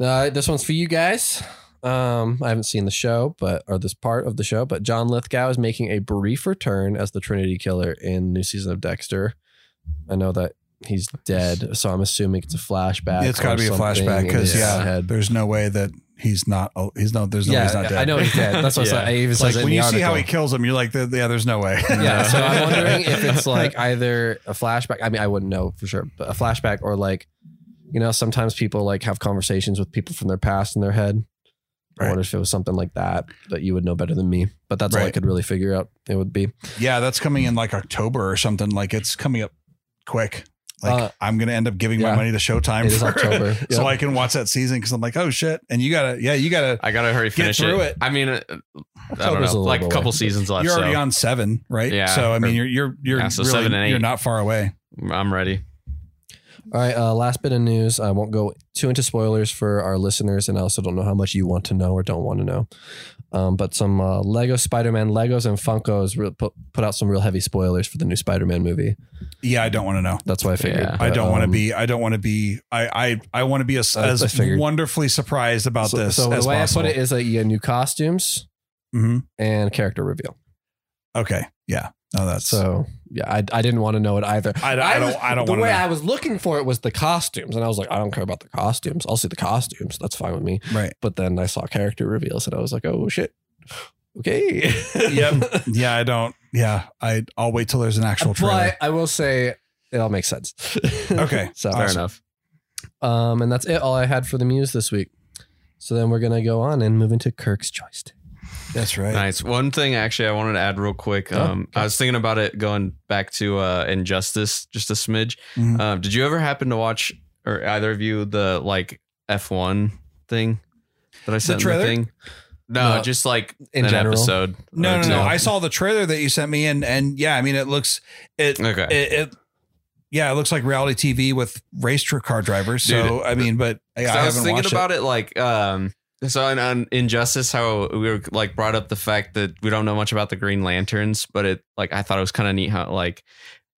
uh, this one's for you guys. Um, I haven't seen the show, but or this part of the show, but John Lithgow is making a brief return as the Trinity Killer in new season of Dexter. I know that he's dead. So I'm assuming it's a flashback. it's got to be a flashback because yeah, head. there's no way that he's not. oh, He's no. There's no. way he's not dead. I know he's dead. That's what Yeah. I said. I even says like in when you see how he kills him, you're like, yeah, there's no way. yeah, so I'm wondering if it's like either a flashback. I mean, I wouldn't know for sure, but a flashback or like, you know, sometimes people like have conversations with people from their past in their head. I Right. wonder if it was something like that that you would know better than me. But that's all I could really figure out. It would be. yeah, that's coming in like October or something. Like it's coming up quick. Like Uh, I'm gonna end up giving yeah. my money to Showtime It is for- October. so Yep. I can watch that season because I'm like, oh shit, and you gotta, yeah, you gotta. I gotta hurry finish through it. I mean, uh, I don't October's a like a couple away. seasons left. You're already so on seven, right? Yeah, So I mean, you're you're you're Yeah, so really, seven and You're not far away. I'm ready. All right. Uh, last bit of news. I won't go too into spoilers for our listeners, and I also don't know how much you want to know or don't want to know. Um, but some uh, Lego Spider-Man Legos and Funkos re- put, put out some real heavy spoilers for the new Spider-Man movie. Yeah, I don't want to know. That's why I figured. Yeah. I don't want to um, be. I don't want to be. I I I want to be as, I- I as wonderfully surprised about So, this so as the way possible. I put it is that you get new costumes hmm and character reveal. Okay. Yeah. Oh, that's. So yeah, I, I didn't want to know it either. I, I was- don't. I don't the want to way know. I was looking for it was the costumes, and I was like, I don't care about the costumes. I'll see the costumes. That's fine with me. right. But then I saw character reveals, and I was like, oh shit. Okay. Yep. Yeah. I don't. Yeah. I. I'll wait till there's an actual trailer. But I will say it all makes sense. Okay. so Fair Awesome. enough. um, and that's it. All I had for the muse this week. So then we're gonna go on and move into Kirk's joystick. That's right. Nice. One thing actually I wanted to add real quick. Oh, Um, I was thinking about it going back to uh, Injustice just a smidge. Mhm. Um, did you ever happen to watch or either of you the like F1 thing that I sent the trailer? thing? No, No, just like in an general. episode. No, or no, no. I saw the trailer that you sent me, and and yeah, I mean, it looks it. Okay. It, it yeah, it looks like reality TV with race car drivers. So I mean, but I, I was haven't thinking watched about it. like um so on, on Injustice how we were like brought up the fact that we don't know much about the Green Lanterns, but it like I thought it was kind of neat how like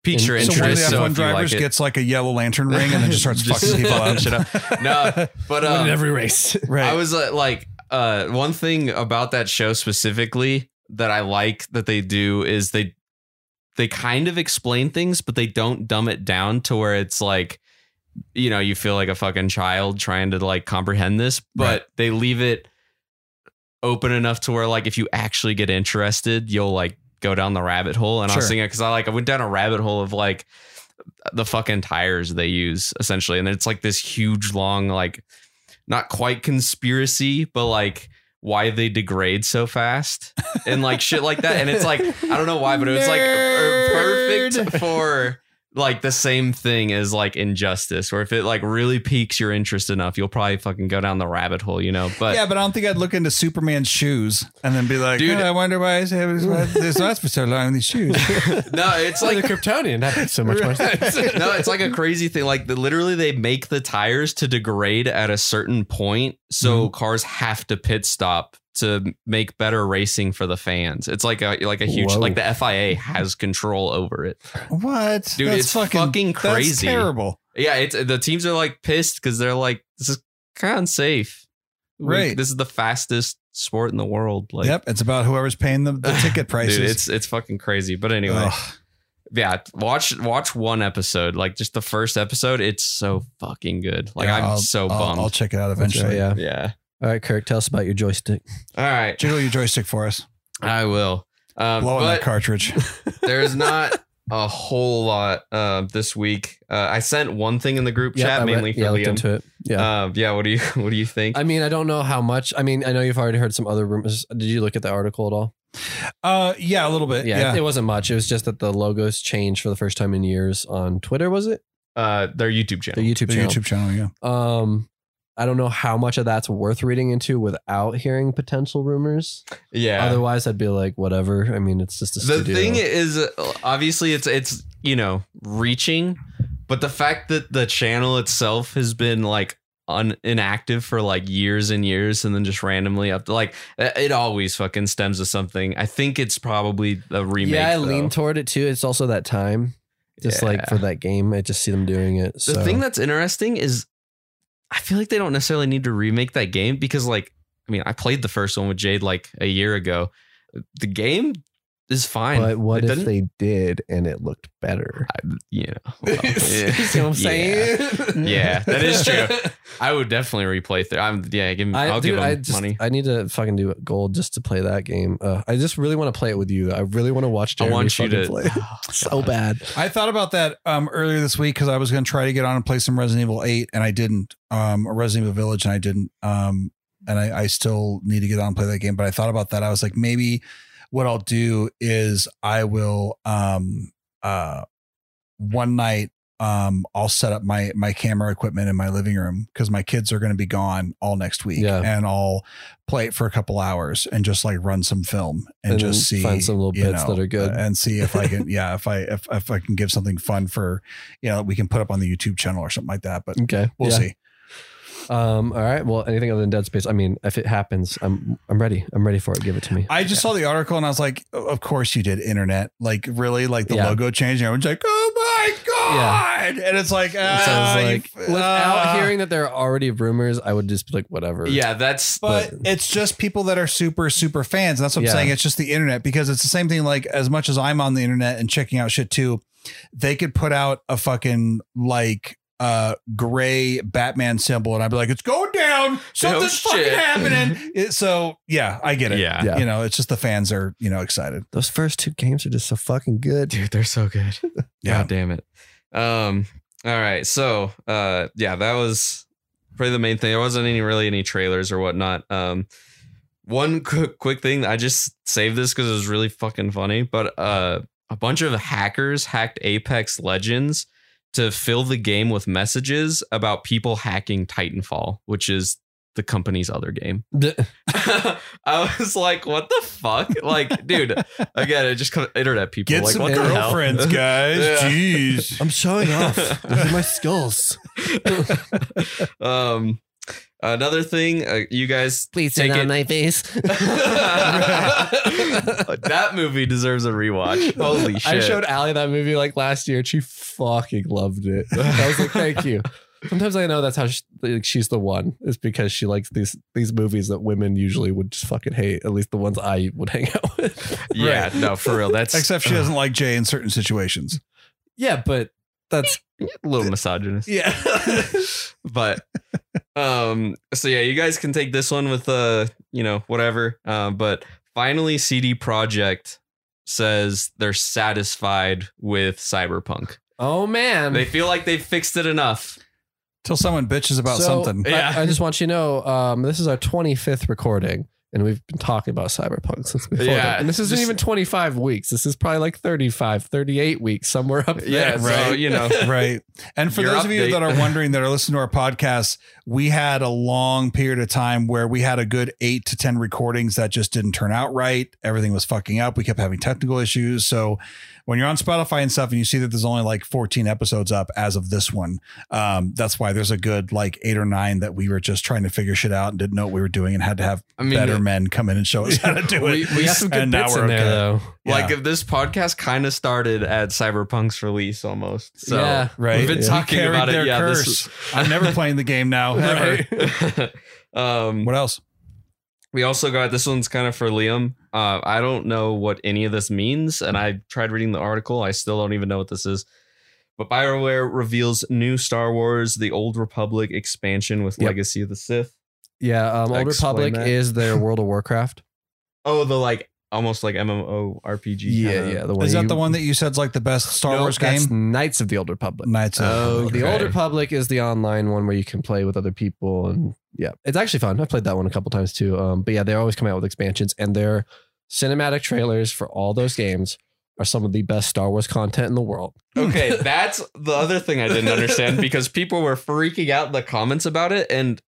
piques In- your interest. So one of the F1 if you drivers like it- gets like a yellow lantern ring and then just starts Just fucking people up. shit up. No, but um, race. right. I was uh, like, uh, one thing about that show specifically that I like that they do is they they kind of explain things, but they don't dumb it down to where it's like, you know, you feel like a fucking child trying to like comprehend this, but Right. they leave it open enough to where like if you actually get interested, you'll like go down the rabbit hole. And I was Sure. thinking because I like I went down a rabbit hole of like the fucking tires they use essentially, and it's like this huge long like not quite conspiracy, but like why they degrade so fast and like shit like that. And it's like I don't know why, but it was like er, perfect for like the same thing as like injustice, where if it like really piques your interest enough, you'll probably fucking go down the rabbit hole, you know. But yeah, but I don't think I'd look into Superman's shoes and then be like, Dude. "Oh, I wonder why he's having this last for so long in these shoes. no, it's like like the Kryptonian. That makes so much more sense. no, it's like a crazy thing. Like the, literally, they make the tires to degrade at a certain point, so Mm-hmm. cars have to pit stop to make better racing for the fans. It's like a like a huge Whoa. like the FIA has control over it. What, Dude, it's fucking That's crazy. terrible. Yeah, it's the teams are like pissed because they're like, this is kind of unsafe. We- Right. this is the fastest sport in the world. Like, yep, it's about whoever's paying the, the ticket prices. Dude, it's it's fucking crazy. But anyway, Ugh. yeah, watch watch one episode, like just the first episode. It's so fucking good. Like Yeah, I'm I'll- so I'll, bummed. I'll check it out That's eventually. yeah. yeah. All right, Kirk, tell us about your joystick. All right, Jiggle your joystick for us. I will. Um, Blow on that but cartridge. there's not a whole lot uh, this week. Uh, I sent one thing in the group Yep, chat I read- mainly for yeah, I looked Liam. into it. Yeah. Um, yeah. What do you What do you think? I mean, I don't know how much. I mean, I know you've already heard some other rumors. Did you look at the article at all? Uh, yeah, a little bit. Yeah, Yeah, It, it wasn't much. It was just that the logos changed for the first time in years on Twitter. Was it uh, their YouTube the channel. YouTube the channel? YouTube channel. Yeah. Um, I don't know how much of that's worth reading into without hearing potential rumors. yeah. Otherwise, I'd be like, whatever. I mean, it's just a the studio. thing is obviously it's it's you know reaching but the fact that the channel itself has been like un- inactive for like years and years and then just randomly up to like it always fucking stems to something i think it's probably a remake yeah, I though. lean toward it too. It's also that time, just like for that game. I just see them doing it. the So. thing that's interesting is i feel like they don't necessarily need to remake that game because like i mean i played the first one with jade like a year ago. The game is fine. But what It if doesn't- they did and it looked better? I, you know, well, you see what I'm saying? Yeah, that is true. I would definitely replay through. I'm yeah, give me. I, I'll dude, give them I just money. I need to fucking do gold just to play that game. Uh, I just really want to play it with you. I really want to watch. I Jeremy want you fucking to play Oh, so bad. I thought about that um, earlier this week because I was going to try to get on and play some Resident Evil 8 and I didn't. Um, or Resident Evil Village and I didn't. Um, and I, I still need to get on and play that game. But I thought about that. I was like, maybe what I'll do is I will um, uh, one night um, I'll set up my my camera equipment in my living room because my kids are going to be gone all next week, Yeah. and I'll play it for a couple hours and just like run some film and, And just see find some little bits that are good. and see if I can yeah if I if if I can give something fun for you know we can put up on the YouTube channel or something like that. But Okay, we'll yeah. see. Um, all right. Well, anything other than Dead Space? I mean, if it happens, I'm I'm ready. I'm ready for it. Give it to me. I just saw the article and I was like, of course you did internet. Like really, like the Yeah. logo changed. And everyone's like, oh my god! And it's like, So I ah, you- like, without ah. hearing that there are already rumors, I would just be like, whatever. yeah, that's But it's just people that are super, super fans. That's what I'm saying. It's just the internet because it's the same thing. Like, as much as I'm on the internet and checking out shit too, they could put out a fucking like uh gray Batman symbol and I'd be like, it's going down. Something's fucking happening. It- so yeah, I get it. Yeah. Yeah. You know, it's just the fans are, you know, excited. Those first two games are just so fucking good. dude, they're so good. Yeah. God damn it. Um. All right. So, uh, yeah, that was probably the main thing. There wasn't any really any trailers or whatnot. Um, one quick quick thing. I just saved this because it was really fucking funny. But uh, a bunch of hackers hacked Apex Legends to fill the game with messages about people hacking Titanfall, which is the company's other game. I was like, what the fuck? Like, dude, again, it just kind of internet people. Get like, some what the hell? girlfriends, guys. Yeah. Jeez. I'm showing off. Those are my skills. um, another thing, uh, you guys Please take it. my face. that movie deserves a rewatch. Holy shit! I showed Allie that movie like last year and she fucking loved it. I was like, thank you. Sometimes I know that's how she, like, she's the one. Is because she likes these these movies that women usually would just fucking hate. At least the ones I would hang out with. yeah, Right. no, for real. That's Except she doesn't like Jay in certain situations. Yeah, but that's a little misogynist. yeah. but um so yeah you guys can take this one with uh you know whatever uh, but finally CD Projekt says they're satisfied with cyberpunk oh man. they feel like they've fixed it enough Till someone bitches about So, something. I- Yeah. I, just want you to know, um, this is our 25th recording, and we've been talking about Cyberpunk since before. Yeah, that. and this isn't just- even 25 weeks. This is probably like 35, 38 weeks, somewhere up there. yeah so right. you know right. And for Your those of you that are wondering that are listening to our podcast, we had a long period of time where we had a good eight to 10 recordings that just didn't turn out right. Everything was fucking up. We kept having technical issues. So when you're on Spotify and stuff and you see that there's only like 14 episodes up as of this one, um, that's why there's a good like eight or nine that we were just trying to figure shit out and didn't know what we were doing and had to have I mean, better men come in and show us how to do We, it. we got some good And bits in there, okay. though. like Yeah. if this podcast kind of started at cyberpunk's release almost so yeah. right. we've been We talking about it yeah curse. this I'm never playing the game now. Ever. um What else? We also got this one's kind of for Liam. Uh, I don't know what any of this means, and I tried reading the article. I still don't even know what this is. But BioWare reveals new Star Wars: The Old Republic expansion with Yep. Legacy of the Sith. Yeah. Um, Old Explain Republic that. is their World of Warcraft. Oh, the like almost like MMO RPG. yeah. kinda- Yeah. The one Is that you- the one that you said's like the best Star No, Wars that's game? Knights of the Old Republic. Knights of Oh, The Old Republic is the online one where you can play with other people, and yeah, it's actually fun. I've played that one a couple times too. Um, but yeah, they're always coming out with expansions, and their cinematic trailers for all those games are some of the best Star Wars content in the world. Okay, that's the other thing I didn't understand because people were freaking out in the comments about it, and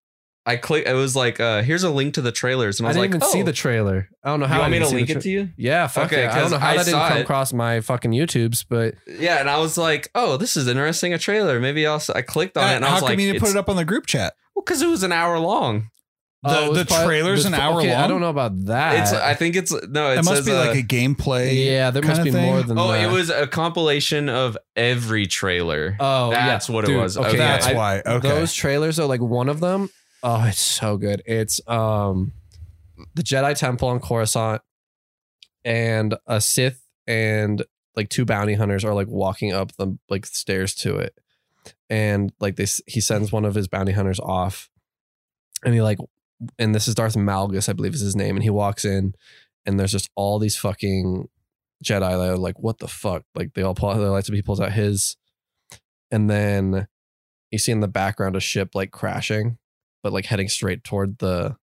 I click. It was like, uh, "Here's a link to the trailers," and I I was didn't like, even see "Oh, the trailer. I don't know how. You I want me to link the it to you? Yeah, fuck Okay, okay. I don't 'cause know how I that didn't come it. across my fucking YouTubes, but Yeah, and I was like, "Oh, this is interesting. A trailer. Maybe I'll." I clicked on it, and I How was come like, you didn't put it up on the group chat? Well, because it was an hour long. The, it was the probably- trailer's an hour okay, long. I don't know about that. It's. I think it's no. It, It, must be uh, like a gameplay. yeah, there must be thing? more than Oh, that. it was a compilation of every trailer. Oh, That's yeah. what it was. Okay, Okay. That's I- why. Okay. Those trailers are like one of them. Oh, it's so good. It's um the Jedi Temple on Coruscant. and a Sith and like two bounty hunters are like walking up the like stairs to it, and like this he sends one of his bounty hunters off, and he like, and this is Darth Malgus, I believe is his name, and he walks in, and there's just all these fucking Jedi that are like, what the fuck? Like they all pull out their lights, he pulls out his, and then you see in the background a ship like crashing, but like heading straight toward the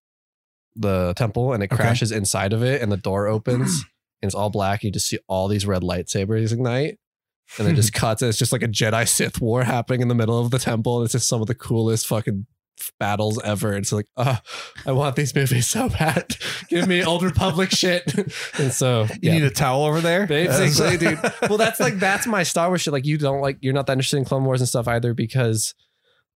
the temple, and it Okay. crashes inside of it, and the door opens, and it's all black. You just see all these red lightsabers ignite. And it just cuts, and it's just like a Jedi Sith war happening in the middle of the temple. And it's just some of the coolest fucking battles ever. It's like, oh, I want these movies so bad. Give me old Republic shit. And so, You yeah, need a towel over there? Basically, dude. Well, that's like that's my Star Wars shit. Like you don't like you're not that interested in Clone Wars and stuff either because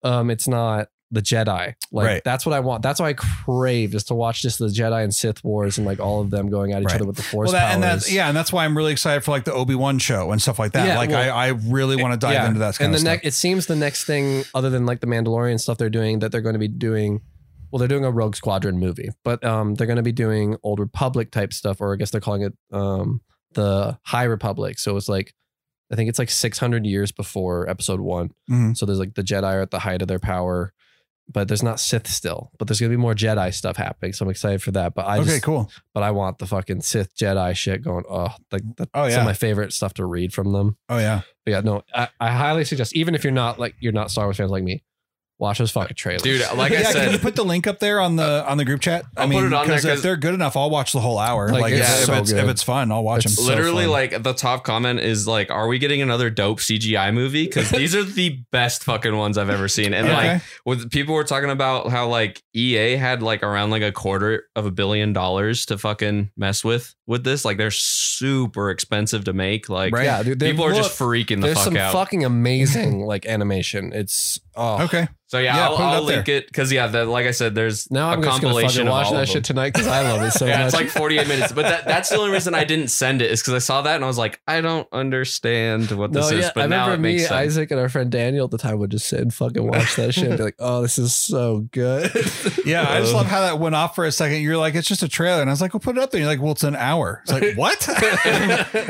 um it's not the Jedi. Like Right. that's what I want. That's what I crave is to watch just the Jedi and Sith wars and like all of them going at each Right. other with the Force Well, that, and powers. that's yeah, and that's why I'm really excited for like the Obi Wan show and stuff like that. Yeah, like well, I, I really want to dive Yeah. into that kind and the next, it seems the next thing other than like the Mandalorian stuff they're doing that they're going to be doing. Well, they're doing a Rogue Squadron movie, but um, they're going to be doing Old Republic type stuff, or I guess they're calling it um, the High Republic. So it's like, I think it's like 600 years before Episode One. Mhm. So there's like the Jedi are at the height of their power, but there's not Sith still. But there's going to be more Jedi stuff happening, so I'm excited for that. But I okay, just, cool. but I want the fucking Sith Jedi shit going. Oh, like that's Oh, some yeah. of my favorite stuff to read from them. Oh yeah. But yeah, no, I, I highly suggest even if you're not like you're not Star Wars fans like me, watch those fucking trailers, Dude, like I yeah, can you put the link up there on the uh, on the group chat? I I'll mean, put it on there because if 'cause- they're good enough, I'll watch the whole hour. Like, Like, it's if, so if it's if it's fun, I'll watch It's them. literally fun. like the top comment is like, "Are we getting another dope CGI movie?" Because these are the best fucking ones I've ever seen. And Okay. like, with people were talking about how like EA had like around like a quarter of a billion dollars to fucking mess with with this. Like, they're super expensive to make. Like, Right. yeah, dude, they people are just freaking the fuck out. There's some fucking amazing like animation. It's oh. okay. so yeah, Yeah, I'll, put it I'll up there. link it because yeah, the, like I said, there's Now I'm a just gonna compilation fucking of watch all that of shit tonight because I love it so yeah, much. it's like 48 minutes. But that, that's the only reason I didn't send it is because I saw that and I was like, I don't understand what no, this is. yeah, But I now remember it me, makes sense. Isaac, and our friend Daniel at the time would just sit and fucking watch that shit and be like, "Oh, this is so good." Yeah, I just love how that went off for a second. You're like, it's just a trailer, and I was like, well, put it up there. You're like, well, it's an hour. It's like, what?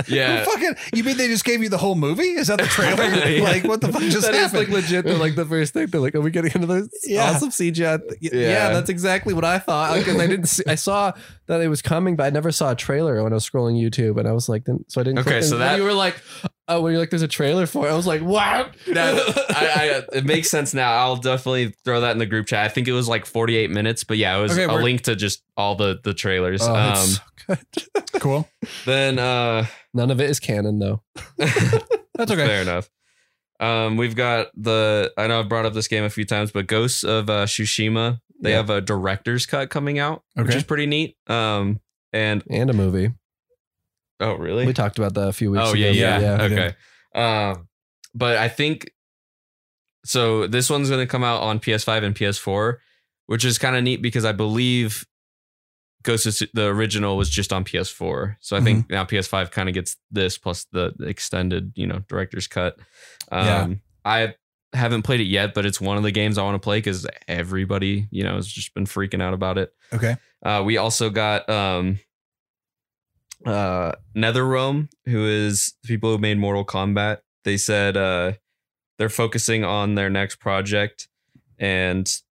Yeah. fucking. You mean they just gave you the whole movie? Is that the trailer? Yeah. Like, what the fuck just That is happened? like legit. They're like the first thing. They're like, "Are we getting another Yeah. awesome CGI?" th- Yeah. Yeah. that's exactly what I thought. Because I didn't. See, I saw that it was coming, but I never saw a trailer when I was scrolling YouTube, and I was like, so I didn't. Okay, click. so And that- you were like, oh, when you're like, there's a trailer for it. I was like, what? That- I, I, it makes sense now. I'll definitely throw that in the group chat. I think it was like 48 minutes, but yeah, it was Okay, a link to just all the the trailers. Oh, um, it's so good. cool. then uh, None of it is canon though. That's okay. fair enough. Um, we've got the. I know I've brought up this game a few times, but Ghosts of uh, Tsushima. They Yeah. have a director's cut coming out, which is pretty neat. Um, and And a movie. oh, really? We talked about that a few weeks Oh ago. yeah, yeah, yeah. okay. Um, but I think so. This one's going to come out on PS5 and PS4, which is kind of neat because I believe Ghost of the original was just on PS4. So I think Mm-hmm. now PS5 kind of gets this plus the extended, you know, director's cut. Um, Yeah. I haven't played it yet, but it's one of the games I want to play because everybody, you know, has just been freaking out about it. Okay. Uh, we also got um, uh, NetherRealm, who is the people who made Mortal Kombat. They said uh, they're focusing on their next project, and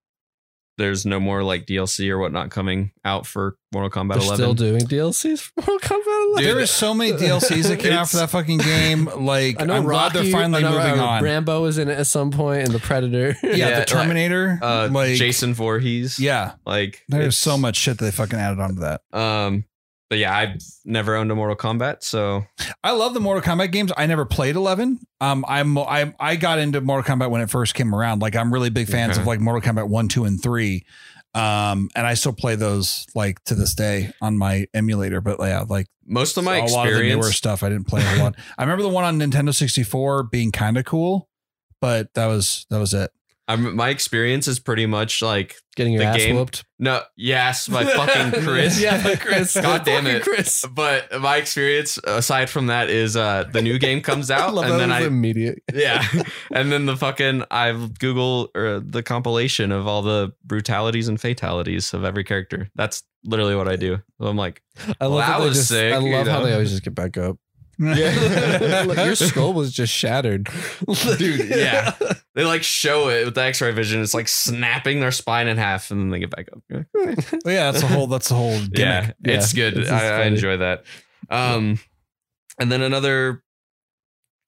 there's no more like DLC or whatnot coming out for Mortal Kombat They're 11. still doing DLCs for Mortal Kombat 11. there is so many DLCs that came out for that fucking game. Like, I know I'm glad Rocky, they're finally I know, moving uh, on. Rambo was in it at some point, and the Predator. yeah, Yeah, the like, Terminator. uh, like, Jason Voorhees. Yeah, like there's so much shit that they fucking added onto that. Um, but yeah, I've never owned a Mortal Kombat, so I love the Mortal Kombat games. I never played 11. Um, I'm I I got into Mortal Kombat when it first came around. Like I'm really big fans Okay. of like Mortal Kombat one, two, and three. Um, and I still play those like to this day on my emulator. But yeah, like most of my a lot of the newer stuff I didn't play a lot. I remember the one on Nintendo 64 being kind of cool, but that was that was it. I'm, my experience is pretty much like Getting your The ass game- whooped. no, yes, my fucking Chris. yeah, my Chris. God damn it. Chris. But my experience, aside from that, is uh the new game comes out, love and then I immediate. yeah, and then the fucking I Google or the compilation of all the brutalities and fatalities of every character. That's literally what I do. I'm like, I love Well, that was just, sick, I you love how they always just get back up. Yeah. like, your skull was just shattered, Dude, yeah. they like show it with the X-ray vision. It's like snapping their spine in half, and then they get back up. Well, yeah, that's a whole. That's a whole. Gimmick. yeah, it's Yeah, good. it's just I, I enjoy that. Um, and then another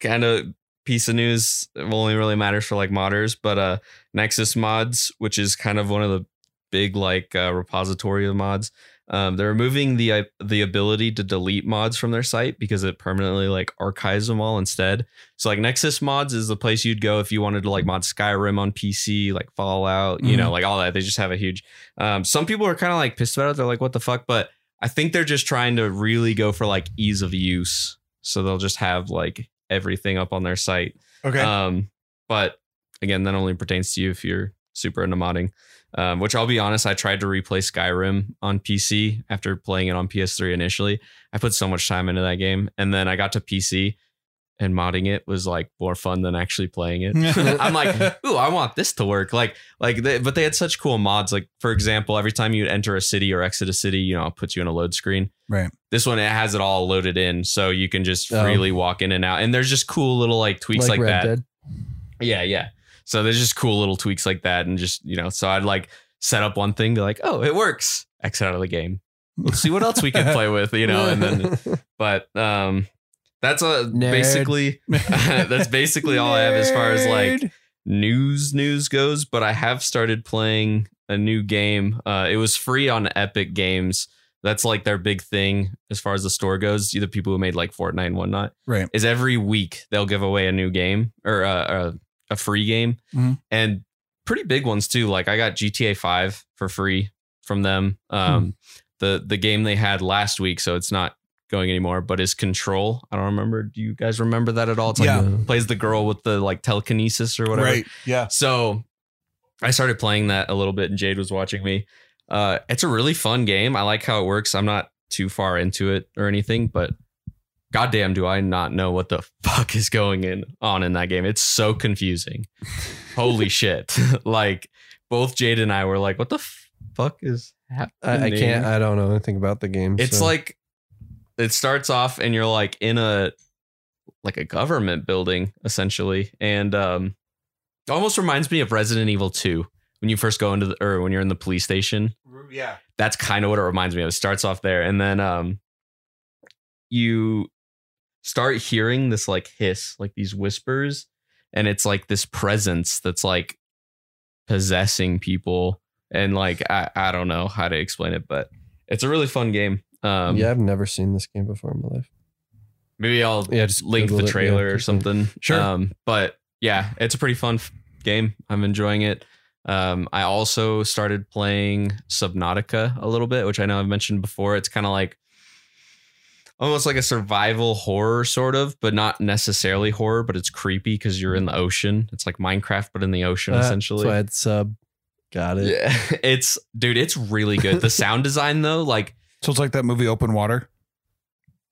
kind of piece of news that only really matters for like modders, but uh, Nexus Mods, which is kind of one of the big like uh, repository of mods. Um, they're removing the uh, the ability to delete mods from their site because it permanently like archives them all instead. So like Nexus Mods is the place you'd go if you wanted to like mod Skyrim on PC, like Fallout, you know, like all that. They just have a huge. Um, some people are kind of like pissed about it. They're like, "What the fuck?" But I think they're just trying to really go for like ease of use. So they'll just have like everything up on their site. Okay. Um, but again, that only pertains to you if you're super into modding. Um, which I'll be honest, I tried to replay Skyrim on PC after playing it on PS3 initially. I put so much time into that game, and then I got to PC, and modding it was like more fun than actually playing it. I'm like, ooh, I want this to work. Like, like, they, but they had such cool mods. Like, for example, every time you'd enter a city or exit a city, you know, it puts you in a load screen. Right. This one it has it all loaded in, so you can just Oh. freely walk in and out. And there's just cool little like tweaks like, Red that. Dead. Yeah, yeah. So there's just cool little tweaks like that, and just you know, so I'd like set up one thing, be like, oh, it works. Exit out of the game. Let's see what else we can play with, you know, and then but um that's a Nerd. basically that's basically all I have as far as like news news goes, but I have started playing a new game. Uh it was free on Epic Games. That's like their big thing as far as the store goes. The people who made like Fortnite and whatnot. Right. Is every week they'll give away a new game or uh, a, free game. Mhm. And pretty big ones too. Like I got GTA 5 for free from them. Um the the game they had last week, so it's not going anymore, but is Control. I don't remember. Do you guys remember that at all? It's like Yeah. plays the girl with the like telekinesis or whatever. Right. Yeah. So I started playing that a little bit and Jade was watching me. Uh it's a really fun game. I like how it works. I'm not too far into it or anything, but goddamn do I not know what the fuck is going in on in that game. It's so confusing. Holy shit. like both Jade and I were like, what the fuck is happening? I, I can't. I don't know anything about the game. It's so- like it starts off and you're like in a like a government building essentially, and um, almost reminds me of Resident Evil Two when you first go into the or when you're in the police station. Yeah. That's kind of what it reminds me of. It starts off there, and then um, you start hearing this like hiss, like these whispers, and it's like this presence that's like possessing people, and like I I don't know how to explain it, but it's a really fun game. Um, yeah, I've never seen this game before in my life. Maybe I'll Yeah, just link Google the it, yeah, trailer or something. Sure. Um, but yeah, it's a pretty fun f- game. I'm enjoying it. Um, I also started playing Subnautica a little bit, which I know I've mentioned before. It's kind of like almost like a survival horror, sort of, but not necessarily horror, but it's creepy because you're in the ocean. It's like Minecraft, but in the ocean, Uh, essentially. So I had sub. Got it. yeah, it's dude, it's really good. The sound design though, like So it's like that movie Open Water.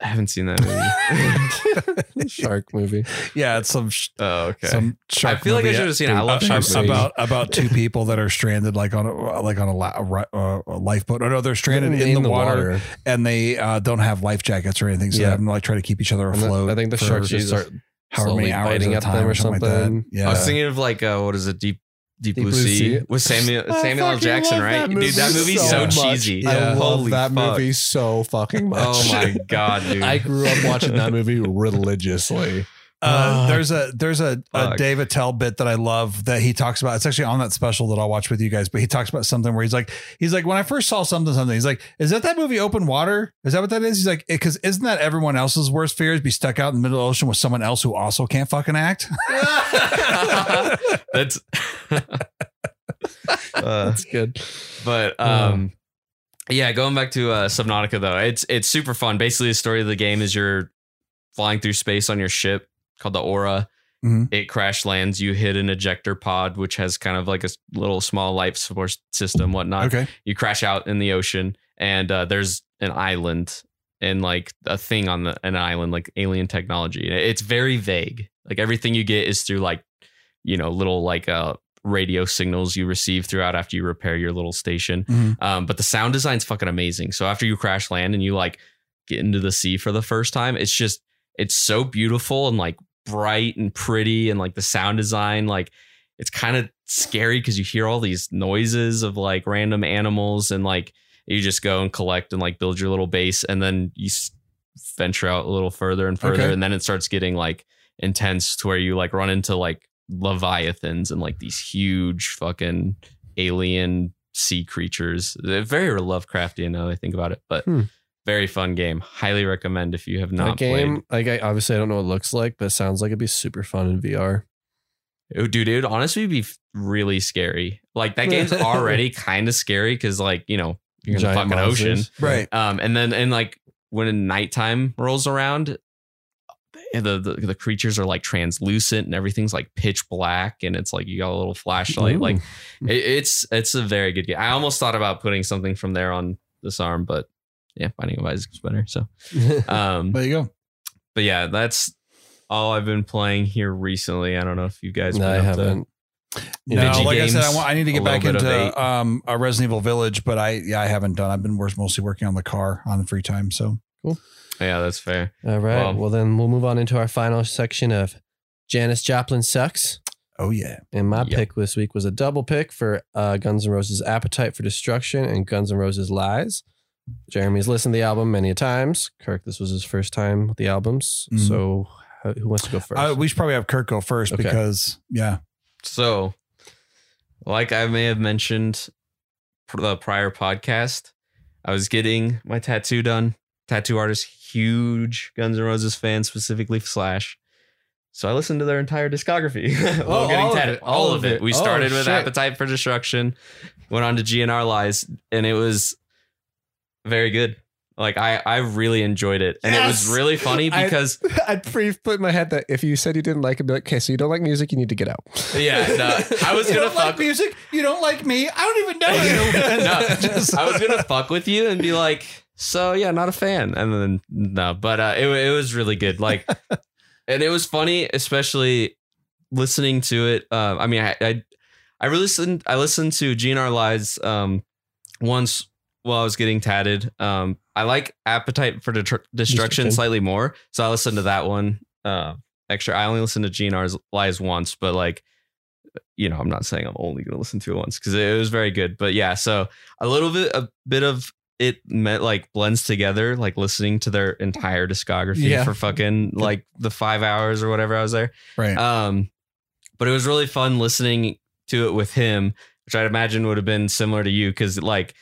I haven't seen that movie. Shark movie. Yeah, it's some sh- oh, okay. some shark movie. I feel like I should have seen it. I love shark Shark movies. about about two people that are stranded like on a like on a, la- a, uh, a lifeboat. Oh no, they're stranded in, the, water, and they uh, don't have life jackets or anything, so Yeah. they have to like try to keep each other And the- afloat. I think the sharks just Jesus. start however slowly many hours biting at a at them time or or something. something. Like that. Yeah, I was thinking of like uh, what is it, Deep Deep, Deep Blue, Blue sea, Sea. with Samuel I Samuel L. Jackson, right? Dude, that movie's so, so cheesy. I love Holy that fuck. movie so fucking oh much. Oh my god, dude! I grew up watching that movie religiously. Uh, there's a there's a, a fuck. Dave Attell bit that I love that he talks about. It's actually on that special that I'll watch with you guys. But he talks about something where he's like, he's like, when I first saw something, something, he's like, is that that movie Open Water? Is that what that is? He's like, because isn't that everyone else's worst fear is be stuck out in the middle of the ocean with someone else who also can't fucking act? That's. uh, That's good. but um, yeah, going back to uh, Subnautica though, it's it's super fun. Basically, the story of the game is you're flying through space on your ship called the Aura. Mhm. It crash lands. You hit an ejector pod, which has kind of like a little small life support system, whatnot. okay, you crash out in the ocean and uh, there's an island and like a thing on the an island like alien technology it's very vague like everything you get is through like you know little like uh radio signals you receive throughout after you repair your little station. Mhm. Um, but the sound design's fucking amazing. So after you crash land and you like get into the sea for the first time, it's just it's so beautiful and like bright and pretty and like the sound design like it's kind of scary because you hear all these noises of like random animals and like you just go and collect and like build your little base and then you s- venture out a little further and further Okay. and then it starts getting like intense to where you like run into like leviathans and like these huge fucking alien sea creatures They're very lovecraftian now that i think about it but Hmm. Very fun game highly recommend if you have not That not game, like I obviously I don't know what it looks like, but it sounds like it'd be super fun in VR. played. Oh, dude it would honestly be really scary like that game's already kind of scary because like you know you're in the Giant fucking ocean. Right. Um, and then and like when nighttime rolls around, the, the the creatures are like translucent and everything's like pitch black, and it's like you got a little flashlight. Ooh. Like it, it's it's a very good game. I almost thought about putting something from there on this arm, but yeah, Binding of Isaac's better. So, um, There you go. but yeah, that's all I've been playing here recently. I don't know if you guys. no, I been up to- haven't. No, Digi like I said, I, want, I need to get back little bit of into um, a Resident Evil Village, but I yeah I haven't done. I've been mostly working on the car on the free time. So cool. Yeah, that's fair. All right. Well- well, then we'll move on into our final section of Janis Joplin sucks. oh yeah, And my Yep. pick this week was a double pick for uh, Guns N' Roses' Appetite for Destruction and Guns N' Roses' Lies. Jeremy's listened to the album many times. Kirk, this was his first time with the albums. Mhm. So who wants to go first? uh, we should probably have Kirk go first Okay. because yeah, So, like I may have mentioned the prior podcast, I was getting my tattoo done. Tattoo artist, huge Guns N' Roses fan, specifically Slash. So I listened to their entire discography while Oh, getting all of tattooed. it, All, all of of it. it. We Oh, started with shit. Appetite for Destruction, went on to GNR Lies, and it was very good. Like I, I really enjoyed it, and it was really funny because I'd pre put in my head that if you said you didn't like it, be like, okay, so you don't like music, you need to get out. yeah, no, I was gonna don't like fuck. music. You don't like me. I don't even know you. no, Just- I was gonna fuck with you and be like, so yeah, not a fan, and then no, but uh, it it was really good, like, and it was funny, especially listening to it. Um, I mean, I, I I really listened. I listened to GNR Lies um once while I was getting tatted. Um, I like Appetite for Destruction slightly more, so I listened to that one uh, extra. I only listened to GNR's Lies once, but like. You know, I'm not saying I'm only going to listen to it once because it was very good. But yeah, so a little bit, a bit of it meant like blends together, like listening to their entire discography Yeah. for fucking like the five hours or whatever I was there. right. Um, but it was really fun listening to it with him, which I'd imagine would have been similar to you because like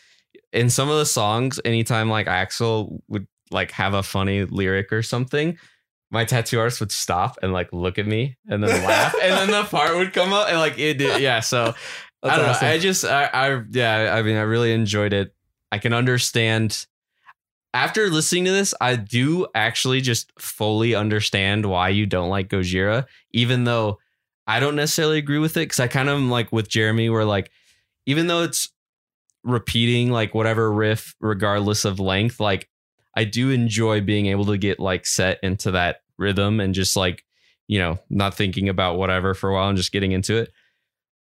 in some of the songs, anytime like Axl would like have a funny lyric or something. My tattoo artist would stop and like look at me and then laugh, and then the part would come up and like it did, yeah. So I don't awesome. know. I just, I, I, yeah. I mean, I really enjoyed it. I can understand. After listening to this, I do actually just fully understand why you don't like Gojira, even though I don't necessarily agree with it. Because I kind of am like with Jeremy, where like, even though it's repeating like whatever riff, regardless of length, like I do enjoy being able to get like set into that rhythm and just like, you know, not thinking about whatever for a while and just getting into it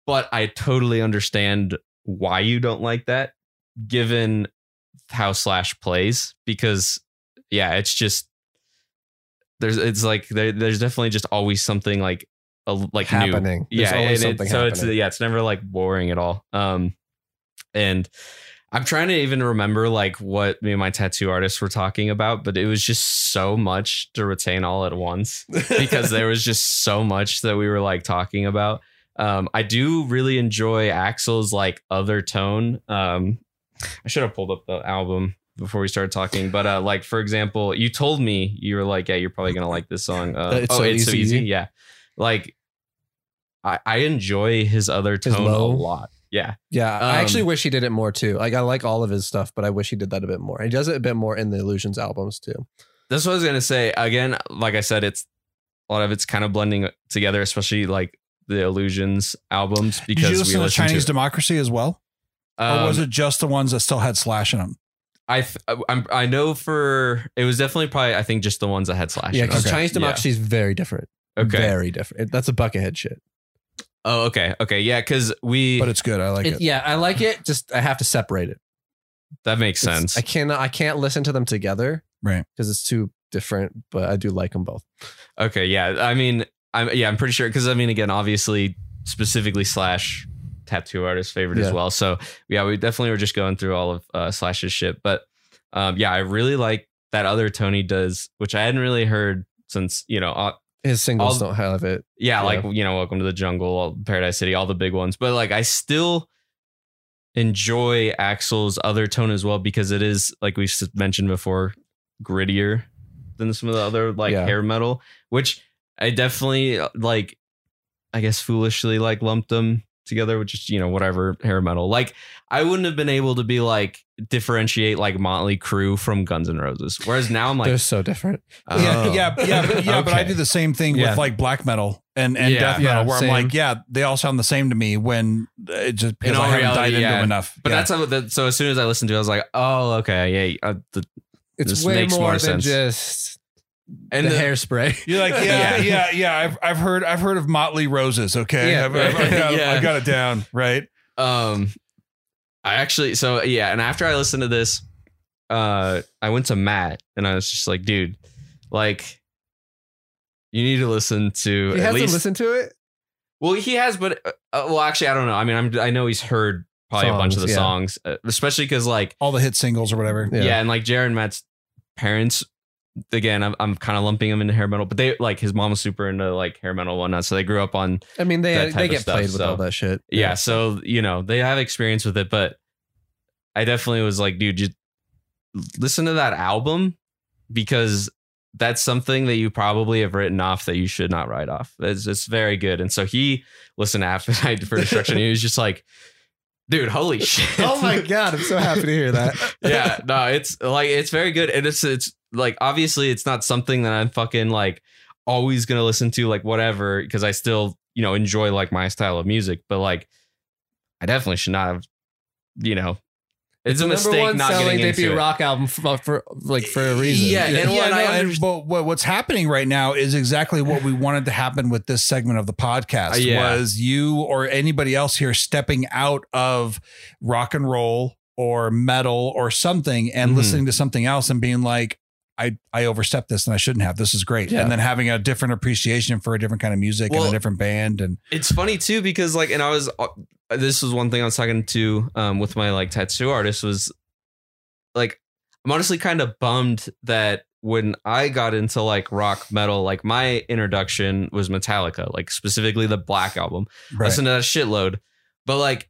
but I totally understand why you don't like that, given how Slash plays. Because yeah, it's just there's it's like there, there's definitely just always something like a, like new. happening. There's Yeah, always and something it, so it's yeah, it's never like boring at all. Um, and I'm trying to even remember like what me and my tattoo artists were talking about, but it was just so much to retain all at once because there was just so much that we were like talking about. Um, I do really enjoy Axl's like other tone. Um, I should have pulled up the album before we started talking, but uh, like for example, you told me you were like, yeah, you're probably gonna like this song. Uh, It's oh, So it's so Easy, easy. Easy. Yeah, like I, I enjoy his other tone a lot. Yeah, Yeah, I Um, actually wish he did it more too. Like I like all of his stuff, but I wish he did that a bit more. He does it a bit more in the Illusions albums too. that's what I was gonna say. Again, like I said, it's a lot of it's kind of blending together, especially like the Illusions albums Did because you we listen to Chinese to. Democracy as well, or um, was it just the ones that still had Slash in them? I th- I'm, I know for it was definitely probably I think just the ones that had slash. Yeah, because Okay. Chinese Yeah. Democracy is very different. Okay. very different. That's a buckethead shit. Oh, okay, okay, yeah, because we but it's good. I like It- it. yeah, I like it. Just I have to separate it. that makes It's- sense. I cannot. I can't listen to them together. Right. Because it's too different. But I do like them both. Okay, yeah. I mean, I'm yeah, I'm pretty sure because I mean, again, obviously, specifically Slash tattoo artist favorite Yeah. as well. So yeah, we definitely were just going through all of uh, Slash's shit, but um, yeah, I really like that other Tony does, which I hadn't really heard since you know, uh, His singles All- don't have it. yeah, Yeah. like you know, Welcome to the Jungle, Paradise City, all the big ones. But like, I still enjoy Axl's other tone as well because it is like we mentioned before, grittier than some of the other like Yeah. hair metal, which I definitely uh, like. I guess foolishly like lumped them together with just you know whatever hair metal. Like I wouldn't have been able to be like differentiate like Motley Crue from Guns N' Roses. Whereas now I'm like, They're so different. oh, yeah, yeah, yeah, but, yeah. But I do the same thing Yeah. with like black metal and, and Yeah. death metal, Yeah, where same. I'm like, yeah, they all sound the same to me when it just because all I haven't reality, dived into yeah. them enough. But Yeah. that's how that. So as soon as I listened to it, I was like, oh, okay, yeah. Uh, the, It's This way makes more, more than sense. just and the, the- hairspray. You're like, yeah, yeah, yeah. I've I've heard I've heard of Motley Roses. Okay, Yeah. I've, I've, I've got, Yeah. I got it down. Right. Um, I actually, so yeah, and after I listened to this, uh, I went to Matt and I was just like, dude, like, you need to listen to You at have least. to listen to it. well, he has, but uh, well, actually, I don't know. I mean, I'm, I know he's heard probably a bunch of the yeah. songs, uh, especially because like, All the hit singles or whatever. Yeah. yeah. and like Jared and Matt's parents. Again, I'm, I'm kind of lumping them into hair metal, but they like his mom was super into like hair metal and whatnot. So they grew up on I mean, they they get stuff, played with so- all that shit. yeah, so you know they have experience with it but i definitely was like dude just listen to that album because that's something that you probably have written off that you should not write off it's, it's very good and so he listened to appetite for destruction he was just like dude holy shit Oh my god, I'm so happy to hear that. yeah no it's like it's very good and it's it's like obviously it's not something that i'm fucking like always gonna listen to like whatever because i still you know enjoy like my style of music but like i definitely should not have you know it's, a Number mistake not selling getting into it. rock album for, for like for a reason. Yeah, and yeah, what no, I and but what, what's happening right now is exactly what we wanted to happen with this segment of the podcast Uh, yeah. was you or anybody else here stepping out of rock and roll or metal or something and Mhm. listening to something else and being like I, I overstepped this and I shouldn't have. This is great. Yeah. And then having a different appreciation for a different kind of music and a different band. And it's funny too because like and i was uh, this was one thing i was talking to um with my like tattoo artist was like i'm honestly kind of bummed that when i got into like rock metal like my introduction was metallica like specifically the black album I listened to that shitload but like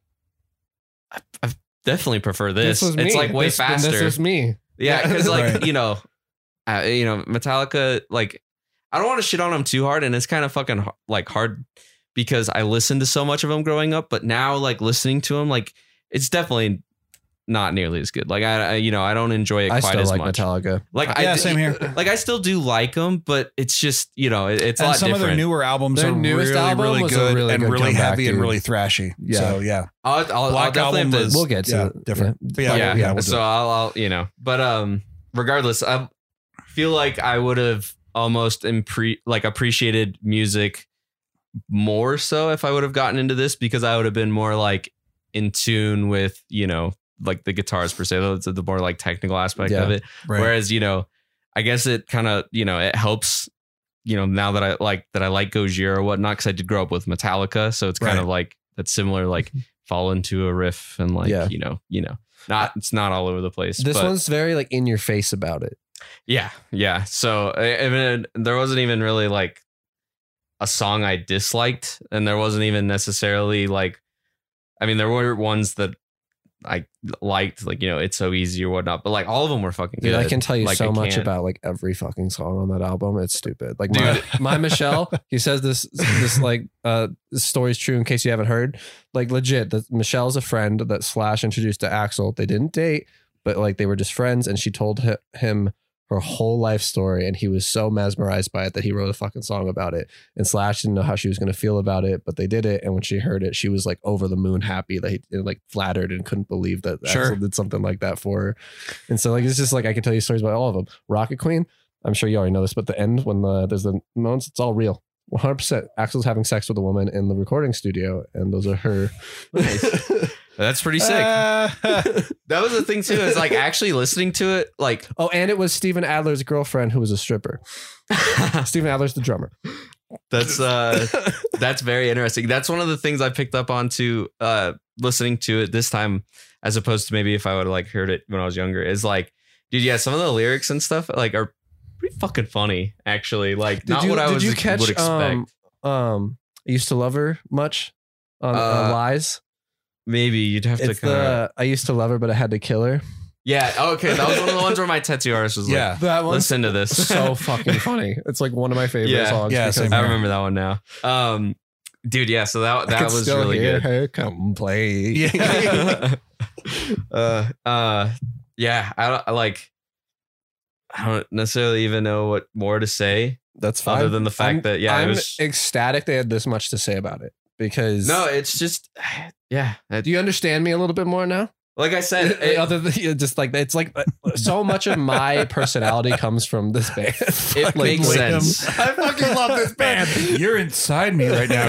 i, I definitely prefer this, was me. it's like way This- faster This was me. yeah, Yeah. because like Right. you know, uh, you know, Metallica. Like, I don't want to shit on them too hard, and it's kind of fucking like hard because I listened to so much of them growing up, but now like listening to them, like it's definitely not nearly as good. Like I, I you know, I don't enjoy it I quite still as like much. Metallica. Like Yeah, I, same here. Like I still do like them, but it's just you know, it- it's a and lot some of their newer albums Their are newest really, album really was a good really and good really comeback, heavy and really thrashy. Yeah. So yeah. I'll, I'll, I'll definitely album have was We'll get to yeah, different. Yeah. But yeah, yeah, yeah, we'll so. I'll, I'll you know but um regardless i feel like i would have almost impre- like appreciated music more so if i would have gotten into this because i would have been more like in tune with you know like the guitars per se the, the more like technical aspect Yeah. of it Right. whereas you know i guess it kind of you know it helps you know now that i like that i like gojira or whatnot because i did grow up with metallica so it's kind Right. of like that's similar like mm-hmm. fall into a riff and like Yeah. you know you know not it's not all over the place This but one's very like in your face about it. Yeah yeah so I, I mean there wasn't even really like a song i disliked and there wasn't even necessarily like i mean there were ones that i liked like you know it's so easy or whatnot but like all of them were fucking Dude, good I can tell you Like, so I much can't- about like every fucking song on that album. It's stupid. Like Dude. my, my Michelle, he says this this like uh story's true in case you haven't heard. Like legit, that Michelle's a friend that Slash introduced to Axl. They didn't date, but like they were just friends, and she told hi- him her whole life story, and he was so mesmerized by it that he wrote a fucking song about it. And Slash didn't know how she was gonna feel about it, but they did it, and when she heard it, she was like over the moon happy that he like flattered and couldn't believe that Sure. Axl did something like that for her. And so like it's just like I can tell you stories about all of them. Rocket Queen, I'm sure you already know this, but the end when the there's the moments, it's all real. 100%. Axl's having sex with a woman in the recording studio, and those are her. That's pretty sick. Uh, that was the thing too. Is like actually listening to it. Like oh, and it was Steven Adler's girlfriend who was a stripper. Steven Adler's the drummer. that's uh that's very interesting. That's one of the things I picked up on to uh listening to it this time, as opposed to maybe if I would have like heard it when I was younger. Is like, dude, yeah, some of the lyrics and stuff like are pretty fucking funny. Actually, like Did not you, what I did was you catch would expect. um um I used to love her much on, on Uh, lies. Maybe you'd have to It's kind of the I used to love her, but I had to kill her. yeah. oh, Okay, that was one of the ones where my tattoo artist was yeah. like, That listen to this. so fucking funny. It's like one of my favorite Yeah. songs. Yeah, because same I here. remember that one now. Um, dude, yeah. So that I that can was still really hear good. her come play. Yeah. uh, uh, yeah. I, don't- I like. I don't necessarily even know what more to say That's fine. other than the fact I'm- that yeah, I'm was. ecstatic they had this much to say about it because No, it's just yeah. Do you understand me a little bit more now? like I said, it, Other than just like it's like uh, so much of my personality comes from this band. it Like, makes sense. I fucking love this band. You're inside me right now,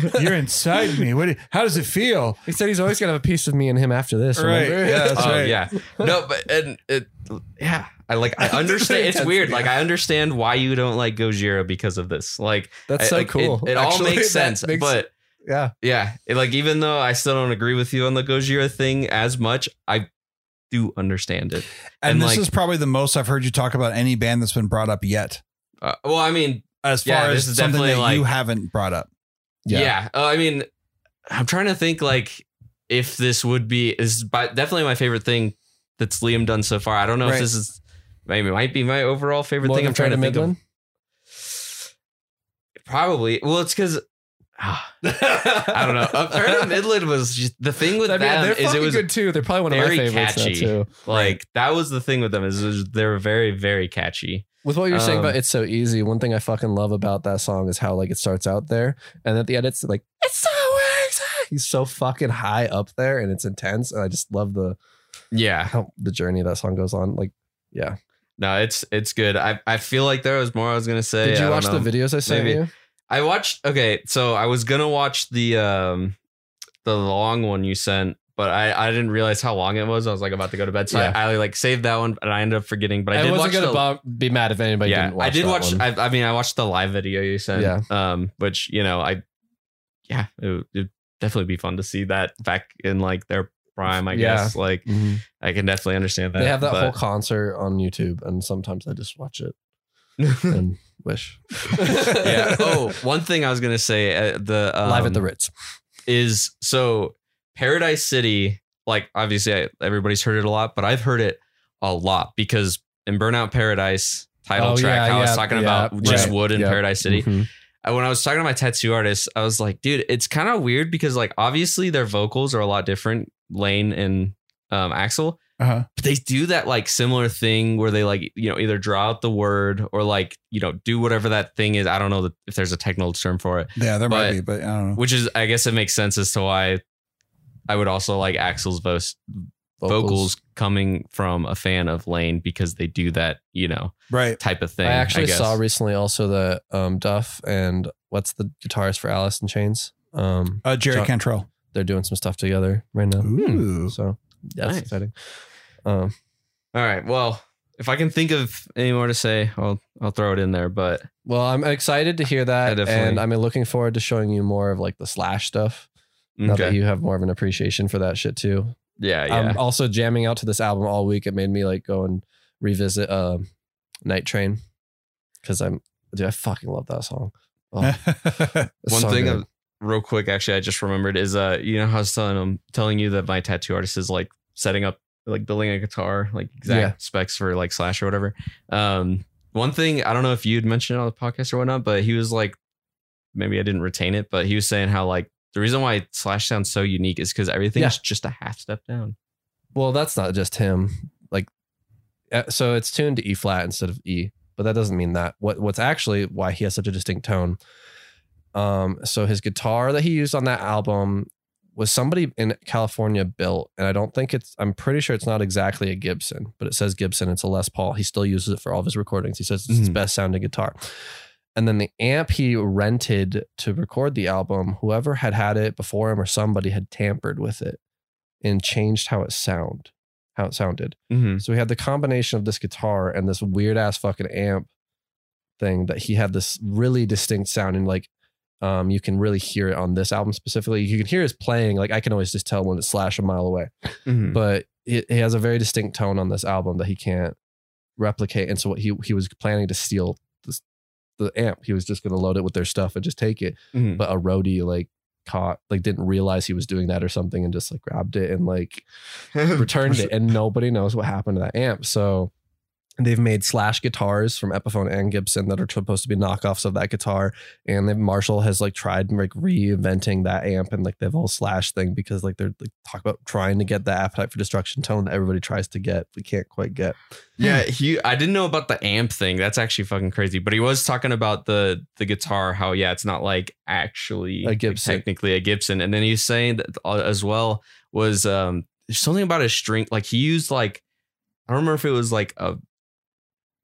Kurt. You're inside me. What? How does it feel? He said he's always gonna have a piece of me and him after this. Right. remember? Yeah, that's oh right. yeah, no, but and it yeah. I like I understand. It's weird. Like I understand why you don't like Gojira because of this. Like That's I- so like, cool. It, it all makes sense, makes- but yeah. yeah, it, like even though I still don't agree with you on the Gojira thing as much, I do understand it. And, And, this like- is probably the most I've heard you talk about any band that's been brought up yet. Uh, well, I mean, As far Yeah, as something definitely that like- you haven't brought up. yeah. Uh, I mean, I'm trying to think like if this would be is by, definitely my favorite thing that's Liam done so far. I don't know Right. if this is maybe it might be my overall favorite More thing. I'm trying to think Midland? of. Probably. Well, it's because. I don't know. Fair Midland was just the thing with I mean, them they're is it was good too. They're probably one of my favorites catchy. too. like that was the thing with them is it was- they were very very catchy. With what you're saying Um, about it's so easy, one thing I fucking love about that song is how like it starts out there, and at the end it's like it's so easy. He's so fucking high up there, and it's intense, and I just love the Yeah. how the journey that song goes on. Like, yeah. No, it's it's good. I I feel like there was more I was gonna say. Did you watch the videos I sent Maybe. you? I watched. Okay, so I was gonna watch the um the long one you sent, but I I didn't realize how long it was. I was like about to go to bed, so Yeah. I, I like saved that one, and I ended up forgetting. But I, I, did wasn't watch gonna the. bum- be mad if anybody yeah, didn't watch I did watch. I, I mean, I watched the live video you sent. Yeah. Um, which you know, I yeah, it would definitely be fun to see that back in like their prime. I Yeah. guess like Mhm. I can definitely understand that. They have that but- whole concert on YouTube, and sometimes I just watch it and wish. yeah. Oh, one thing I was gonna say, uh, the um, live at the Ritz. is so Paradise City. Like obviously, I, everybody's heard it a lot, but I've heard it a lot because in Burnout Paradise title Oh, track, yeah, I was yeah, talking yeah, about just right, wood in yeah. Paradise City. Mhm. Uh, When I was talking to my tattoo artist, I was like, dude, it's kind of weird because like obviously their vocals are a lot different, Layne and um, Axl, Uh-huh. but they do that like similar thing where they like you know either draw out the word or like you know do whatever that thing is. I don't know if there's a technical term for it, Yeah, there might be, but I don't know. which is I guess it makes sense as to why I would also like Axl's vo- vocals. coming from a fan of Layne because they do that you know Right. type of thing. I actually guess. saw recently also that um, Duff and what's the guitarist for Alice in Chains? Um, Uh, Jerry John- Cantrell. they're doing some stuff together right now. Ooh. So that's Nice. exciting. Um, All right, well, if I can think of any more to say, I'll I'll throw it in there. But well, I'm excited to hear that, definitely- and I'm looking forward to showing you more of like the Slash stuff. Now that you have more of an appreciation for that shit too. yeah, yeah. I'm also jamming out to this album all week. It made me like go and revisit uh, Night Train because I'm dude, I fucking love that song. Oh, it's One so thing, good. of, real quick, actually, I just remembered is uh, you know how I was telling them, telling you that my tattoo artist is like setting up, like building a guitar, like exact Yeah. specs for like Slash or whatever. Um, one thing I don't know if you'd mentioned it on the podcast or whatnot, but he was like, maybe I didn't retain it, but he was saying how like the reason why Slash sounds so unique is because everything's Yeah. just a half step down. Well, that's not just him. Like, uh, so it's tuned to E flat instead of E, but that doesn't mean that. What What's actually why he has such a distinct tone? Um, so his guitar that he used on that album was somebody in California built, and I don't think it's. I'm pretty sure it's not exactly a Gibson, but it says Gibson. It's a Les Paul. He still uses it for all of his recordings. He says it's his Mhm. best sounding guitar. And then the amp he rented to record the album, whoever had had it before him or somebody had tampered with it and changed how it sound, how it sounded. Mhm. So we had the combination of this guitar and this weird ass fucking amp thing that he had this really distinct sound and like um you can really hear it on this album specifically. You can hear his playing, like I can always just tell when it's slash a mile away. Mhm. But he, it has a very distinct tone on this album that he can't replicate. And so what he he was planning to steal this, the amp. He was just gonna load it with their stuff and just take it. Mhm. But a roadie like caught like didn't realize he was doing that or something and just like grabbed it and like returned it and nobody knows what happened to that amp so they've made slash guitars from epiphone and gibson that are supposed to be knockoffs of that guitar and then marshall has like tried like reinventing that amp and like they've all slash thing because like they're like talk about trying to get the appetite for destruction tone that everybody tries to get we can't quite get Yeah, he. I didn't know about the amp thing. That's actually fucking crazy. But he was talking about the the guitar. How yeah, it's not like actually A Gibson. technically a Gibson. And then he's saying that uh, as well was um something about his string. Like he used like I don't remember if it was like a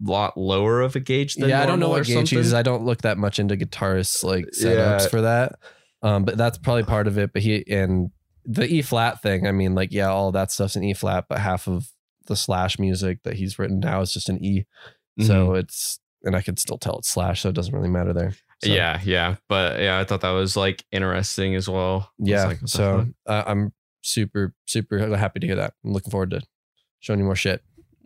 lot lower of a gauge. Than yeah i don't know what gauge he uses i don't look that much into guitarists like setups Yeah. for that um but that's probably part of it but he and the e flat thing i mean like yeah all that stuff's an e flat but half of the slash music that he's written now is just an e so Mm-hmm. it's and i can still tell it's slash so it doesn't really matter there So, yeah, yeah, but yeah, I thought that was like interesting as well. Yeah like, so uh, i'm super super happy to hear that i'm looking forward to showing you more shit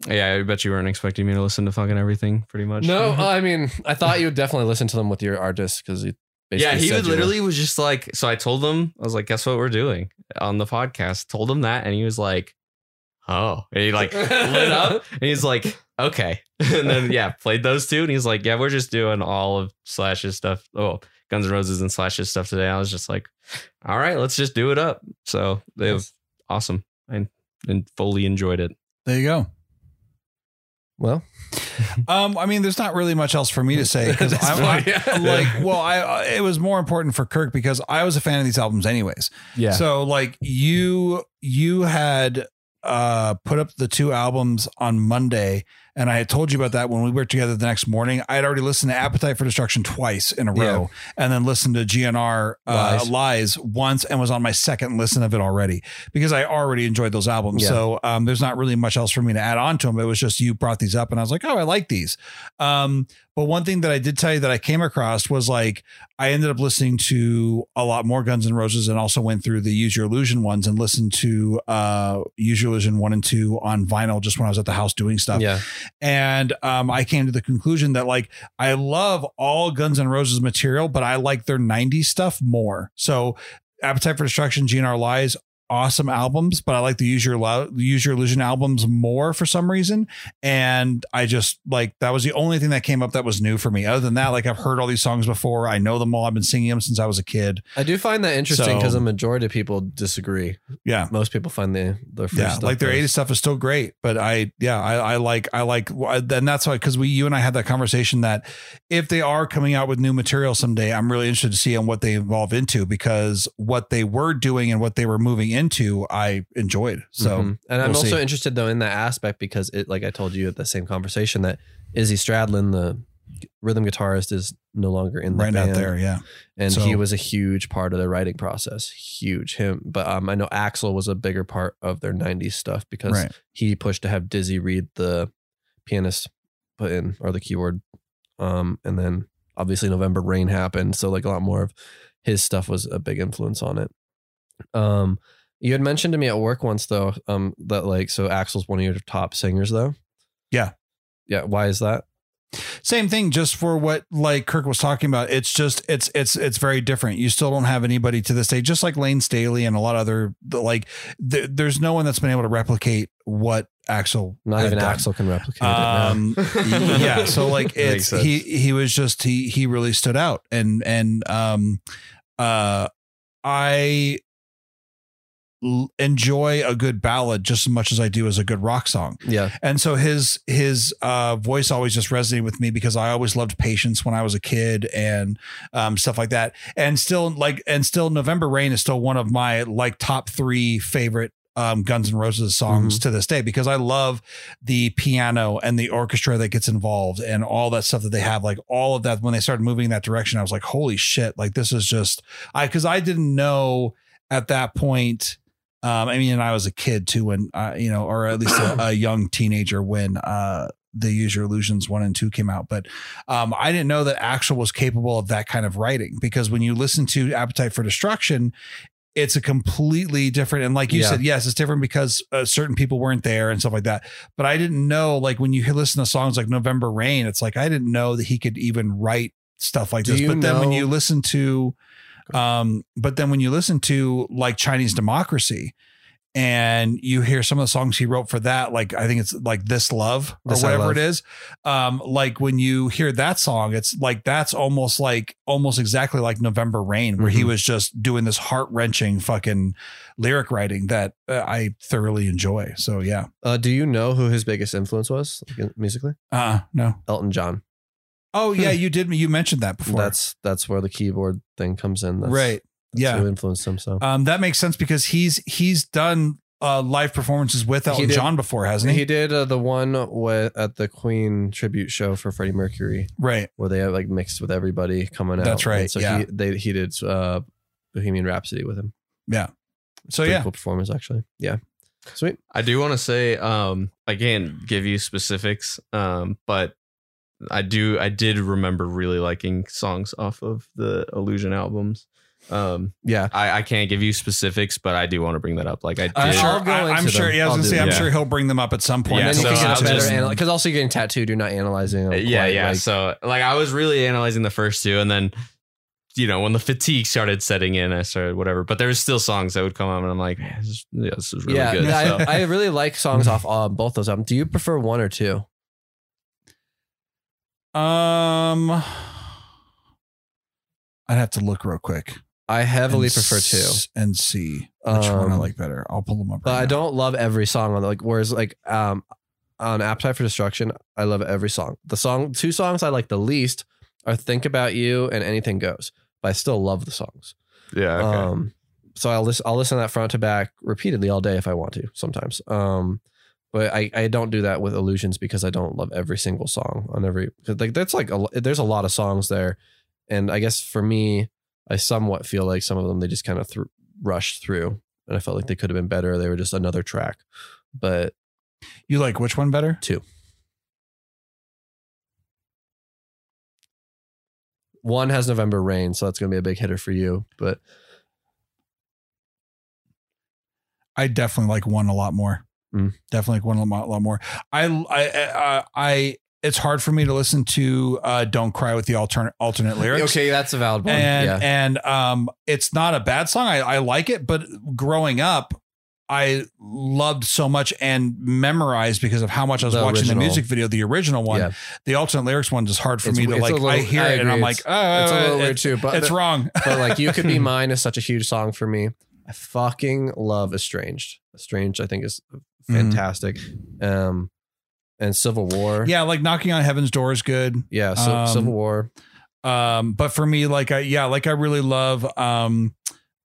yeah, I bet you weren't expecting me to listen to fucking everything, pretty much. no i mean i thought you would definitely listen to them with your artist because you yeah, he said would you were- literally was just like, so I told him, I was like, guess what we're doing on the podcast? Told him that, and he was like, oh, and he like lit up, and he's like, okay, and then yeah, played those two, and he's like, yeah, we're just doing all of Slash's stuff. Oh, Guns N' Roses and Slash's stuff today. I was just like, all right, let's just do it up. So they was awesome, and and fully enjoyed it. There you go. Well Um, I mean, there's not really much else for me to say because I'm yeah. like, well, I uh, it was more important for Kirk because I was a fan of these albums anyways. yeah So like you you had uh put up the two albums on Monday and I had told you about that when we worked together the next morning. I had already listened to Appetite for Destruction twice in a row and then listened to GNR uh, Lies. Lies. once and was on my second listen of it already because I already enjoyed those albums. Yeah. So um there's not really much else for me to add on to them. It was just you brought these up and I was like, "Oh, I like these." Um but one thing that I did tell you that I came across was like I ended up listening to a lot more Guns N' Roses and also went through the Use Your Illusion ones and listened to uh Use Your Illusion one and two on vinyl just when I was at the house doing stuff. yeah And um I came to the conclusion that like I love all Guns N' Roses material, but I like their 90s stuff more. So Appetite for Destruction, GNR Lies, awesome albums, but I like the Use Your Lo- Use Your Illusion albums more for some reason. And I just like that was the only thing that came up that was new for me. Other than that, like I've heard all these songs before. I know them all. I've been singing them since I was a kid. I do find that interesting because So- a majority of people disagree. Yeah. Most people find the the first Yeah, stuff like their is- 80s stuff is still great, but I, yeah, I, I like, I like, and that's why, because we, you and I had that conversation that if they are coming out with new material someday, I'm really interested to see on what they evolve into because what they were doing and what they were moving into, I enjoyed. So, Mhm. and I'm we'll also see. interested though in that aspect because it, like I told you at the same conversation, that Izzy Stradlin, the rhythm guitarist, is no longer in the right band, out there, yeah, and So- he was a huge part of the writing process. Huge him, but um, I know Axl was a bigger part of their '90s stuff because right, he pushed to have Dizzy Reed the pianist put in or the keyboard. Um, and then obviously November Rain happened, so like a lot more of his stuff was a big influence on it. Um, you had mentioned to me at work once though, um, that like so Axl's one of your top singers though. Yeah. Yeah. Why is that? same thing. Just for what like Kirk was talking about, it's just it's it's it's very different. You still don't have anybody to this day, just like Layne Staley and a lot of other like. Th- there's no one that's been able to replicate what Axl. Not even done. Axl can replicate it. um yeah so like it's he he was just he he really stood out and and um uh i l- enjoy a good ballad just as much as i do as a good rock song Yeah. and so his his uh voice always just resonated with me because i always loved patience when i was a kid and um stuff like that and still like and still november rain is still one of my like top three favorite um, Guns N' Roses songs to this day because I love the piano and the orchestra that gets involved and all that stuff that they have. Like all of that when they started moving in that direction, I was like, holy shit! Like this is just I because I didn't know at that point. Um, I mean, and I was a kid too when uh, you know, or at least a, a young teenager when uh the Use Your Illusions one and two came out. But um, I didn't know that Axl was capable of that kind of writing because when you listen to Appetite for Destruction, it's a completely different. And like you Yeah. said, yes, it's different because uh, certain people weren't there and stuff like that. But I didn't know, like when you listen to songs like November Rain, it's like I didn't know that he could even write stuff like Do this. But then when you listen to, um, but then when you listen to like Chinese Democracy, and you hear some of the songs he wrote for that, like I think it's like This Love or This whatever Love. it is. Um, like when you hear that song, it's like that's almost like almost exactly like November Rain, where he Mhm. was just doing this heart wrenching fucking lyric writing that uh, I thoroughly enjoy. So yeah. Uh, do you know who his biggest influence was like, musically? Uh no. Elton John. Oh yeah, you did. You mentioned that before. That's that's where the keyboard thing comes in. That's, right. That's Yeah. who influenced him. So Um, that makes sense because he's he's done uh live performances with Elton did- John before, hasn't he? he did uh, the one with, at the Queen tribute show for Freddie Mercury, right. where they have like mixed with everybody coming out. That's right, And so yeah. he they he did uh, Bohemian Rhapsody with him. Yeah. So Pretty yeah. cool performance actually. Yeah, sweet. I do want to say, um, I can't give you specifics, um, but I do. I did remember really liking songs off of the Illusion albums. Um, Yeah, I, I can't give you specifics, but I do want to bring that up. Like I did. I'm sure. I'll go I, am sure. Yeah, I was gonna say, I'm that. sure he'll bring them up at some point. Yeah, and then so you can I get a was better just- because also you're getting tattooed. You're not analyzing. them yeah, quite, yeah. like- so like I was really analyzing the first two, and then you know when the fatigue started setting in, I started whatever. But there was still songs that would come up, and I'm like, man, this is, yeah, this is really yeah, good. yeah, so. I, I really like songs off uh, both those albums. Do you prefer one or two? Um, I'd have to look real quick. I heavily and prefer two. s- and see which one I Um, like better. I'll pull them up. but right I now. don't love every song on the, like whereas like um on Appetite for Destruction, I love every song. The song two songs I like the least are Think About You and Anything Goes. But I still love the songs. yeah, okay. Um so I'll listen I'll listen to that front to back repeatedly all day if I want to sometimes. Um but I, I don't do that with illusions because I don't love every single song on every 'cause, like that's like a, there's a lot of songs there, and I guess for me I somewhat feel like some of them they just kind of thr rushed through, and I felt like they could have been better. They were just another track, but You like which one better? Two. one has November Rain, so that's gonna be a big hitter for you. But I definitely like one a lot more. Mm. Definitely one a lot, lot more. I I I, I it's hard for me to listen to uh, "Don't Cry" with the alternate alternate lyrics. okay, that's a valid one. and yeah, and um, it's not a bad song. I, I like it, but growing up, I loved so much and memorized because of how much I was The watching original. the music video, the original one. Yeah. The alternate lyrics one is hard for It's- me to like. little- I hear I it and I'm like, oh, it's a little it- weird too. But it's wrong. but like you could be mine is such a huge song for me. I fucking love Estranged. Estranged, I think is fantastic. Um, and Civil War. yeah, like knocking on heaven's door is good. yeah. So, Um, Civil War. Um, but for me, like, I, yeah, like I really love, um,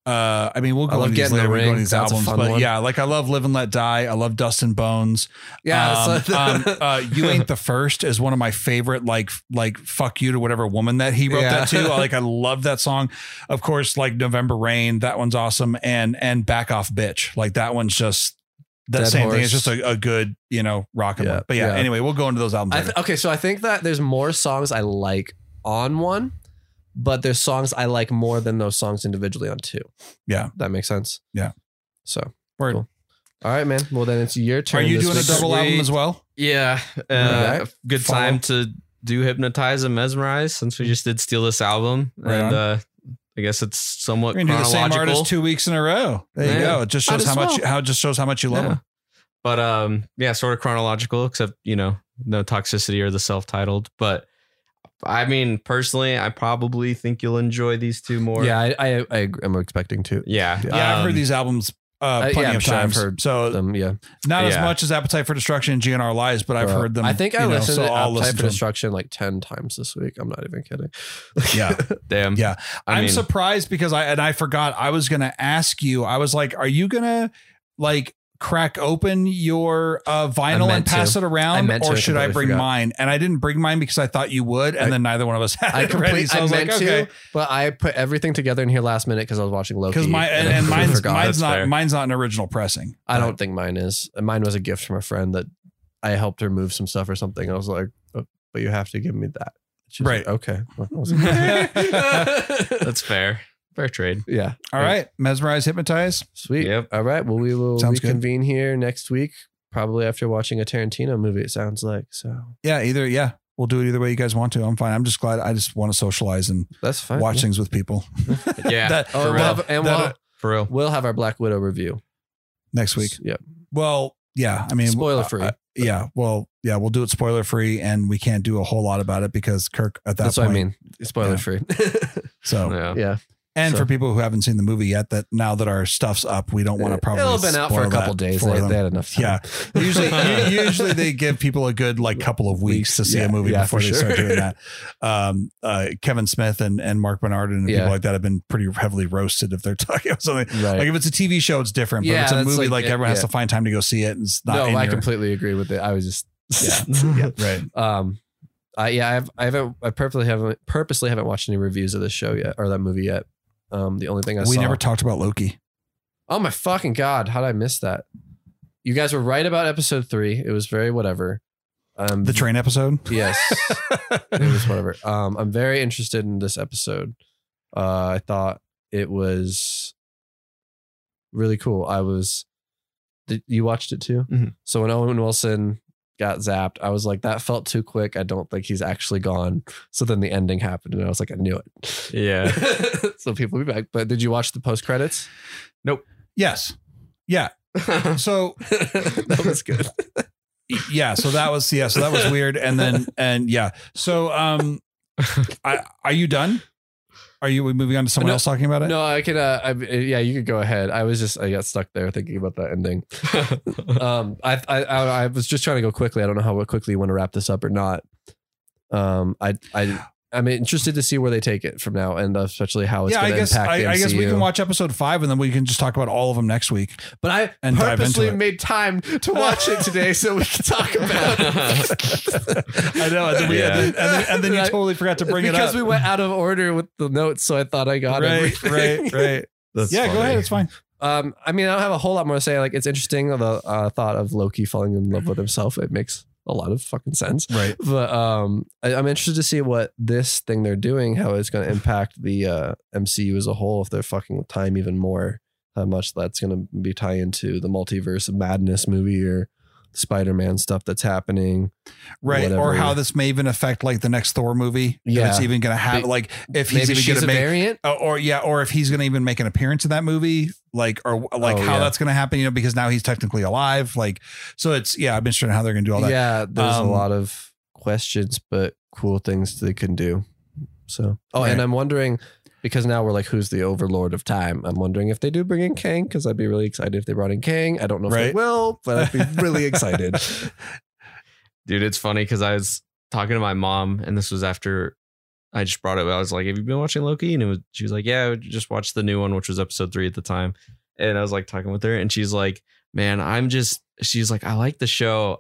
uh, I mean, we'll go into these in the later. We'll these albums, but one. yeah, like I love Live and Let Die. I love Dust and Bones. Yeah. um, so- um, uh, you ain't the first is one of my favorite. Like, like fuck you to whatever woman that he wrote Yeah. that to. Like, I love that song. Of course, like November Rain. That one's awesome. And and Back Off Bitch. Like that one's just that Dead same thing. It's just a, a good, you know, rockin' Yeah. one. But yeah, Yeah. anyway, we'll go into those albums. I later. th- okay, so I think that there's more songs I like on one, but there's songs I like more than those songs individually on two. Yeah. that makes sense. Yeah. So Word. cool. All right, man. Well, then it's your turn. Are you this doing a week. double album as well? Yeah. Uh, Okay. Good Follow. time to do Hypnotize and Mesmerize since we just did Steal This album. Right and on. uh, I guess it's somewhat We're gonna do the same artist two weeks in a row. There you go. It just shows as how much how it just shows how much you love Yeah. him. But um, yeah, sort of chronological, except you know, no toxicity or the self-titled. But I mean, personally, I probably think you'll enjoy these two more. Yeah, I, I, I am expecting to. yeah, Yeah, I've Um, heard these albums uh, Uh, plenty yeah, of times. heard so Them, yeah. not as much as Appetite for Destruction and GNR Lies, but I've heard them. I think I you know, listened so to Appetite listen for. Destruction like ten times this week. I'm not even kidding. Yeah. Damn. Yeah. I I'm mean, surprised because I and I forgot I was gonna ask you. I was like, are you gonna like crack open your uh, vinyl and pass to. it around, meant to, or I should I bring forgot. mine? And I didn't bring mine because I thought you would, and I- then neither one of us had I, it ready. So I I was meant like, okay. to, but I put everything together in here last minute because I was watching Loki. Because my and, I and mine's forgot. mine's That's not fair. mine's not an original pressing. I don't think mine is. Mine was a gift from a friend that I helped her move some stuff or something. I was like, "Oh, but you have to give me that. She's Right. like, okay. Well, I was That's fair. Fair trade. yeah. All right, mesmerize, hypnotize. Sweet. Yep. All right. Well, we will Sounds good. reconvene here next week, probably after watching a Tarantino movie. It sounds like so. Yeah, either yeah, we'll do it either way you guys want to. I'm fine. I'm just glad. I just want to socialize and That's fine. watch yeah. things with people Yeah. That- for Oh, we'll real. have, and That- we'll, for real. we'll have our Black Widow review next week. Yep. Well, yeah. I mean, Spoiler free. uh, yeah. Well, yeah. We'll do it spoiler free, and we can't do a whole lot about it because Kirk at that That's point. what I mean. Spoiler Yeah. free. So, Yeah. yeah. And So- for people who haven't seen the movie yet, that now that our stuff's up, we don't want to probably It'll have been out for a couple days. for They, they had enough time. Yeah. Usually, u- usually they give people a good like couple of weeks to see Yeah, a movie yeah, before for they start doing that. Um, uh, Kevin Smith and, and Marc Bernardin and Yeah. people like that have been pretty heavily roasted if they're talking about something. Right. Like if it's a TV show, it's different. But Yeah, if it's a movie, like- like, yeah, everyone has to find time to go see it. And it's not no, in I your- completely agree with it. I was just Yeah. right. Um, I yeah, I've I haven't I purposely haven't purposely haven't watched any reviews of this show yet or that movie yet. Um, the only thing I saw. we saw. never talked about Loki. oh my fucking god! How did I miss that? You guys were right about episode three. It was very whatever. Um, The train episode. Yes, it was whatever. Um, I'm very interested in this episode. Uh, I thought it was really cool. I was. Did you watched it too? Mhm. So when Owen Wilson got zapped, I was like, that felt too quick. I don't think he's actually gone. So then the ending happened, and I was like, I knew it. Yeah. so people will be back. But did you watch the post credits? Nope. Yes. Yeah. So that was good. yeah. So that was yeah. So that was weird. And then and yeah. So um, I are you done? Are you moving on to someone No. else talking about it? No, I could. Uh, I, yeah, you could go ahead. I was just I got stuck there thinking about that ending. um, I, I I I was just trying to go quickly. I don't know how quickly you want to wrap this up or not. Um, I I I'm interested to see where they take it from now, and especially how it's yeah, I going to guess impact I, I guess we can watch episode five and then we can just talk about all of them next week. But I and purposely made time to watch it today so we can talk about it. I know, and then, we, and, then, and, then, and then you totally forgot to bring it up. because we went out of order with the notes, so I thought I got right, everything. right, right. That's yeah, go ahead. It's fine. Um, I mean, I don't have a whole lot more to say. Like, it's interesting the uh, thought of Loki falling in love with himself. It makes a lot of fucking sense. Right. But um, I, I'm interested to see what this thing they're doing, how it's going to impact the uh, MCU as a whole. If they're fucking with time even more, how much that's going to be tie into the multiverse of madness movie or Spider-Man stuff that's happening. Right. Or how this may even affect like the next Thor movie. If Yeah. it's even going to have like if he's Maybe even going a to make variant. Uh, or yeah, or if he's going to even make an appearance in that movie, like or like Oh, how yeah. that's going to happen, you know, because now he's technically alive. Like, so it's yeah, I'm interested in how they're going to do all that. Yeah, there's Um, a lot of questions, but cool things they can do. So, oh, and I'm wondering because now we're like, who's the overlord of time? I'm wondering if they do bring in Kang because I'd be really excited if they brought in Kang. I don't know if they will, but I'd be really excited. Dude, it's funny because I was talking to my mom, and this was after I just brought it. I was like, "Have you been watching Loki?" And it was, she was like, "Yeah, I just watched the new one, which was episode three at the time." And I was like talking with her, and she's like, "Man, I'm just." She's like, "I like the show.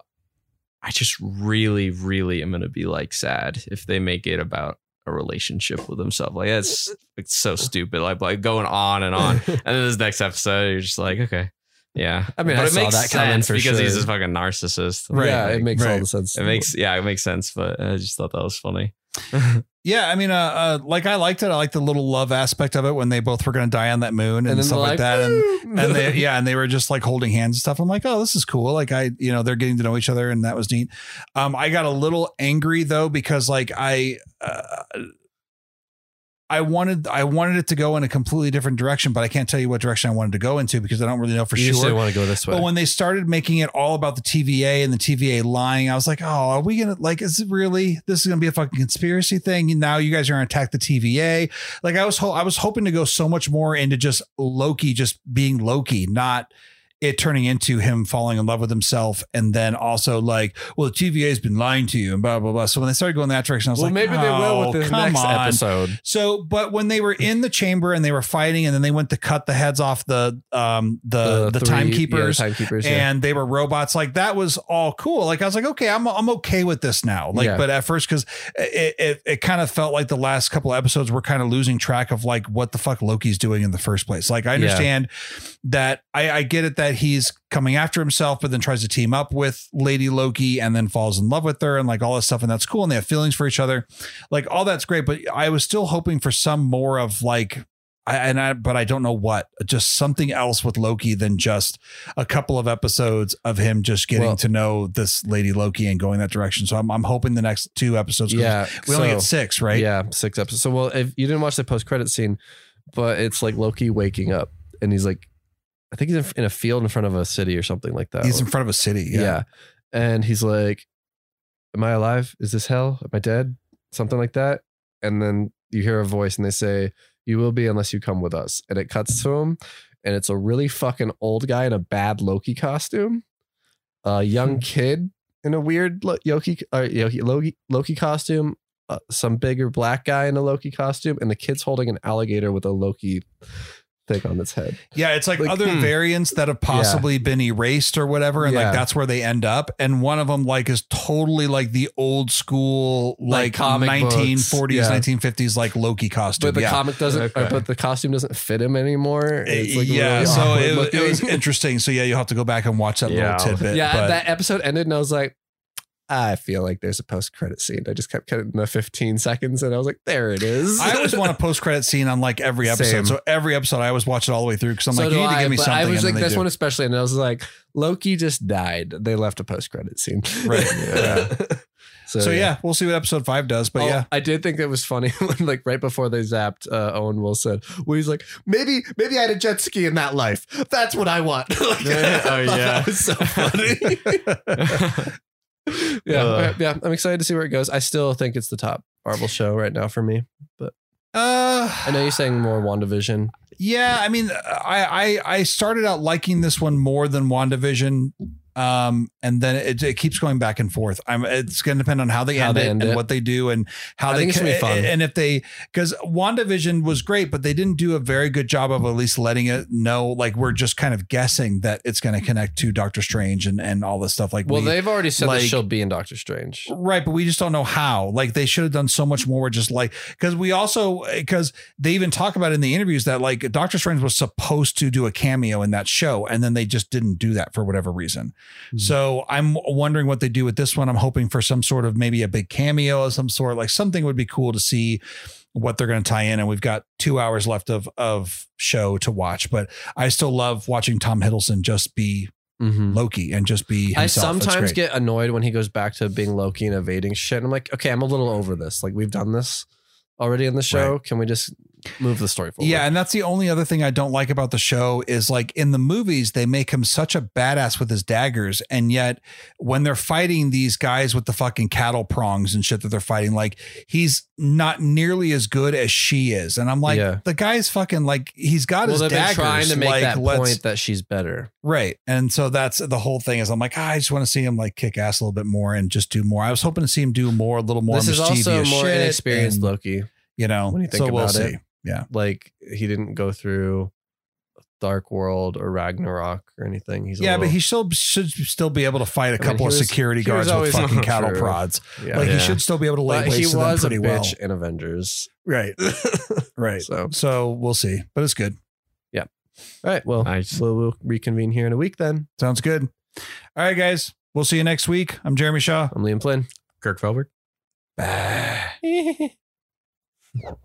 I just really, really am gonna be like sad if they make it about a relationship with himself. Like that's it's so stupid. Like like going on and on. And then this next episode, you're just like, okay, yeah. I mean, but I it saw makes that coming sense for because he's a fucking narcissist. Right, yeah, it makes all the sense. It makes yeah, it makes sense, but I just thought that was funny. Yeah, I mean, uh, uh, like I liked it. I liked the little love aspect of it when they both were going to die on that moon and, and stuff they're like that. And and they yeah, and they were just like holding hands and stuff. I'm like, oh, this is cool. Like I, you know, they're getting to know each other, and that was neat. Um, I got a little angry though because like I, uh, I wanted I wanted it to go in a completely different direction, but I can't tell you what direction I wanted to go into because I don't really know for you sure. still want to go this way. But when they started making it all about the TVA and the TVA lying, I was like, oh, are we gonna like? Is it really? This is gonna be a fucking conspiracy thing? Now you guys are gonna attack the TVA? Like I was, ho- I was hoping to go so much more into just Loki just being Loki, not it turning into him falling in love with himself, and then also like, well, the TVA has been lying to you, and blah blah blah. So when they started going that direction, I was well, like, maybe they will "Oh, with the next on." episode. So, but when they were in the chamber and they were fighting, and then they went to cut the heads off the um the the, three- timekeepers. yeah, the timekeepers, yeah. and they were robots. Like that was all cool. Like I was like, okay, I'm I'm okay with this now. Like, Yeah. but at first, because it, it it kind of felt like the last couple episodes were kind of losing track of like what the fuck Loki's doing in the first place. Like I understand that I, I get it that he's coming after himself, but then tries to team up with Lady Loki and then falls in love with her and like all this stuff, and that's cool. And they have feelings for each other, like all that's great. But I was still hoping for some more of like. I, and I, but I don't know what, just something else with Loki than just a couple of episodes of him just getting Well- to know this lady Loki and going that direction. So I'm, I'm hoping the next two episodes. Yeah, we only so- get six, right? Yeah, six episodes. So, well, if you didn't watch the post credit scene, but it's like Loki waking up and he's like, I think he's in- a field in front of a city or something like that. He's in front of a city. yeah. Yeah. and he's like, "Am I alive? Is this hell? Am I dead? Something like that." And then you hear a voice, and they say, "You will be unless you come with us." And it cuts to him, and it's a really fucking old guy in a bad Loki costume, a Hmm. young kid in a weird Loki, uh, Loki, Loki Loki costume, uh, some bigger black guy in a Loki costume, and the kid's holding an alligator with a Loki thing on its head. Yeah, it's like, Like, other hmm. variants that have possibly been erased or whatever, and Yeah. like that's where they end up. And one of them like is totally like the old school, Like like comic nineteen forties, nineteen fifties like Loki costume. But the yeah. comic doesn't, Okay. uh, but the costume doesn't fit him anymore. It's like yeah, really so it, was- it was interesting. So yeah, you'll have to go back and watch that Yeah. little tidbit. yeah, but- that episode ended, and I was like, I feel like there's a post credit scene. I just kept cutting the 15 seconds, and I was like, there it is. I always want a post credit scene on like every episode. Same. So every episode, I always watch it all the way through because I'm So like, you need to I, give me something. I was like, this do. one especially, and I was like, Loki just died. They left a post credit scene. Right. Yeah. so, So yeah, we'll see what episode five does. But Oh, yeah, I did think it was funny when, like, right before they zapped uh, Owen Wilson, where he's like, "Maybe, maybe I had a jet ski in that life. That's what I want." like, Yeah. Oh, yeah. that was so funny. yeah, Uh. yeah. I'm excited to see where it goes. I still think it's the top Marvel show right now for me. uh, I know you're saying more WandaVision. Yeah, I mean, I, I I started out liking this one more than WandaVision. Um, and then it, it keeps going back and forth. I'm it's gonna depend on how they How end they it end and it. what they do and how I they think it's be fun. and if they because WandaVision was great, but they didn't do a very good job of at least letting it know like we're just kind of guessing that it's gonna connect to Doctor Strange and, and all this stuff. Like Well, we- they've already said like- that she'll be in Doctor Strange. Right, but we just don't know how. Like they should have done so much more. Just like because we also because they even talk about in the interviews that like Doctor Strange was supposed to do a cameo in that show, and then they just didn't do that for whatever reason. Hmm. So I'm wondering what they do with this one. I'm hoping for some sort of maybe a big cameo of some sort. Like something would be cool to see what they're going to tie in. And we've got two hours left of of show to watch, but I still love watching Tom Hiddleston just be Mhm. Loki and just be. I Himself. That's sometimes get annoyed when he goes back to being Loki and evading shit. And I'm like, okay, I'm a little over this. Like we've done this already in the show. Can we just move the story forward? Yeah, and that's the only other thing I don't like about the show is like in the movies they make him such a badass with his daggers, and yet when they're fighting these guys with the fucking cattle prongs and shit that they're fighting, like he's not nearly as good as she is, and I'm like, Yeah. the guy's fucking like he's got Well, his they've been daggers, trying to make like, that point that she's better. right, and so that's the whole thing is I'm like, ah, I just want to see him like kick ass a little bit more and just do more. I was hoping to see him do more, a little more. this is also more shit inexperienced and, Loki. you know. when you think so we'll about it. see. Yeah. Like he didn't go through Dark World or Ragnarok or anything. He's Yeah, little- but he still should still be able to fight a couple he of was- security guards with fucking cattle True. prods. yeah. Like Yeah. he should still be able to lay but he waste to them was a pretty bitch well. in Avengers. Right, right. So So we'll see, but it's good. Yeah. All right, well, Nice. we'll, we'll reconvene here in a week. Then Sounds good. All right, guys. We'll see you next week. I'm Jeremy Shaw. I'm Liam Flynn. Kirk Felberg. Bye.